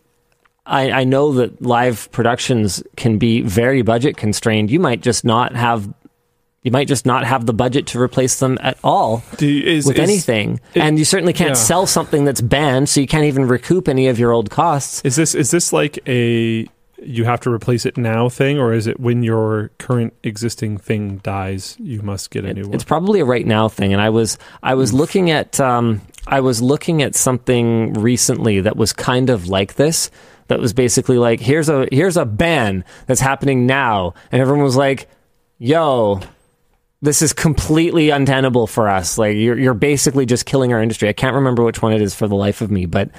I, I know that live productions can be very budget constrained. You might just not have you might just not have the budget to replace them at all Do you- is- with is- anything. it- and you certainly can't yeah. sell something that's banned, so you can't even recoup any of your old costs. Is this is this like a you have to replace it now thing, or is it when your current existing thing dies, you must get a new one? It's probably a right now thing. And I was I was looking at um, I was looking at something recently that was kind of like this. That was basically like here's a here's a ban that's happening now, and everyone was like, "Yo." This is completely untenable for us. Like you're you're basically just killing our industry. I can't remember which one it is for the life of me, but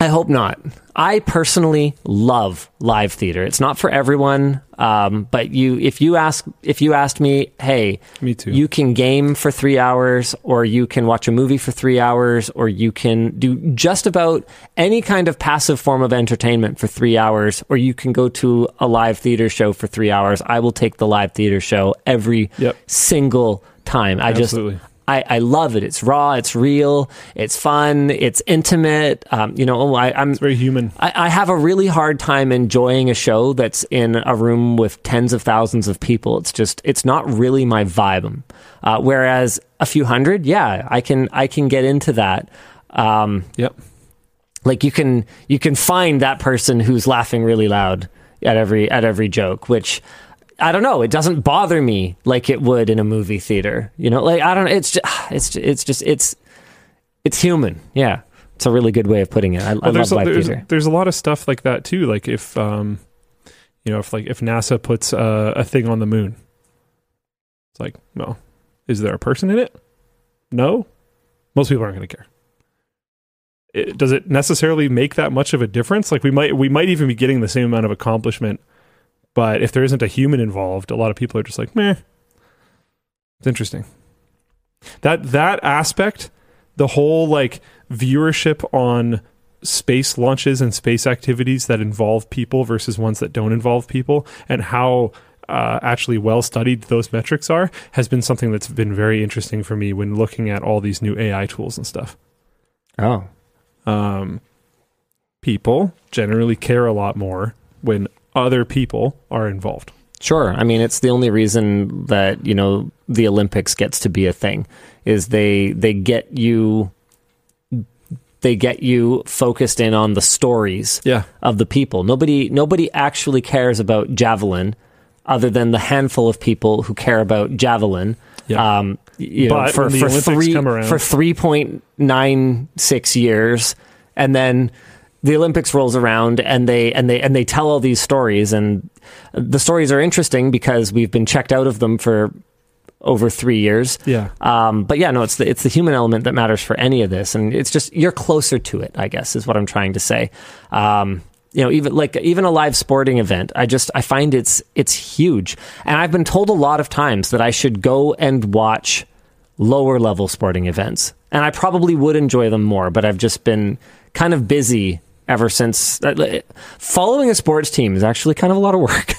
I hope not. I personally love live theater. It's not for everyone, um, but you if you ask if you asked me, hey, Me too. you can game for three hours, or you can watch a movie for three hours, or you can do just about any kind of passive form of entertainment for three hours, or you can go to a live theater show for three hours. I will take the live theater show every Yep. single time. I Absolutely. just I, I love it. It's raw. It's real. It's fun. It's intimate. Um, you know, I, I'm It's very human. I, I have a really hard time enjoying a show that's in a room with tens of thousands of people. It's just it's not really my vibe. Uh, whereas a few hundred, yeah, I can I can get into that. Um, Yep. like you can you can find that person who's laughing really loud at every at every joke, which I don't know. It doesn't bother me like it would in a movie theater. You know, like I don't. Know. It's just it's it's just it's it's human. Yeah, it's a really good way of putting it. I, I Well, love there's a, live there's, theater. there's a lot of stuff like that too. Like if um, you know, if like if NASA puts uh, a thing on the moon, it's like, well, is there a person in it? No, most people aren't going to care. It, does it necessarily make that much of a difference? Like we might we might even be getting the same amount of accomplishment, but if there isn't a human involved, a lot of people are just like, meh. It's interesting. That that aspect, the whole like viewership on space launches and space activities that involve people versus ones that don't involve people, and how uh, actually well studied those metrics are, has been something that's been very interesting for me when looking at all these new AI tools and stuff. Oh, Um, people generally care a lot more when other people are involved. Sure. I mean, it's the only reason that you know the Olympics gets to be a thing is they they get you they get you focused in on the stories Yeah. of the people. Nobody nobody actually cares about javelin other than the handful of people who care about javelin. Yeah. Um, you know, for for Olympics three for three point nine six years, and then the Olympics rolls around and they and they and they tell all these stories and the stories are interesting because we've been checked out of them for over three years. Yeah. Um, but yeah, no, it's the it's the human element that matters for any of this, and it's just you're closer to it. I guess is what I'm trying to say. Um, you know, even like even a live sporting event, I just I find it's it's huge, and I've been told a lot of times that I should go and watch lower level sporting events, and I probably would enjoy them more, but I've just been kind of busy ever since. uh, Following a sports team is actually kind of a lot of work.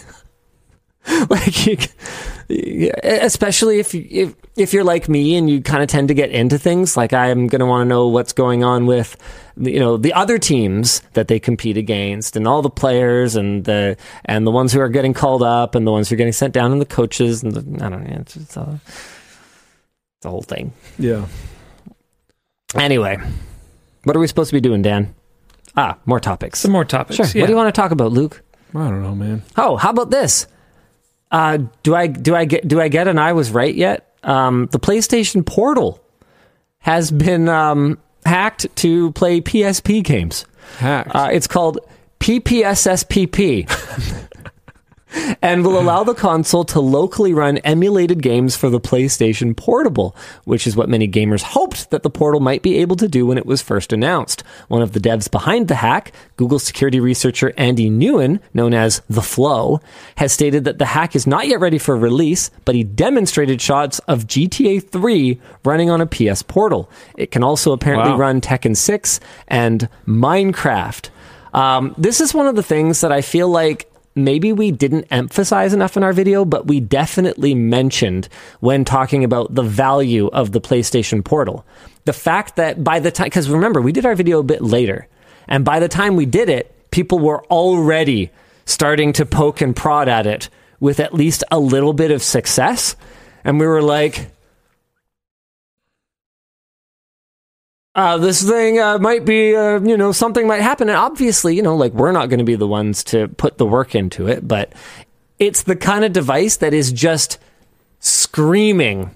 like you, especially if if if you're like me and you kind of tend to get into things like I'm going to want to know what's going on with you know the other teams that they compete against and all the players and the and the ones who are getting called up and the ones who are getting sent down and the coaches and the, I don't know it's, it's, a, it's a whole thing. Yeah. Anyway, what are we supposed to be doing, Dan? Ah, more topics. Some more topics. Sure. yeah. What do you want to talk about, Luke? I don't know, man. Oh, how about this? Uh, do I do I get do I get an I was right yet? Um, the PlayStation Portal has been um, hacked to play PSP games. Hacked. Uh, it's called PPSSPP. and will allow the console to locally run emulated games for the PlayStation Portable, which is what many gamers hoped that the Portal might be able to do when it was first announced. One of the devs behind the hack, Google security researcher Andy Nguyen, known as The Flow, has stated that the hack is not yet ready for release, but he demonstrated shots of GTA 3 running on a PS Portal. It can also apparently Wow. run Tekken 6 and Minecraft. Um, this is one of the things that I feel like maybe we didn't emphasize enough in our video, but we definitely mentioned when talking about the value of the PlayStation Portal. The fact that by the time, because remember, we did our video a bit later, and by the time we did it, people were already starting to poke and prod at it with at least a little bit of success. And we were like, uh, this thing uh, might be, uh, you know, something might happen. And obviously, you know, like we're not going to be the ones to put the work into it, but it's the kind of device that is just screaming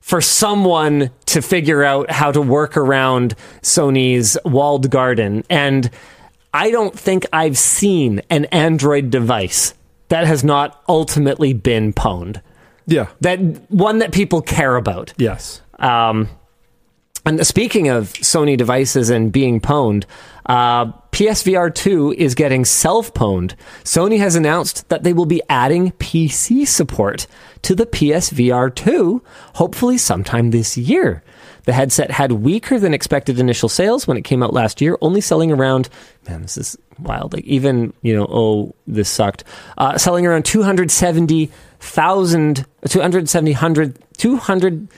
for someone to figure out how to work around Sony's walled garden. And I don't think I've seen an Android device that has not ultimately been pwned. yeah. That one that people care about. Yes. Um, and speaking of Sony devices and being pwned, uh, PSVR 2 is getting self pwned. Sony has announced that they will be adding PC support to the PSVR 2, hopefully sometime this year. The headset had weaker than expected initial sales when it came out last year, only selling around, man, this is wild. Like, even, you know, oh, this sucked. Uh, selling around 270,000, 270, 100, 200,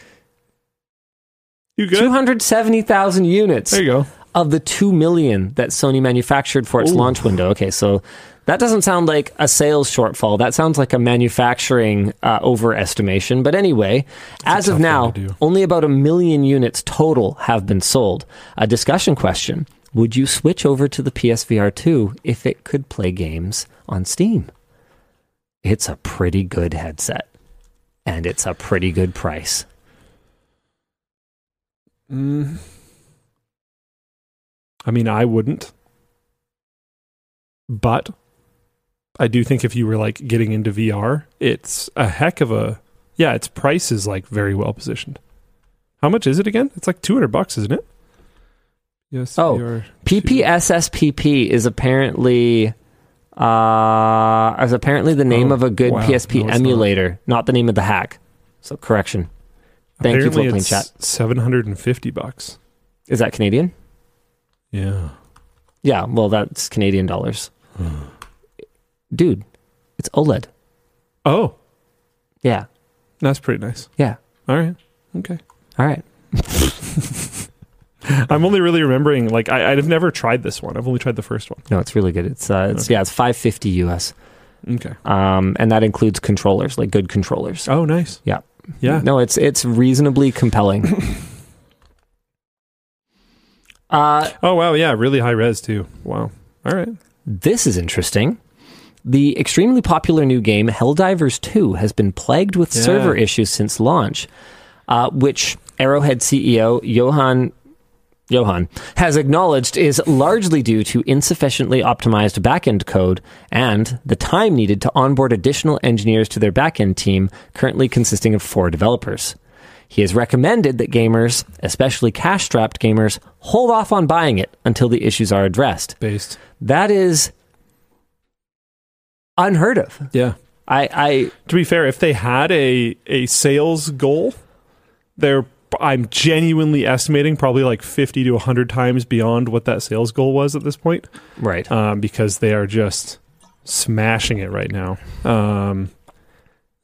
You good? 270,000 units there you go. of the 2 million that Sony manufactured for its Ooh. launch window. Okay, so that doesn't sound like a sales shortfall. That sounds like a manufacturing uh, overestimation. But anyway, as of now, only about a million units total have been sold. A discussion question Would you switch over to the PSVR 2 if it could play games on Steam? It's a pretty good headset, and it's a pretty good price. Mm. I mean, I wouldn't. But I do think if you were like getting into VR, it's a heck of a yeah, its price is like very well positioned. How much is it again? It's like 200 bucks, isn't it? Yes. Oh, VR. PPSSPP is apparently uh, is apparently the name Oh, of a good wow. PSP No, it's emulator, not. the name of the hack. So correction. Thank you, Apparently Floatplane it's Chat. 750 bucks. Is that Canadian? Yeah. Yeah, well, that's Canadian dollars. Dude, it's OLED. Oh, Yeah, that's pretty nice. yeah. All right. Okay. All right. I'm only really remembering like I, I've never tried this one. I've only tried the first one. No, it's really good. It's uh, it's Okay. yeah, it's five fifty US. Okay. Um, and that includes controllers, like good controllers. Oh, nice. Yeah. Yeah. No, it's it's reasonably compelling. uh, Oh wow, yeah, really high res too. Wow. All right. This is interesting. The extremely popular new game Helldivers 2 has been plagued with Yeah. server issues since launch, uh, which Arrowhead CEO Johan Johan, has acknowledged is largely due to insufficiently optimized backend code and the time needed to onboard additional engineers to their backend team, currently consisting of four developers. He has recommended that gamers, especially cash strapped gamers, hold off on buying it until the issues are addressed. Based. That is unheard of. Yeah. I, I To be fair, if they had a a sales goal, they're I'm genuinely estimating probably like 50 to 100 times beyond what that sales goal was at this point, right. um, because they are just smashing it right now. Um,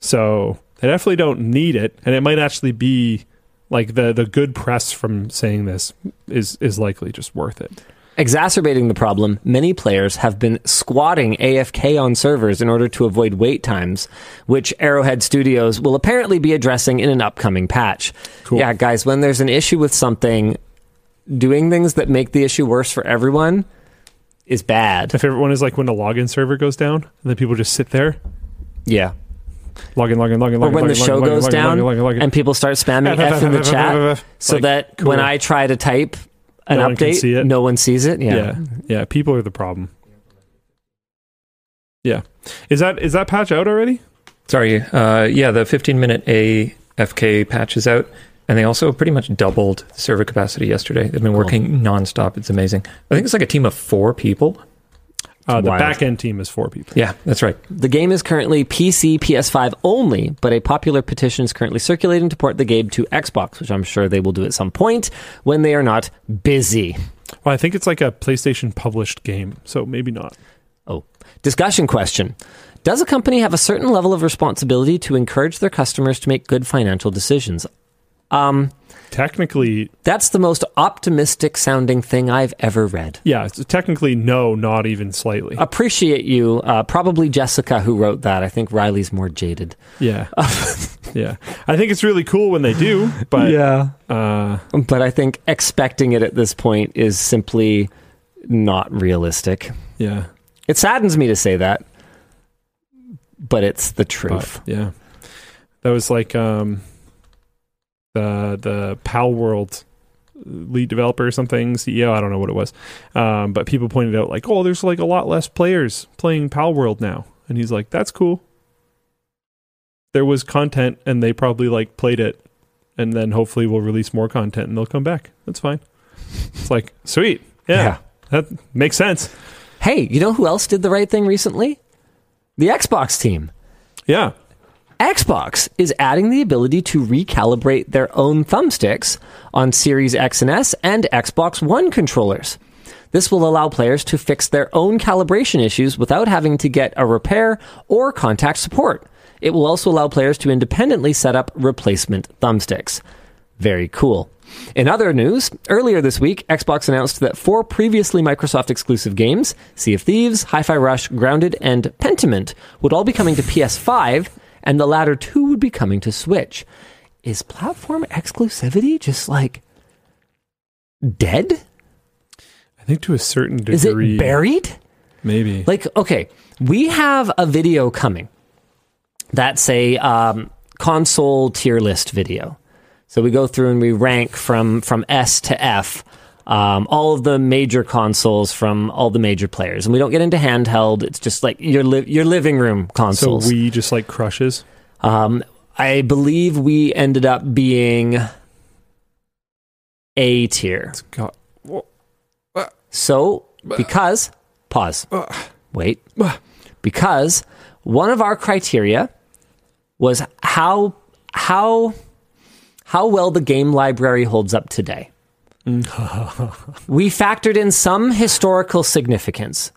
so they definitely don't need it, and it might actually be like the the good press from saying this is is likely just worth it. Exacerbating the problem, many players have been squatting AFK on servers in order to avoid wait times, which Arrowhead Studios will apparently be addressing in an upcoming patch. Cool. Yeah, guys, when there's an issue with something, doing things that make the issue worse for everyone is bad. My favorite one is like when a login server goes down, and then people just sit there, Yeah. login, login, login, Or login, when the show login, goes login, down and people start spamming F in the chat so that when I try to type an No one can update, see it. no one sees it. Yeah. yeah, yeah, people are the problem. Yeah, is that is that patch out already? Sorry. Uh, yeah, the 15 minute AFK patch is out, and they also pretty much doubled server capacity yesterday. They've been working nonstop. It's amazing. I think it's like a team of four people. Uh, the wild. back end team is four people. Yeah, that's right. The game is currently PC, PS5 only, but a popular petition is currently circulating to port the game to Xbox, which I'm sure they will do at some point when they are not busy. Well, I think it's like a PlayStation published game, so maybe not. Oh, discussion question. Does a company have a certain level of responsibility to encourage their customers to make good financial decisions? Um, Technically, that's the most optimistic sounding thing I've ever read. yeah, technically no, not even slightly. Appreciate you. Uh, probably Jessica who wrote that. I think Riley's more jaded. yeah, yeah. I think it's really cool when they do, but yeah. uh, But I think expecting it at this point is simply not realistic. yeah, It saddens me to say that, but it's the but, truth. yeah. That was like um, the the Palworld lead developer or something, CEO. I don't know what it was, um, but people pointed out like, oh, there's like a lot less players playing Palworld now, and he's like, that's cool. There was content, and they probably like played it, and then hopefully we'll release more content, and they'll come back. That's fine. It's like sweet, yeah, that makes sense. Hey, you know who else did the right thing recently? The Xbox team. Yeah, Xbox is adding the ability to recalibrate their own thumbsticks on Series X and S and Xbox One controllers. This will allow players to fix their own calibration issues without having to get a repair or contact support. It will also allow players to independently set up replacement thumbsticks. Very cool. In other news, earlier this week, Xbox announced that four previously Microsoft exclusive games, Sea of Thieves, Hi Fi Rush, Grounded, and Pentiment, would all be coming to PS5, and the latter two would be coming to Switch. Is platform exclusivity just like dead? I think to a certain degree, Is it buried? maybe. Like, okay, we have a video coming. That's a um, console tier list video. So we go through and we rank from from S to F, um, all of the major consoles from all the major players, and we don't get into handheld. It's just like your li- your living room consoles. so we just like crushes. um, I believe we ended up being A tier. God. So, because, pause, wait, because one of our criteria was how, how, how well the game library holds up today. we factored in some historical significance.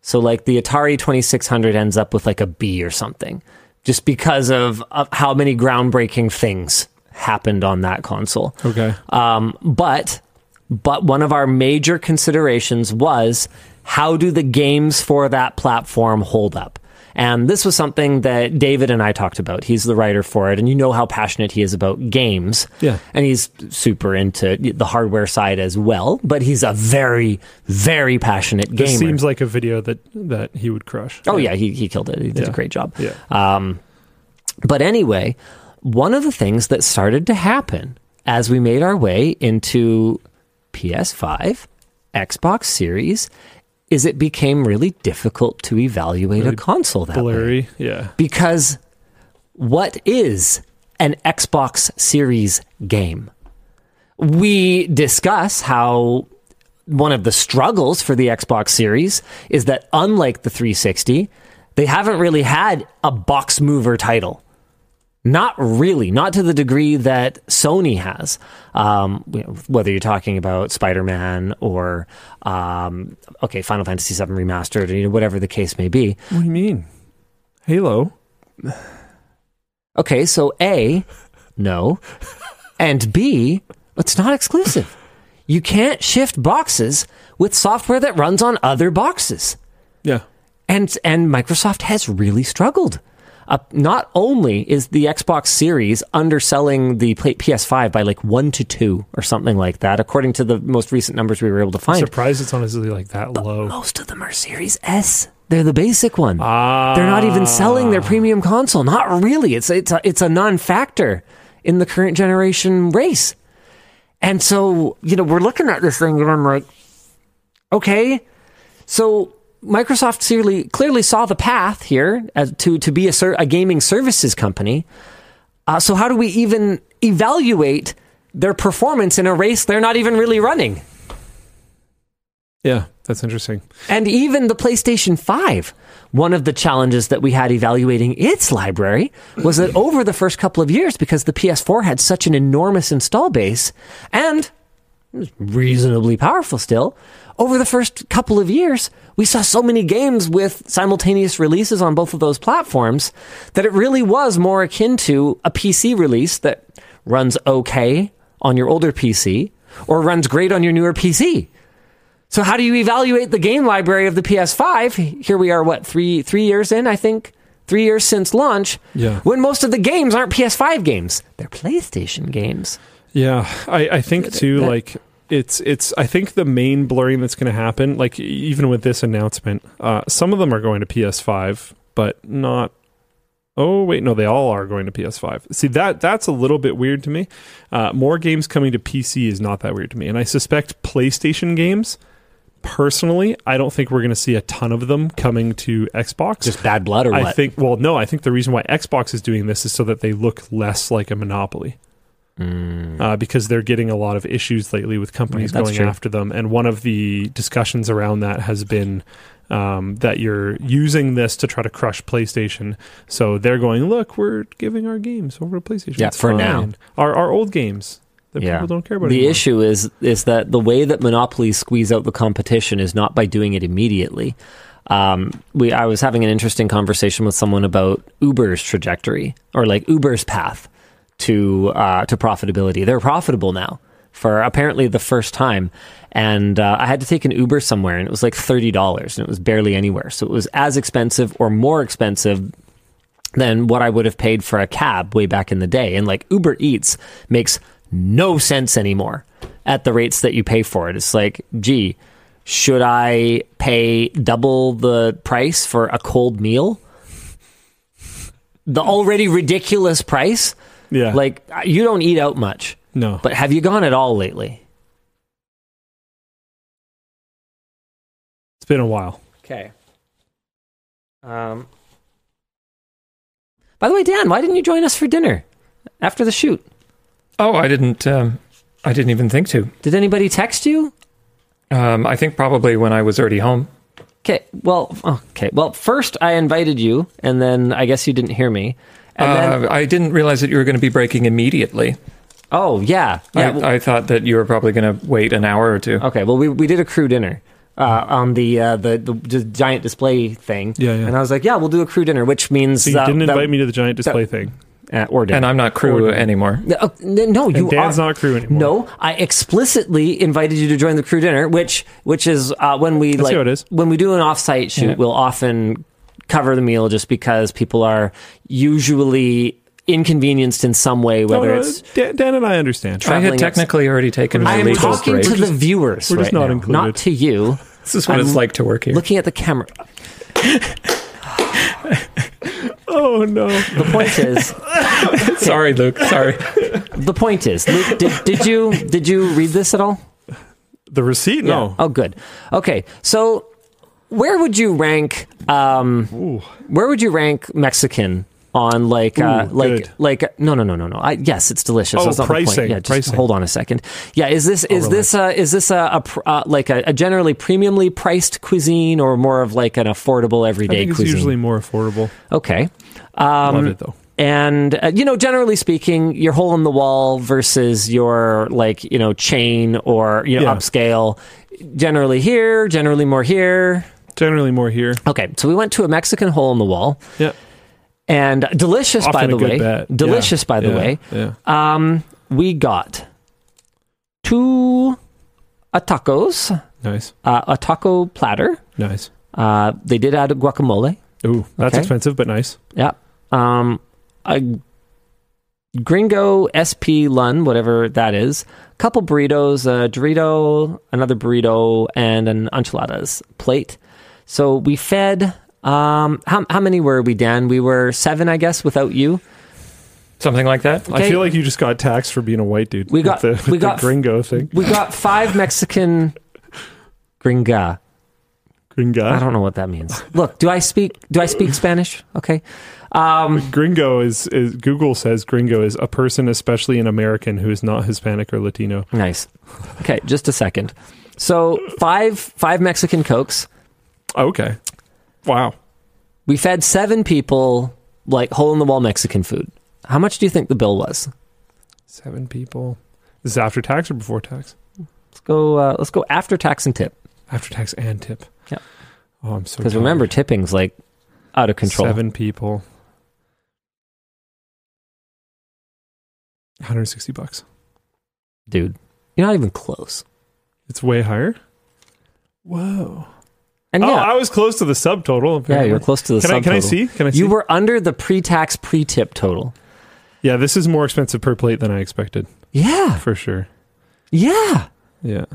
So, like the Atari 2600 ends up with like a B or something, just because of, of how many groundbreaking things happened on that console. Okay. Um, but but one of our major considerations was how do the games for that platform hold up? And this was something that David and I talked about. He's the writer for it, and you know how passionate he is about games. Yeah. And he's super into the hardware side as well, but he's a very, very passionate gamer. This seems like a video that that he would crush. Oh yeah, he he killed it. He did Yeah. a great job. Yeah. Um, but anyway, one of the things that started to happen as we made our way into PS5, Xbox Series, is it became really difficult to evaluate Really a console that way. Blurry. Yeah. Because what is an Xbox Series game? We discuss how one of the struggles for the Xbox Series is that unlike the 360, they haven't really had a box mover title. Not really, not to the degree that Sony has. Um, whether you're talking about Spider-Man or um, okay, Final Fantasy VII remastered, or you know, whatever the case may be. What do you mean? Halo. Okay, so A, no. And B, it's not exclusive. You can't shift boxes with software that runs on other boxes. Yeah. And and Microsoft has really struggled. Uh, not only is the Xbox Series underselling the PS5 by like one to two or something like that, according to the most recent numbers we were able to find. Surprised it's honestly like that low. Most of them are Series S. They're the basic one. Ah. They're not even selling their premium console. Not really. It's it's a, it's a non-factor in the current generation race. And so, you know, we're looking at this thing and I'm like, okay, so Microsoft clearly clearly saw the path here as to to be a, ser- a gaming services company. Uh, so how do we even evaluate their performance in a race they're not even really running? Yeah, that's interesting. And even the PlayStation 5, one of the challenges that we had evaluating its library was that over the first couple of years, because the PS4 had such an enormous install base and reasonably powerful still, over the first couple of years, we saw so many games with simultaneous releases on both of those platforms that it really was more akin to a PC release that runs okay on your older PC or runs great on your newer PC. So how do you evaluate the game library of the PS5? Here we are, what three three years in? I think three years since launch. Yeah. When most of the games aren't PS5 games, they're PlayStation games. Yeah, I, I think too. that- Like it's it's. I think the main blurring that's going to happen, like even with this announcement, uh, some of them are going to PS5, but not. Oh wait, no, they all are going to PS5. See that that's a little bit weird to me. Uh, more games coming to PC is not that weird to me, and I suspect PlayStation games. Personally, I don't think we're going to see a ton of them coming to Xbox. Just bad blood or what? I think. Well, no, I think the reason why Xbox is doing this is so that they look less like a monopoly. Uh, because they're getting a lot of issues lately with companies Right, going true. after them, and one of the discussions around that has been um, that you're using this to try to crush PlayStation. So they're going, look, we're giving our games over to PlayStation. Yeah, It's for now. our our old games that Yeah. people don't care about. the anymore. issue is is that the way that monopolies squeeze out the competition is not by doing it immediately. Um, we I was having an interesting conversation with someone about Uber's trajectory or like Uber's path to uh, to profitability. They're profitable now for apparently the first time, and uh, I had to take an Uber somewhere, and it was like thirty dollars, and it was barely anywhere. So it was as expensive or more expensive than what I would have paid for a cab way back in the day. And like Uber Eats makes no sense anymore at the rates that you pay for it. It's like, gee, should I pay double the price for a cold meal? The already ridiculous price? Yeah, Like, you don't eat out much, no, but have you gone at all lately? it's been a while. Okay. Um. By the way, Dan, why didn't you join us for dinner after the shoot? Oh, I didn't. Um, I didn't even think to. Did anybody text you? Um, I think probably when I was already home. Okay. Well, okay. Well, first I invited you, and then I guess you didn't hear me. And then, Uh, I didn't realize that you were going to be breaking immediately. oh yeah, yeah. well- I, I thought that you were probably going to wait an hour or two. okay. Well, we we did a crew dinner uh, on the, uh, the the the giant display thing. Yeah, yeah. And I was like, yeah, we'll do a crew dinner, which means So you uh, didn't that- invite me to the giant display thing, uh, or dinner. And I'm not crew Or- anymore. Uh, no, you and Dan's are. not crew anymore. No, I explicitly invited you to join the crew dinner, which which is uh, when we That's like how it is. when we do an offsite shoot, Yeah. we'll often cover the meal just because people are usually inconvenienced in some way, whether no, it's Dan, Dan and I understand. I had traveling up- technically already taken We're my I am talking break. to We're the viewers we're right just not now, included. not to you. This is what I'm it's like to work here. Looking at the camera. Oh no! The point is, Sorry, Luke. Sorry. the point is, Luke, did, did you did you read this at all? The receipt? Yeah. No. Oh, good. Okay, so where would you rank? Um, where would you rank Mexican on like uh, Ooh, like good. like no no no no no? I, yes, it's delicious. Oh, That's not the point. pricing, Yeah, just pricing. hold on a second. Yeah, is this is this uh, is this a, a pr- uh, like a, a generally premiumly priced cuisine or more of like an affordable I everyday think it's cuisine? usually more affordable. okay. Um, Love it though. and uh, you know generally speaking your hole in the wall versus your like you know chain or you know Yeah. upscale generally here generally more here Generally more here. okay so we went to a mexican hole in the wall Yeah. and delicious by the way bet. delicious Yeah, by the yeah, way Yeah. um we got two uh, tacos Nice. uh, a taco platter Nice. uh, they did add guacamole Ooh, that's Okay. expensive, but nice. Yeah. Um, a Gringo SP Lun, whatever that is. A Couple burritos, a Dorito, another burrito, and an enchiladas plate. So we fed. Um, how how many were we, Dan? We were seven, I guess, without you. Something like that. I feel like you just got taxed for being a white dude. We with got- the, with we the got- gringo thing. We got five Mexican gringa. Gringa. I don't know what that means. Look, do I speak do I speak Spanish? Okay. Um, Gringo is, is Google says gringo is a person, especially an American, who is not Hispanic or Latino. nice. Okay, just a second. So five five Mexican cokes. Okay. Wow. We fed seven people like hole in the wall Mexican food. How much do you think the bill was? Seven people. This Is after tax or before tax? Let's go. Uh, let's go after tax and tip. After tax and tip. Yep. Oh, I'm so. Because remember, tipping's like out of control. Seven people. 160 bucks. dude. You're not even close. It's way higher. Whoa. And Oh, yeah, I was close to the subtotal. yeah, you're close to the Can I, can I see? Can I see? You were under the pre-tax, pre-tip total. yeah, this is more expensive per plate than I expected, Yeah, for sure. yeah. Yeah.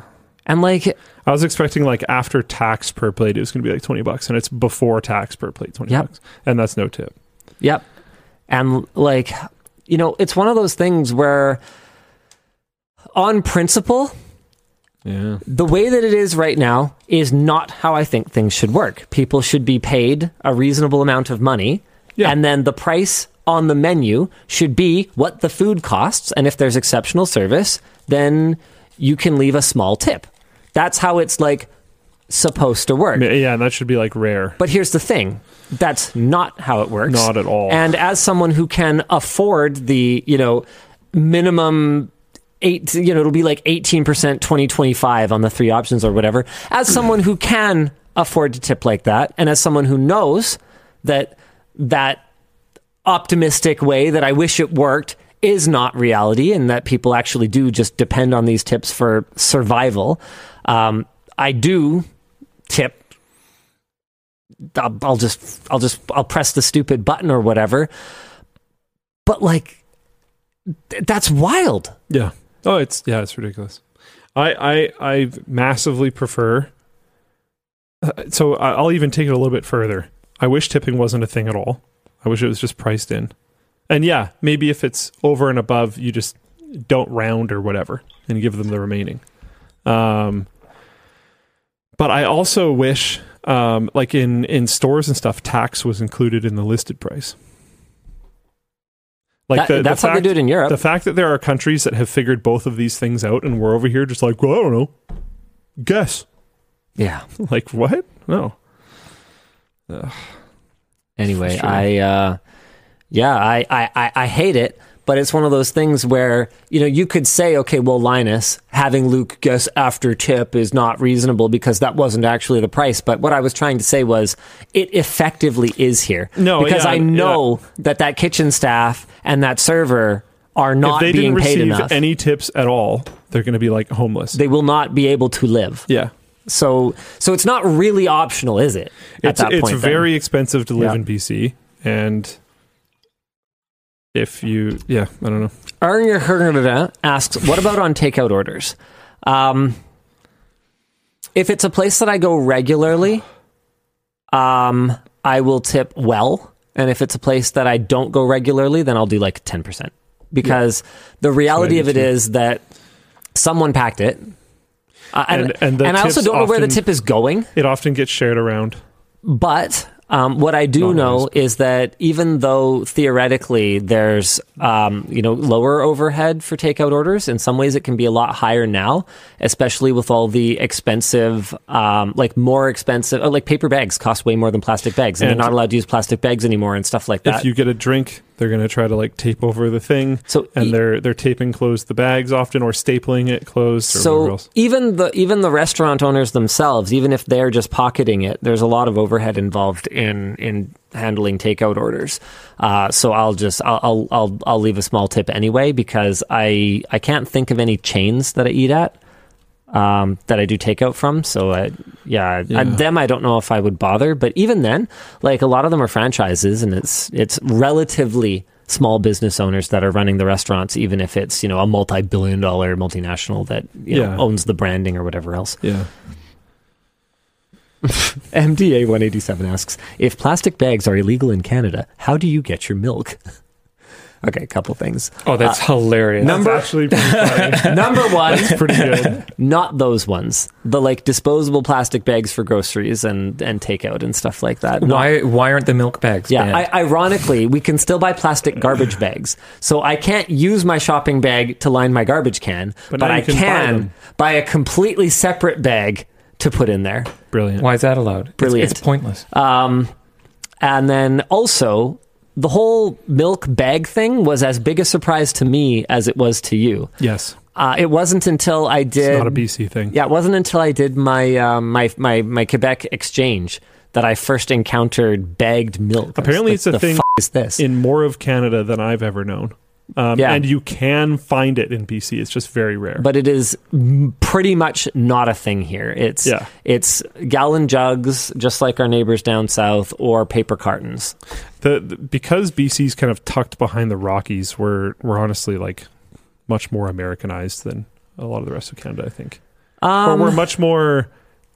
And like, I was expecting like after tax per plate, it was going to be like 20 bucks, and it's before tax per plate, 20 Yep. bucks. And that's no tip. Yep. And like, you know, it's one of those things where on principle, Yeah. the way that it is right now is not how I think things should work. People should be paid a reasonable amount of money, Yeah. and then the price on the menu should be what the food costs. And if there's exceptional service, then you can leave a small tip. That's how it's like supposed to work. Yeah, and that should be like rare. But here's the thing that's not how it works. Not at all. And as someone who can afford the, you know, minimum eight, you know, it'll be like 18%, 2025 on the three options or whatever. As someone who can afford to tip like that, and as someone who knows that that optimistic way that I wish it worked is not reality and that people actually do just depend on these tips for survival. Um, I do tip I'll, just I'll just I'll press the stupid button or whatever. But like th- that's wild. Yeah. Oh, it's yeah, it's ridiculous. I I I massively prefer. Uh, so I'll even take it a little bit further. I wish tipping wasn't a thing at all. I wish it was just priced in. And yeah, maybe if it's over and above, you just don't round or whatever and give them the remaining. Um, but I also wish, um, like in in stores and stuff, tax was included in the listed price. Like That- the, the that's how they do it in Europe. the fact that there are countries that have figured both of these things out and we're over here just like, well, I don't know. Guess. yeah. Like what? No. Anyway, I uh yeah, I, I, I, I hate it, but it's one of those things where, you know, you could say, okay, well, Linus, having Luke guess after tip is not reasonable because that wasn't actually the price. But what I was trying to say was it effectively is here. No, because yeah, I know that that kitchen staff and that server are not if they being didn't paid receive enough. any tips at all, they're going to be like homeless. they will not be able to live. yeah. So, so it's not really optional, is it? At It's that it's point, then? very expensive to live Yeah. in BC and if you yeah, I don't know. Arnger Hergerda asks, "What about on takeout orders? Um, if it's a place that I go regularly, um, I will tip well, and if it's a place that I don't go regularly, then I'll do like ten percent because the reality of it too. is that someone packed it. Uh, and And- and and I also don't know where the tip is going. It often gets shared around. But um, what I do Not know always. is that even though theoretically there's um, you know lower overhead for takeout orders, in some ways it can be a lot higher now, especially with all the expensive, um, like more expensive, oh, like paper bags cost way more than plastic bags, and, And- they're not allowed to use plastic bags anymore and stuff like that. If you get a drink, they're going to try to like tape over the thing, so and e- they're they're taping closed the bags often, or stapling it closed, or So else. even the even the restaurant owners themselves, even if they're just pocketing it, there's a lot of overhead involved in in handling takeout orders. Uh, so I'll just I'll, I'll I'll I'll leave a small tip anyway because I I can't think of any chains that I eat at. Um, that I do takeout from, so I, yeah, Yeah. I, them I don't know if I would bother, but even then, like a lot of them are franchises, and it's it's relatively small business owners that are running the restaurants, even if it's you know a multi-billion dollar multinational that you Yeah. know, owns the branding or whatever else. Yeah, MDA 187 asks If plastic bags are illegal in Canada, how do you get your milk? Okay, a couple things. Oh, that's hilarious. number- That's actually. Number one, pretty good. not those ones. The like disposable plastic bags for groceries and, and takeout and stuff like that. Not- why why aren't the milk bags Yeah. I, ironically, we can still buy plastic garbage bags. So I can't use my shopping bag to line my garbage can, But but, I can can, buy buy a completely separate bag to put in there. Brilliant. why is that allowed? It's- Brilliant. It's, pointless. Um, and then also, the whole milk bag thing was as big a surprise to me as it was to you. Yes, Uh, it wasn't until I did. it's not a BC thing. Yeah, it wasn't until I did my um, my my my Quebec exchange that I first encountered bagged milk. Was Apparently it's a the thing F- is this? in more of Canada than I've ever known. Um, Yeah. and you can find it in BC. It's just very rare. but it is pretty much not a thing here. It's Yeah. it's gallon jugs, just like our neighbors down south, or paper cartons. the, the- because BC's kind of tucked behind the Rockies, we're we're honestly like much more Americanized than a lot of the rest of Canada. I think, Um, or we're much more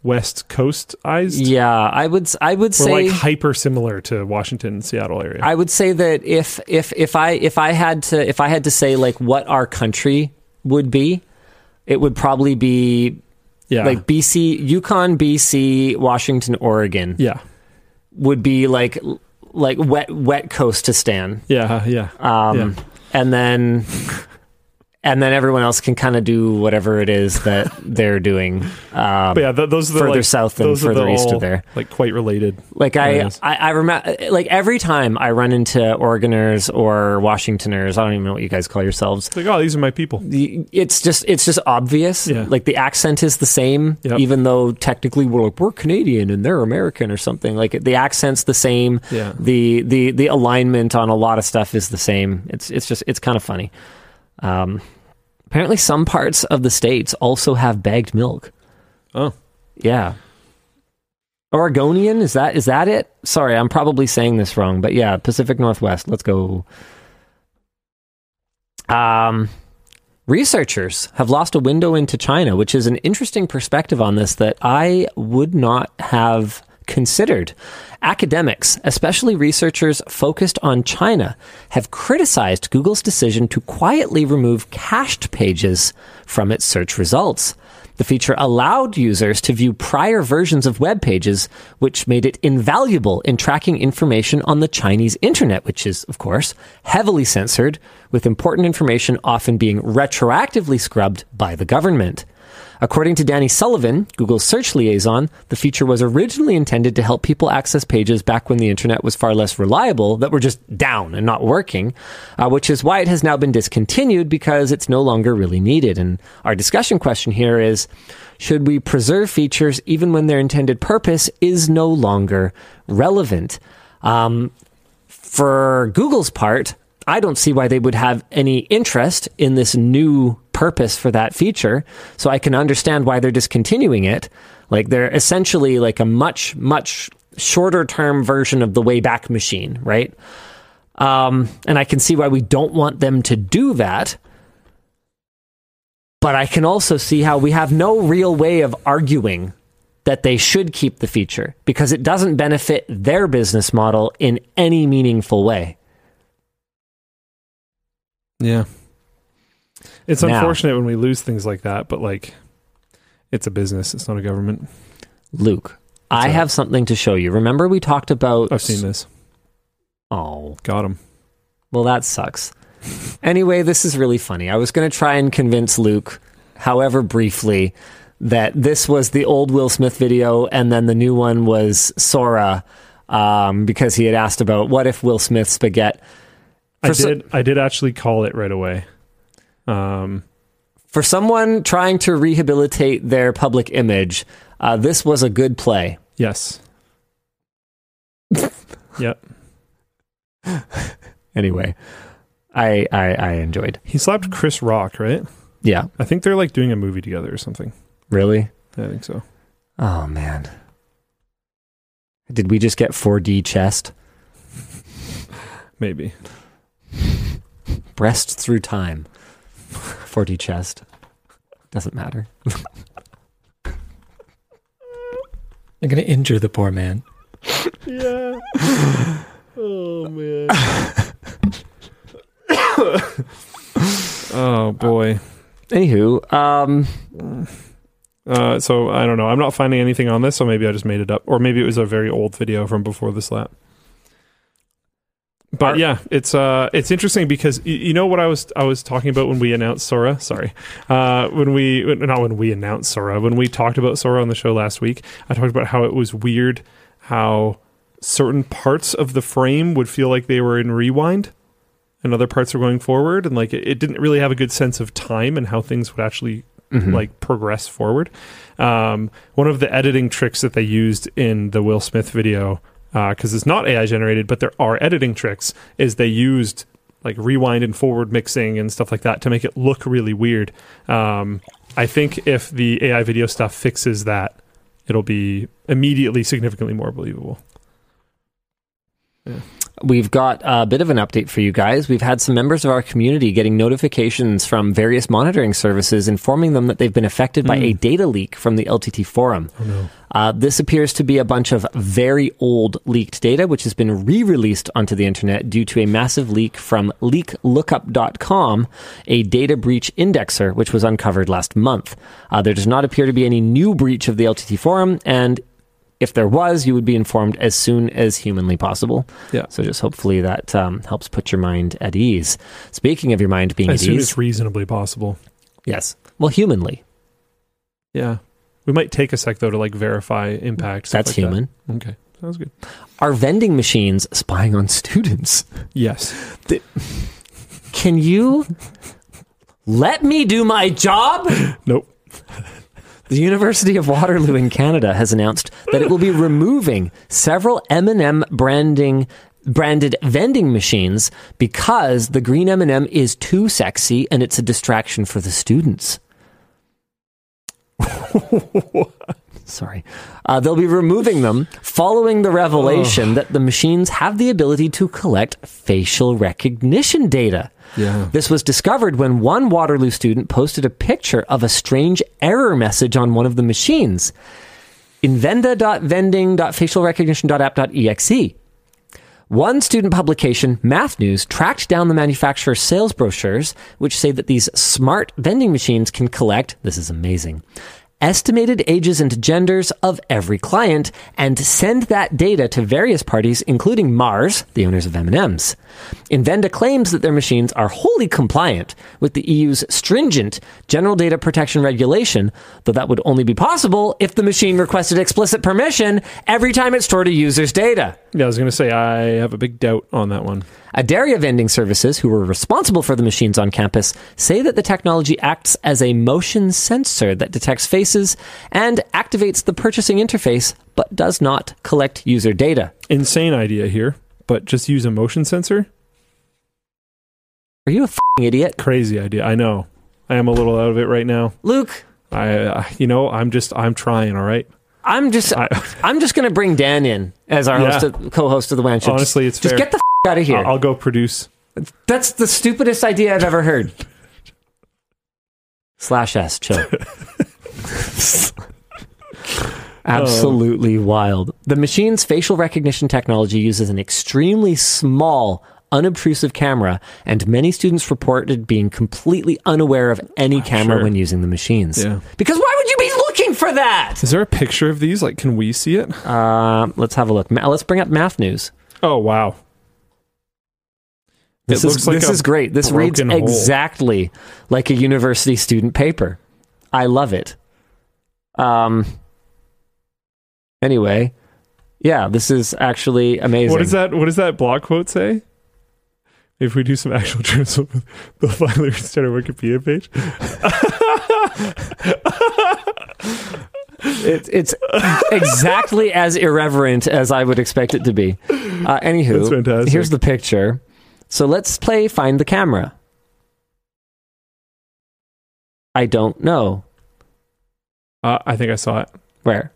West Coastized. yeah, I would I would We're say like hyper similar to Washington Seattle area. I would say that if if if I if I had to if I had to say like what our country would be, it would probably be yeah, like BC, Yukon, BC, Washington, Oregon yeah, would be like like wet wet coast to stand. yeah, yeah. Um, Yeah. and then and then everyone else can kind of do whatever it is that they're doing. Um, But yeah, th- those are the further like, south and further east all, of there. like quite related. Like I. I, I remember, like every time I run into Oregoners or Washingtoners, I don't even know what you guys call yourselves. It's like, oh, these are my people. It's just, it's just obvious. Yeah. Like the accent is the same, Yep. even though technically we're like we're Canadian and they're American or something. Like the accent's the same. Yeah. The the the alignment on a lot of stuff is the same. It's it's just it's kind of funny. Um, apparently, some parts of the states also have bagged milk. Oh, Yeah. Oregonian is that is that it? Sorry, I'm probably saying this wrong, but yeah, Pacific Northwest. Let's go. Um researchers have lost a window into China, which is an interesting perspective on this that I would not have considered. Academics, especially researchers focused on China, have criticized Google's decision to quietly remove cached pages from its search results. The feature allowed users to view prior versions of web pages, which made it invaluable in tracking information on the Chinese internet, which is, of course, heavily censored, with important information often being retroactively scrubbed by the government. According to Danny Sullivan, Google's search liaison, the feature was originally intended to help people access pages back when the internet was far less reliable that were just down and not working, uh, which is why it has now been discontinued because it's no longer really needed. And our discussion question here is should we preserve features even when their intended purpose is no longer relevant? Um, for Google's part, I don't see why they would have any interest in this new purpose for that feature. So I can understand why they're discontinuing it. Like they're essentially like a much, much shorter term version of the Wayback Machine, right? Um, and I can see why we don't want them to do that. But I can also see how we have no real way of arguing that they should keep the feature because it doesn't benefit their business model in any meaningful way. Yeah. It's Now- unfortunate when we lose things like that, but like It's a business. It's not a government. Luke, I have something to show you. Remember we talked about I've seen this. Oh, Got him. well that sucks. Anyway, this is really funny. I was going to try and convince Luke, however briefly, that this was the old Will Smith video and then the new one was Sora um, because he had asked about what if Will Smith spaghetti I so- did. I did actually call it right away. Um, For someone trying to rehabilitate their public image, uh, this was a good play. yes. yep. Anyway, I, I I enjoyed. He slapped Chris Rock, right? Yeah, I think they're like doing a movie together or something. really. I think so. Oh man, did we just get 4D chest? Maybe. Breast through time. 4D chest. Doesn't matter. I'm going to injure the poor man. Yeah. oh man. oh boy. Anywho, um, Uh, so I don't know. I'm not finding anything on this, so maybe I just made it up, or maybe it was a very old video from before the slap. But yeah, it's uh, it's interesting because y- you know what I was I was talking about when we announced Sora. Sorry, uh, when we not when we announced Sora, when we talked about Sora on the show last week, I talked about how it was weird how certain parts of the frame would feel like they were in rewind, and other parts were going forward, and like it, it didn't really have a good sense of time and how things would actually mhm. like progress forward. Um, one of the editing tricks that they used in the Will Smith video, because it's not AI generated, but there are editing tricks, is they used like rewind and forward mixing and stuff like that to make it look really weird. Um, I think if the AI video stuff fixes that, it'll be immediately significantly more believable. We've got a bit of an update for you guys. We've had some members of our community getting notifications from various monitoring services informing them that they've been affected by Hmm. a data leak from the LTT forum. Oh no. Uh, this appears to be a bunch of very old leaked data, which has been re released onto the internet due to a massive leak from leaklookup.com, a data breach indexer, which was uncovered last month. Uh, there does not appear to be any new breach of the LTT forum, and if there was, you would be informed as soon as humanly possible. Yeah. So just hopefully that um, helps put your mind at ease. Speaking of your mind being As at soon ease, as reasonably possible. yes, well, humanly, Yeah. We might take a sec though to like verify impact. that's like that. human. Okay. Sounds good. Are vending machines spying on students? Yes. Can you let me do my job? Nope. The University of Waterloo in Canada has announced that it will be removing several M&M branding branded vending machines because the green M&M is too sexy and it's a distraction for the students. Sorry. Uh, they'll be removing them following the revelation that the machines have the ability to collect facial recognition data. Yeah. This was discovered when one Waterloo student posted a picture of a strange error message on one of the machines. Invenda.vending.facialrecognition.app.exe. One student publication, Math News, tracked down the manufacturer's sales brochures, which say that these smart vending machines can collect, this is amazing, estimated ages and genders of every client and send that data to various parties including Mars, the owners of M&Ms. Invenda claims that their machines are wholly compliant with the EU's stringent general data protection regulation, though that would only be possible if the machine requested explicit permission every time it stored a user's data. Yeah, I was going to say I have a big doubt on that one. Adaria Vending Services, who were responsible for the machines on campus, say that the technology acts as a motion sensor that detects faces and activates the purchasing interface, but does not collect user data. Insane idea here, but just use a motion sensor? Are you a fing idiot? Crazy idea. I know. I am a little out of it right now. Luke, I, uh, you know, I'm just, I'm trying. All right. I'm just I, I'm just going to bring Dan in as our Yeah. host of, co-host of the WAN show. honestly, it's just, fair. just get the out of here. I'll, I'll go produce. That's the stupidest idea I've ever heard. Slash S, chill. Absolutely wild. The machine's facial recognition technology uses an extremely small, unobtrusive camera, and many students reported being completely unaware of any camera Sure. when using the machines. Yeah. Because why would you be looking looking for that. Is there a picture of these? Like, can we see it? Uh, let's have a look. Ma- let's bring up math news. Oh wow. This It is like this a is great. This reads hole. exactly like a university student paper. I love it. Um. Anyway, yeah, this is actually amazing. What is that? What does that blog quote say? If we do some actual journalism, they'll finally restart our Wikipedia page. It, it's exactly as irreverent as I would expect it to be. Uh, anywho, here's the picture. So let's play Find the Camera. I don't know Uh, I think I saw it. where.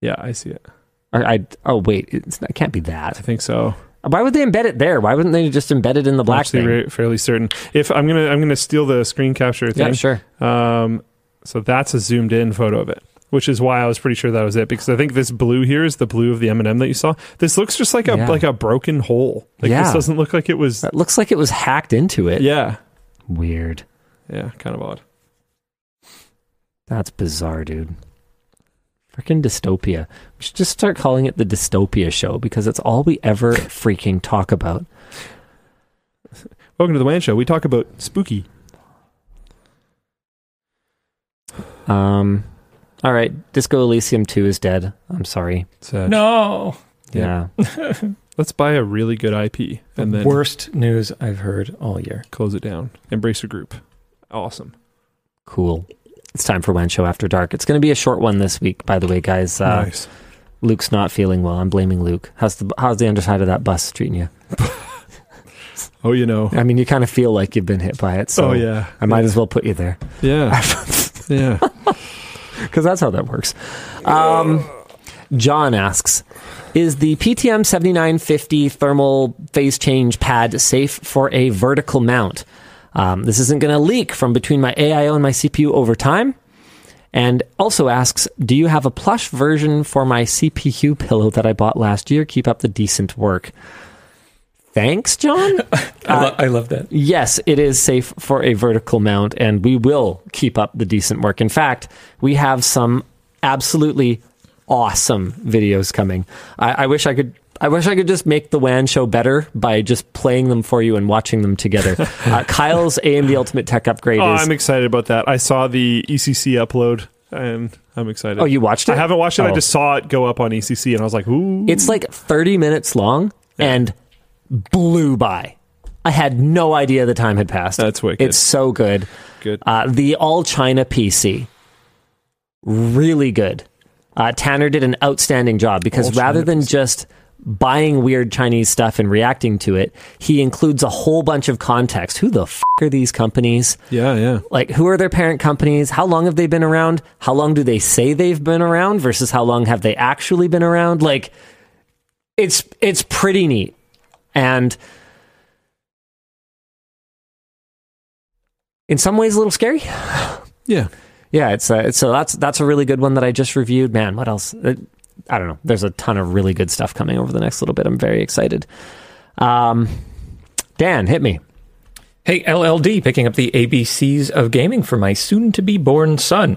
Yeah, I see it. I, I oh wait, it's, it can't be that. I think so. Why would they embed it there? Why wouldn't they just embed it in the black Actually, thing? ra- fairly certain. If I'm gonna, I'm gonna steal the screen capture thing. yeah, sure. Um, so that's a zoomed in photo of it, which is why I was pretty sure that was it because I think this blue here is the blue of the M and m that you saw. This looks just like a Yeah. like a broken hole. Like Yeah. this doesn't look like it was. It looks like it was hacked into it. Yeah, Weird. yeah, kind of odd. That's bizarre, dude. Freaking dystopia. We should just start calling it the dystopia show because it's all we ever freaking talk about. Welcome to the WAN show. We talk about spooky. Um, all right, Disco Elysium 2 is dead. I'm sorry. Sad. No. Yeah. Let's buy a really good IP and then Worst news I've heard all year. close it down. Embracer Group. Awesome. Cool. It's time for WAN Show After Dark. It's going to be a short one this week, by the way, guys. Uh, nice. Luke's not feeling well. I'm blaming Luke. How's the how's the underside of that bus treating you? Oh, you know. I mean, you kind of feel like you've been hit by it, so oh yeah. I might as well put you there Yeah. yeah. because that's how that works. Um, John asks, "Is the PTM 7950 thermal phase change pad safe for a vertical mount? Um, this isn't going to leak from between my AIO and my CPU over time." And also asks, "Do you have a plush version for my CPU pillow that I bought last year? Keep up the decent work." Thanks, John. I, lo- I love that. Yes, it is safe for a vertical mount, and we will keep up the decent work. In fact, we have some absolutely awesome videos coming. I, I wish I could. I wish I could just make the WAN show better by just playing them for you and watching them together. uh, Kyle's AMD Ultimate Tech Upgrade Oh, is. I'm excited about that. I saw the ECC upload and I'm excited. oh, you watched it? I haven't watched it. I Oh. just saw it go up on ECC and I was like, ooh. It's like 30 minutes long and blew by. I had no idea the time had passed. That's wicked. It's so good. good. Uh, the All China PC, really good. Uh, Tanner did an outstanding job because All rather China than PC. just buying weird Chinese stuff and reacting to it, he includes a whole bunch of context. Who the f- are these companies? yeah, yeah. Like, who are their parent companies? How long have they been around? How long do they say they've been around versus how long have they actually been around? Like, it's it's pretty neat, and in some ways a little scary. Yeah. Yeah, it's uh, it's so that's that's a really good one that I just reviewed. Man, what else? Uh, I don't know. There's a ton of really good stuff coming over the next little bit. I'm very excited. Um, Dan, hit me. Hey, LLD, picking up the ABCs of gaming for my soon to be born son.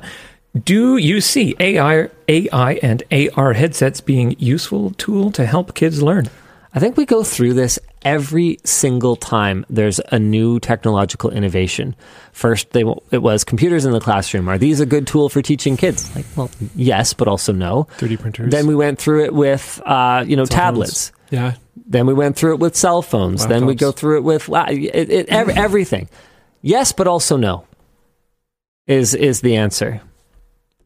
Do you see AI, AI and AR headsets being useful tool to help kids learn? I think we go through this every single time there's a new technological innovation. First, they it was computers in the classroom. Are these a good tool for teaching kids? Like, well, yes, but also no. 3D printers. Then we went through it with, uh, you know, Cell phones. tablets. yeah. Then we went through it with cell phones. Then we go through it with it, it, ev- everything. Yes, but also no. Is is the answer?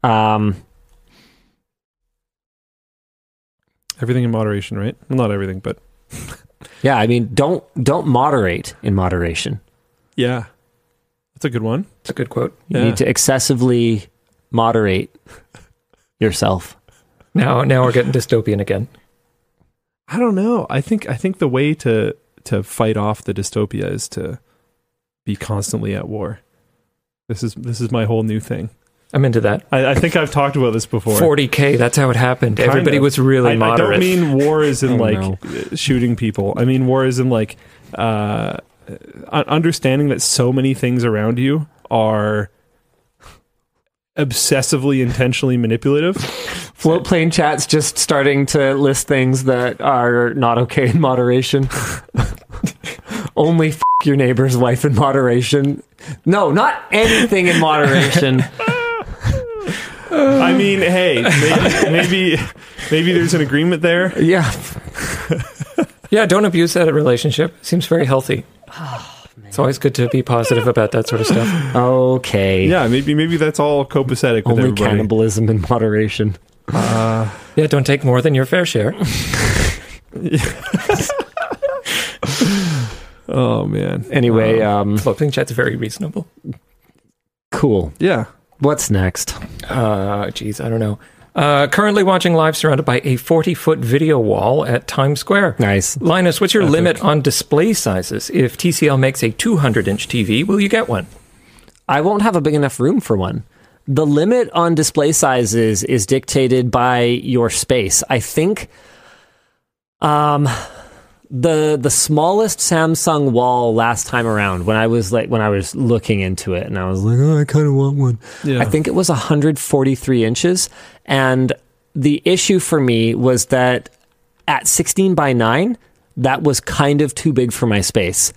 Um, Everything in moderation, right? Well, not everything, but yeah, I mean, don't don't moderate in moderation. yeah. That's a good one. It's a good quote. You Yeah. need to excessively moderate yourself. Now, now we're getting dystopian again. I don't know. I think I think the way to to fight off the dystopia is to be constantly at war. This is this is my whole new thing. I'm into that. I, I think I've talked about this before. 40k. That's how it happened. Kind Everybody of. was really I, I don't mean war is in Oh, like no. uh, shooting people. I mean war is in like uh, uh, understanding that so many things around you are obsessively intentionally manipulative. Floatplane chat's just starting to list things that are not okay in moderation. Only f- your neighbor's wife in moderation. No, not anything in moderation. I mean, hey, maybe, maybe maybe there's an agreement there. yeah. Yeah, don't abuse that relationship. Seems very healthy. it's always good to be positive about that sort of stuff. Okay. Yeah, maybe maybe that's all copacetic with Only everybody. cannibalism in moderation. Yeah, don't take more than your fair share. Oh man. Anyway, um, Floatplane chat's very reasonable. cool. Yeah. What's next? Uh, geez, I don't know. Uh, currently watching live surrounded by a 40 foot video wall at Times Square. Nice. Linus, what's your Epic. limit on display sizes? If TCL makes a 200 inch TV, will you get one? I won't have a big enough room for one. The limit on display sizes is dictated by your space. I think um the the smallest Samsung wall last time around when I was like when I was looking into it and I was like, oh, I kind of want one. Yeah. I think it was 143 inches. And the issue for me was that at 16 by 9, that was kind of too big for my space.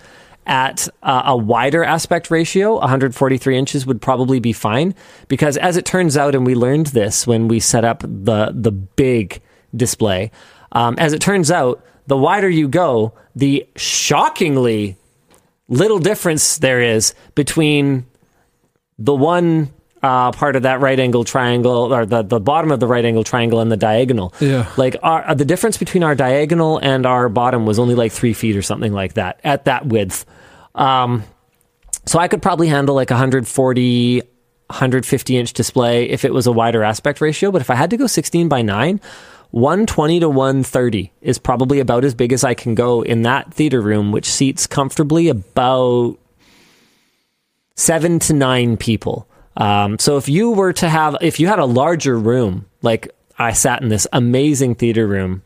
At uh, a wider aspect ratio, 143 inches would probably be fine because, as it turns out, and we learned this when we set up the the big display. Um, as it turns out, the wider you go, the shockingly little difference there is between the one uh, part of that right angle triangle or the, the bottom of the right angle triangle and the diagonal. Yeah. Like our, uh, the difference between our diagonal and our bottom was only like three feet or something like that at that width. Um, so I could probably handle like 140, 150 inch display if it was a wider aspect ratio. But if I had to go 16 by 9, 120 to 130 is probably about as big as I can go in that theater room, which seats comfortably about seven to nine people. Um, so if you were to have, if you had a larger room, like I sat in this amazing theater room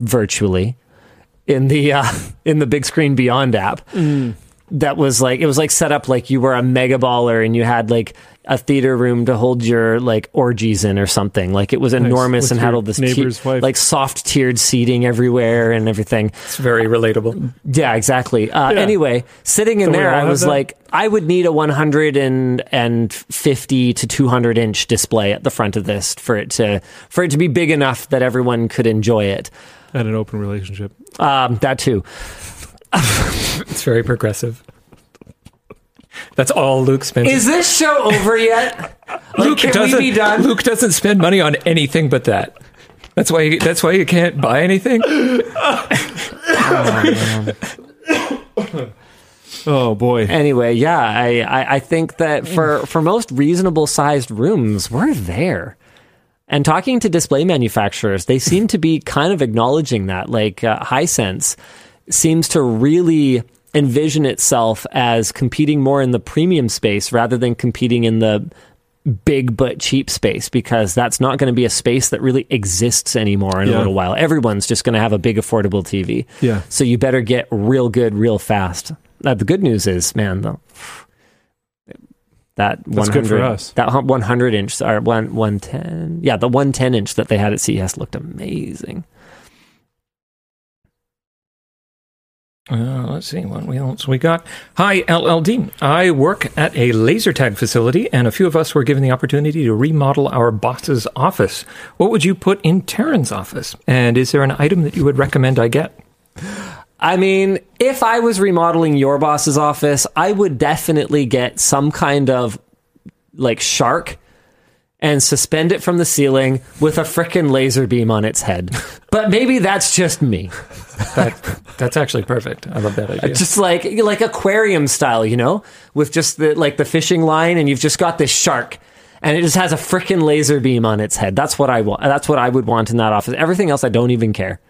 virtually in the uh, in the Bigscreen Beyond app, that was like it was like set up like you were a mega baller and you had like a theater room to hold your like orgies in or something. Like it was enormous With and had all this neighbor's wife. like soft tiered seating everywhere and everything. It's very relatable. Yeah, exactly. Uh, Yeah. Anyway, sitting in Don't there, I was that? like, I would need a 150 to 200 inch display at the front of this for it to for it to be big enough that everyone could enjoy it. And an open relationship. Um, that too. It's very progressive. That's all Luke spends. Is this show over yet? Like, Luke can we doesn't. be done? Luke doesn't spend money on anything but that. That's why. You, that's why you can't buy anything. Oh boy. Anyway, yeah, I, I, I think that for, for most reasonable sized rooms, we're there. And talking to display manufacturers, they seem to be kind of acknowledging that. Like uh, Hisense seems to really envision itself as competing more in the premium space rather than competing in the big but cheap space because that's not going to be a space that really exists anymore in a little while. Everyone's just going to have a big affordable TV. Yeah. So you better get real good real fast. Uh, the good news is, man, though, that That's 100, good for us. That 100 inch or one 110, yeah, the 110 inch that they had at CES looked amazing. Uh, let's see what else we got. Hi, LLD. I work at a laser tag facility, and a few of us were given the opportunity to remodel our boss's office. What would you put in Terren's office? And is there an item that you would recommend I get? I mean, if I was remodeling your boss's office, I would definitely get some kind of like shark and suspend it from the ceiling with a frickin' laser beam on its head. But maybe that's just me. That, that's actually perfect. I love that idea. Just like like aquarium style, you know, with just the like the fishing line and you've just got this shark and it just has a frickin' laser beam on its head. That's what I want. That's what I would want in that office. Everything else I don't even care.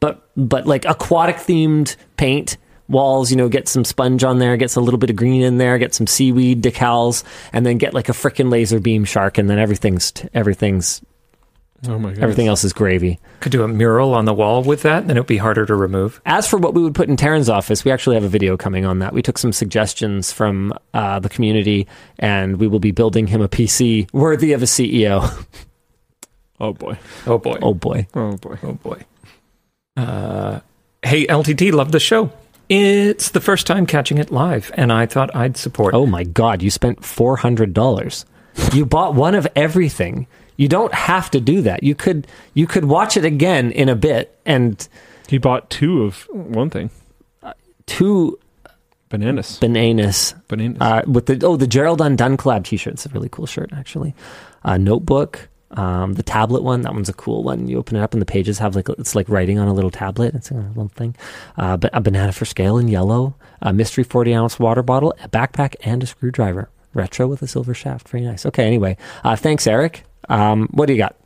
But but like aquatic themed paint walls, you know, get some sponge on there, get a little bit of green in there, get some seaweed decals, and then get like a frickin' laser beam shark, and then everything's everything's Oh my god. Everything else is gravy. Could do a mural on the wall with that, then it would be harder to remove. As for what we would put in Terren's office, we actually have a video coming on that. We took some suggestions from uh, the community, and we will be building him a PC worthy of a CEO. Oh boy. Oh boy. oh boy. Oh boy. Oh boy. Uh, hey, LTT, love the show. It's the first time catching it live, and I thought I'd support. Oh my God! You spent four hundred dollars. You bought one of everything. You don't have to do that. You could you could watch it again in a bit and He bought two of one thing. two Bananas. bananas Bananas. uh, with the oh the Gerald Undone collab T-shirt. It's a really cool shirt actually. Uh, notebook, um, the tablet one. That one's a cool one. You open it up and the pages have like it's like writing on a little tablet. It's a little thing. Uh, but a banana for scale in yellow. A mystery forty ounce water bottle, a backpack, and a screwdriver. Retro with a silver shaft. Very nice. Okay. Anyway, uh, thanks, Eric. Um, what do you got?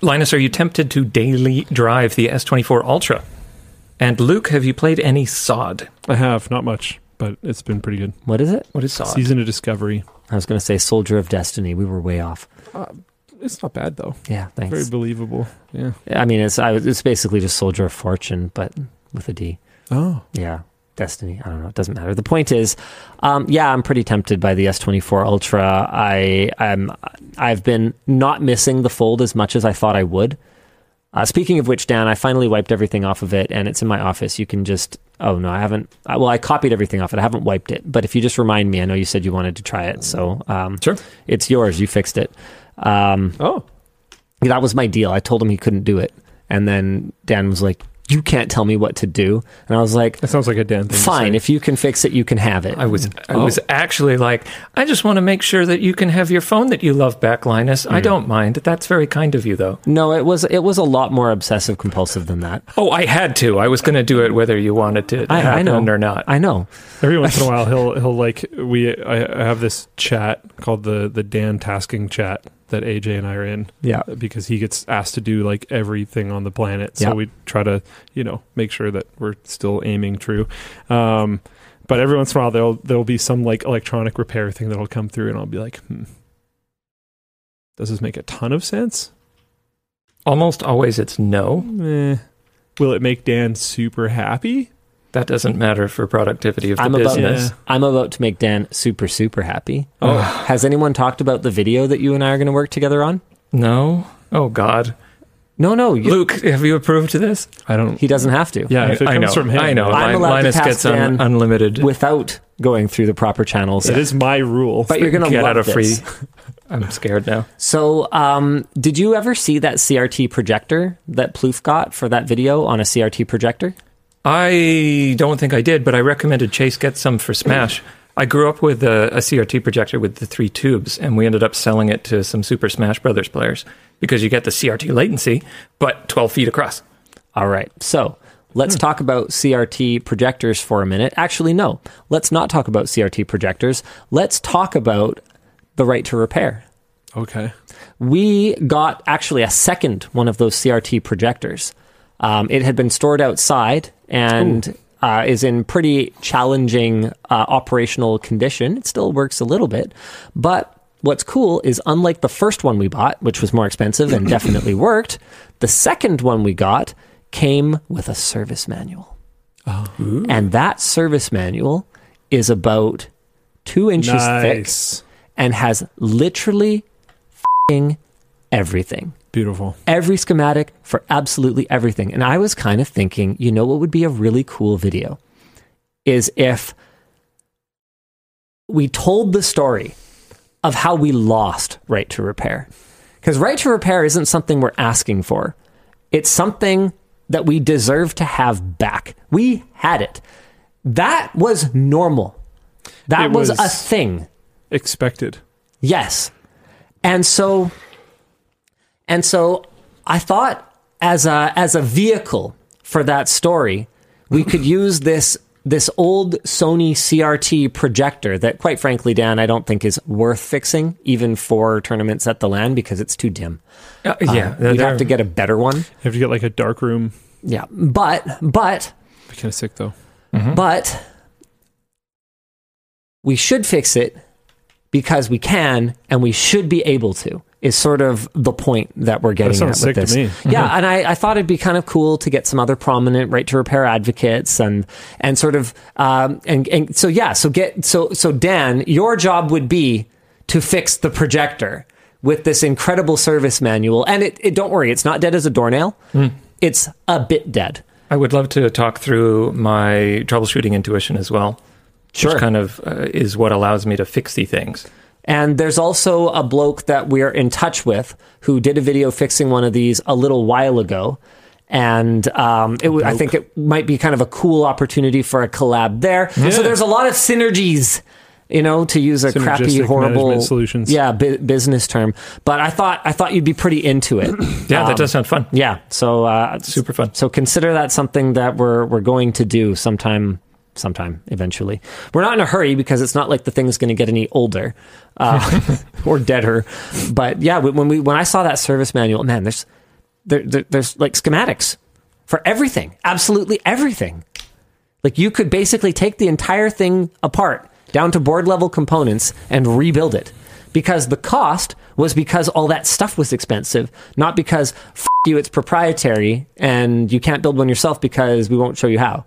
Linus, are you tempted to daily drive the S24 Ultra? And Luke, have you played any SOD? I have not much, but it's been pretty good. What is it? What is SOD? Season of Discovery. I was going to say Soldier of Destiny. We were way off. It's not bad though. Yeah, thanks. Very believable. Yeah. I mean, it's I, it's basically just Soldier of Fortune, but with a D. Oh. Yeah, Destiny. I don't know. It doesn't matter. The point is, um, yeah, I'm pretty tempted by the S24 Ultra. I I'm I've been not missing the fold as much as I thought I would. Uh, speaking of which, Dan, I finally wiped everything off of it, and it's in my office. You can just. Oh no, I haven't. uh, Well, I copied everything off it. I haven't wiped it, but if you just remind me, I know you said you wanted to try it, so um, Sure. it's yours. You fixed it. Um, Oh. that was my deal. I told him he couldn't do it, and then Dan was like, "You can't tell me what to do," and I was like, That sounds like a damn thing. "Fine, if you can fix it, you can have it." I was I Oh. was actually like, I just want to make sure that you can have your phone that you love back, Linus. I mm. don't mind. That's very kind of you, though. no, it was it was a lot more obsessive compulsive than that. Oh, I had to. I was going to do it whether you wanted to I, happen I know or not. I know. Every once in a while, he'll he'll like we. I, I have this chat called the the Dan tasking chat that AJ and I are in Yeah, because he gets asked to do like everything on the planet. So Yeah. we try to you know make sure that we're still aiming true. Um, but every once in a while, there'll there'll be some like electronic repair thing that'll come through, and I'll be like, hmm, does this make a ton of sense? Almost always it's no. Eh. Will it make Dan super happy? That doesn't matter for productivity of the I'm about business. Yeah. I'm about to make Dan super super happy. Oh. Has anyone talked about the video that you and I are going to work together on? No. Oh God, No, no. You, Luke, have you approved to this? I don't. he doesn't have to. Yeah, if it I comes know. from him, I know. I'm Lin- allowed to Linus pass gets un- Dan unlimited. Without going through the proper channels. It is my rule. But you're going to get love out of this. free. I'm scared now. So, um, did you ever see that CRT projector that Plouffe got for that video on a CRT projector? I don't think I did, but I recommended Chase get some for Smash. I grew up with a, a CRT projector with the three tubes, and we ended up selling it to some Super Smash Brothers players because you get the CRT latency, but 12 feet across. All right. So, let's hmm. talk about CRT projectors for a minute. Actually, no. Let's not talk about CRT projectors. Let's talk about the right to repair. okay. We got actually a second one of those CRT projectors. Um, it had been stored outside and uh, is in pretty challenging uh, operational condition. It still works a little bit, but what's cool is unlike the first one we bought, which was more expensive and definitely worked, the second one we got came with a service manual, and that service manual is about two inches thick and has literally fing everything. Beautiful. Every schematic for absolutely everything. And I was kind of thinking, you know what would be a really cool video? Is if we told the story of how we lost right to repair. Because right to repair isn't something we're asking for, it's something that we deserve to have back. We had it. That was normal. That was, was- a thing. Expected. Yes. And so and so I thought as a as a vehicle for that story, we could use this this old Sony CRT projector that quite frankly Dan I don't think is worth fixing even for tournaments at the LAN because it's too dim. Uh, yeah, Um, we'd have to get a better one. You have to get like a dark room. Yeah. But but Be kind of sick though. But we should fix it because we can and we should be able to. Is sort of the point that we're getting sounds at with sick to this. me. Yeah, and I, I thought it'd be kind of cool to get some other prominent right to repair advocates and and sort of um, and and so yeah, so get so so Dan, your job would be to fix the projector with this incredible service manual, and it, it don't worry, it's not dead as a doornail. It's a bit dead. I would love to talk through my troubleshooting intuition as well. Sure. Which kind of uh, is what allows me to fix the things. And there's also a bloke that we're in touch with who did a video fixing one of these a little while ago. And um, it, w- I think it might be kind of a cool opportunity for a collab there. So there's a lot of synergies, you know, to use a crappy, horrible solutions. yeah, bu- business term. But I thought I thought you'd be pretty into it. Yeah, Um, that does sound fun. Yeah, so uh, Super fun. So consider that something that we're we're going to do sometime, sometime eventually. We're not in a hurry because it's not like the thing's going to get any older uh, or deader. But yeah, when we when I saw that service manual, man, there's there, there there's like schematics for everything, absolutely everything. Like you could basically take the entire thing apart down to board level components and rebuild it. Because the cost was because all that stuff was expensive, not because f- you, it's proprietary and you can't build one yourself because we won't show you how.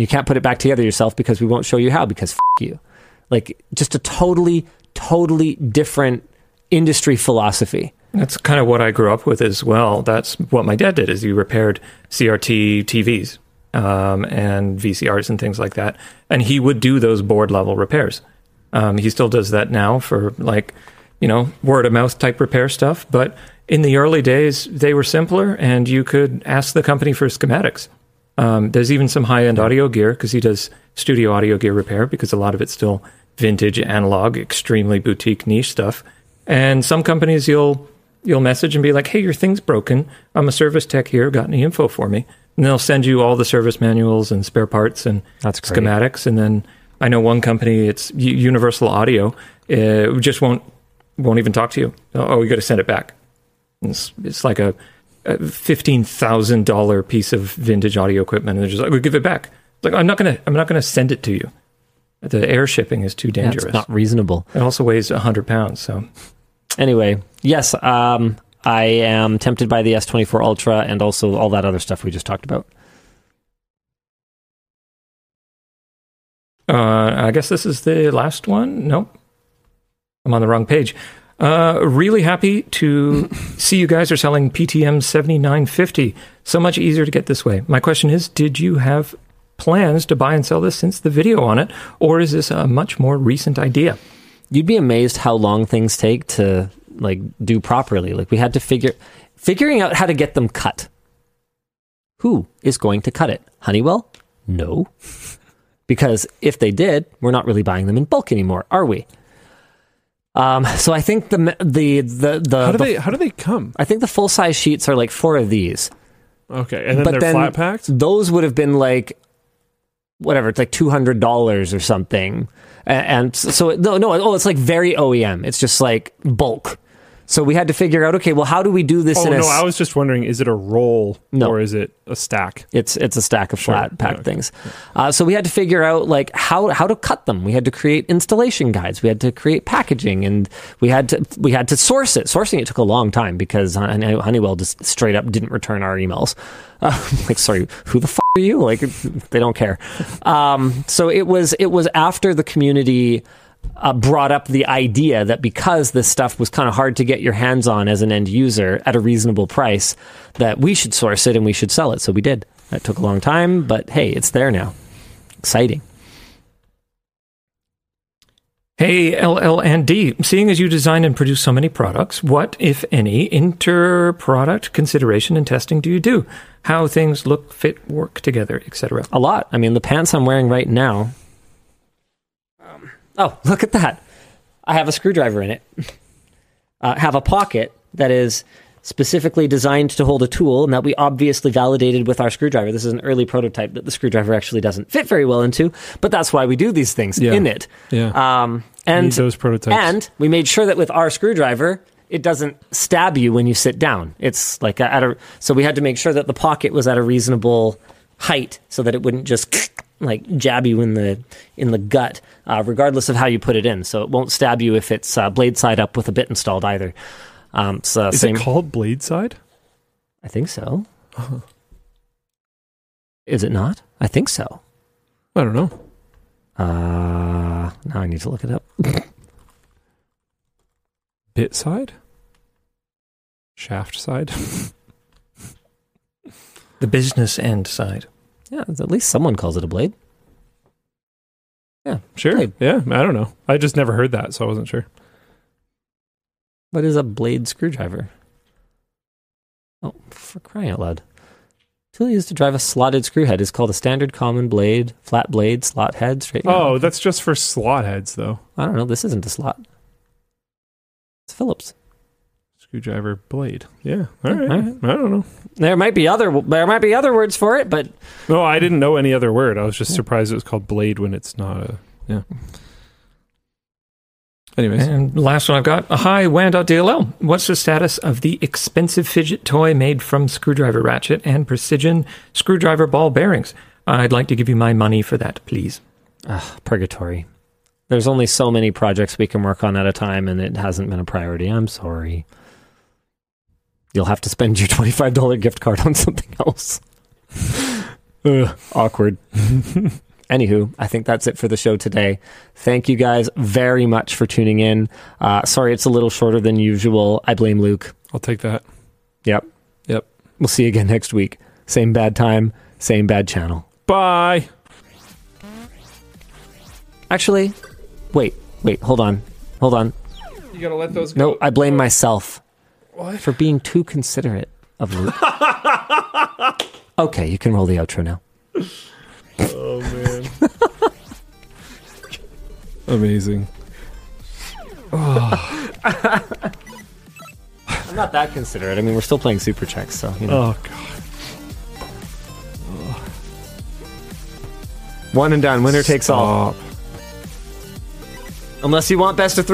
And you can't put it back together yourself because we won't show you how because f- you. Like just a totally, totally different industry philosophy. That's kind of what I grew up with as well. That's what my dad did. Is he repaired CRT TVs um, and VCRs and things like that, and he would do those board level repairs. Um, he still does that now for like you know word of mouth type repair stuff. But in the early days, they were simpler, and you could ask the company for schematics. Um, there's even some high end audio gear because he does studio audio gear repair because a lot of it's still vintage analog, extremely boutique niche stuff. And some companies you'll you'll message and be like, "Hey, your thing's broken. I'm a service tech here. Got any info for me?" And they'll send you all the service manuals and spare parts and That's great. schematics. And then I know one company, it's Universal Audio, uh, just won't won't even talk to you. Oh, you got to send it back. It's, it's like a, a fifteen thousand dollar piece of vintage audio equipment, and they're just like, "We give it back." Like I'm not gonna I'm not gonna send it to you. The air shipping is too That's dangerous. not reasonable. it also weighs hundred pounds, so Anyway, yes, um, I am tempted by the S24 Ultra and also all that other stuff we just talked about. Uh, I guess this is the last one. Nope. I'm on the wrong page. Uh, really happy to see you guys are selling PTM 7950. So much easier to get this way. My question is Did you have plans to buy and sell this since the video on it, or is this a much more recent idea? You'd be amazed how long things take to like do properly. Like we had to figure figuring out how to get them cut. Who is going to cut it? Honeywell? No. because if they did, we're not really buying them in bulk anymore, are we? Um, so I think the the the the, How do the- they how do they come? I think the full size sheets are like four of these. Okay, and then But they're then- flat packed. those would have been like whatever it's like $200 or something and so no no oh it's like very OEM it's just like bulk so we had to figure out okay well how do we do this Oh in a no, I was just wondering: is it a roll No. or is it a stack? it's it's a stack of flat packed okay. things. Uh, so we had to figure out like how how to cut them. We had to create installation guides. We had to create packaging and we had to we had to source it. Sourcing it took a long time because honeywell just straight up didn't return our emails. Uh, like sorry who the f- are you? Like they don't care. Um, so it was it was after the community uh, brought up the idea that because this stuff was kind of hard to get your hands on as an end user at a reasonable price, that we should source it and we should sell it. So we did. That took a long time, but hey, it's there now. Exciting. Hey, LL and D, seeing as you design and produce so many products, what, if any, inter product consideration and testing do you do? How things look, fit, work together, etc. A lot. I mean, the pants I'm wearing right now. Oh, look at that. I have a screwdriver in it. uh, have a pocket that is specifically designed to hold a tool and that we obviously validated with our screwdriver. This is an early prototype that the screwdriver actually doesn't fit very well into, but that's why we do these things Yeah. in it. Yeah, Um, and those prototypes. and we made sure that with our screwdriver, it doesn't stab you when you sit down. It's like at a so we had to make sure that the pocket was at a reasonable height so that it wouldn't just like jab you in the in the gut, uh, regardless of how you put it in. So it won't stab you if it's uh, blade side up with a bit installed either. Um, so Is same. it called Blade Side? I think so. Is it not? I think so. I don't know. Uh, now I need to look it up. Bit Side? Shaft Side? The business end side. Yeah, at least someone calls it a blade. Yeah, sure. Blade. Yeah, I don't know. I just never heard that, so I wasn't sure. What is a blade screwdriver? Oh, for crying out loud. Tool used to drive a slotted screw head is called a standard common blade, flat blade, slot head, straight. Oh, that's just for slot heads, though. I don't know. This isn't a slot. It's Phillips. Screwdriver blade. Yeah. All Yeah, right. all right. I don't know. There might be other there might be other words for it, but No, I didn't know any other word. I was just surprised it was called blade when it's not a. Yeah. Anyways, And last one I've got. Hi, WAN.dll. What's the status of the expensive fidget toy made from screwdriver ratchet and precision screwdriver ball bearings? I'd like to give you my money for that, please. Ugh, purgatory. There's only so many projects we can work on at a time, and it hasn't been a priority. I'm sorry. You'll have to spend your $25 gift card on something else. Ugh, awkward. Anywho, I think that's it for the show today. Thank you guys very much for tuning in. Uh, sorry it's a little shorter than usual. I blame Luke. I'll take that. Yep. Yep. We'll see you again next week. Same bad time, same bad channel. Bye. Actually, wait, wait, hold on. Hold on. You gotta let those go. No, I blame myself What? for being too considerate of Luke. okay, you can roll the outro now. Oh man. Amazing. I'm not that considerate. I mean, we're still playing Super Chexx, so you know. Oh god. One and done. Winner takes all. Unless you want best of three.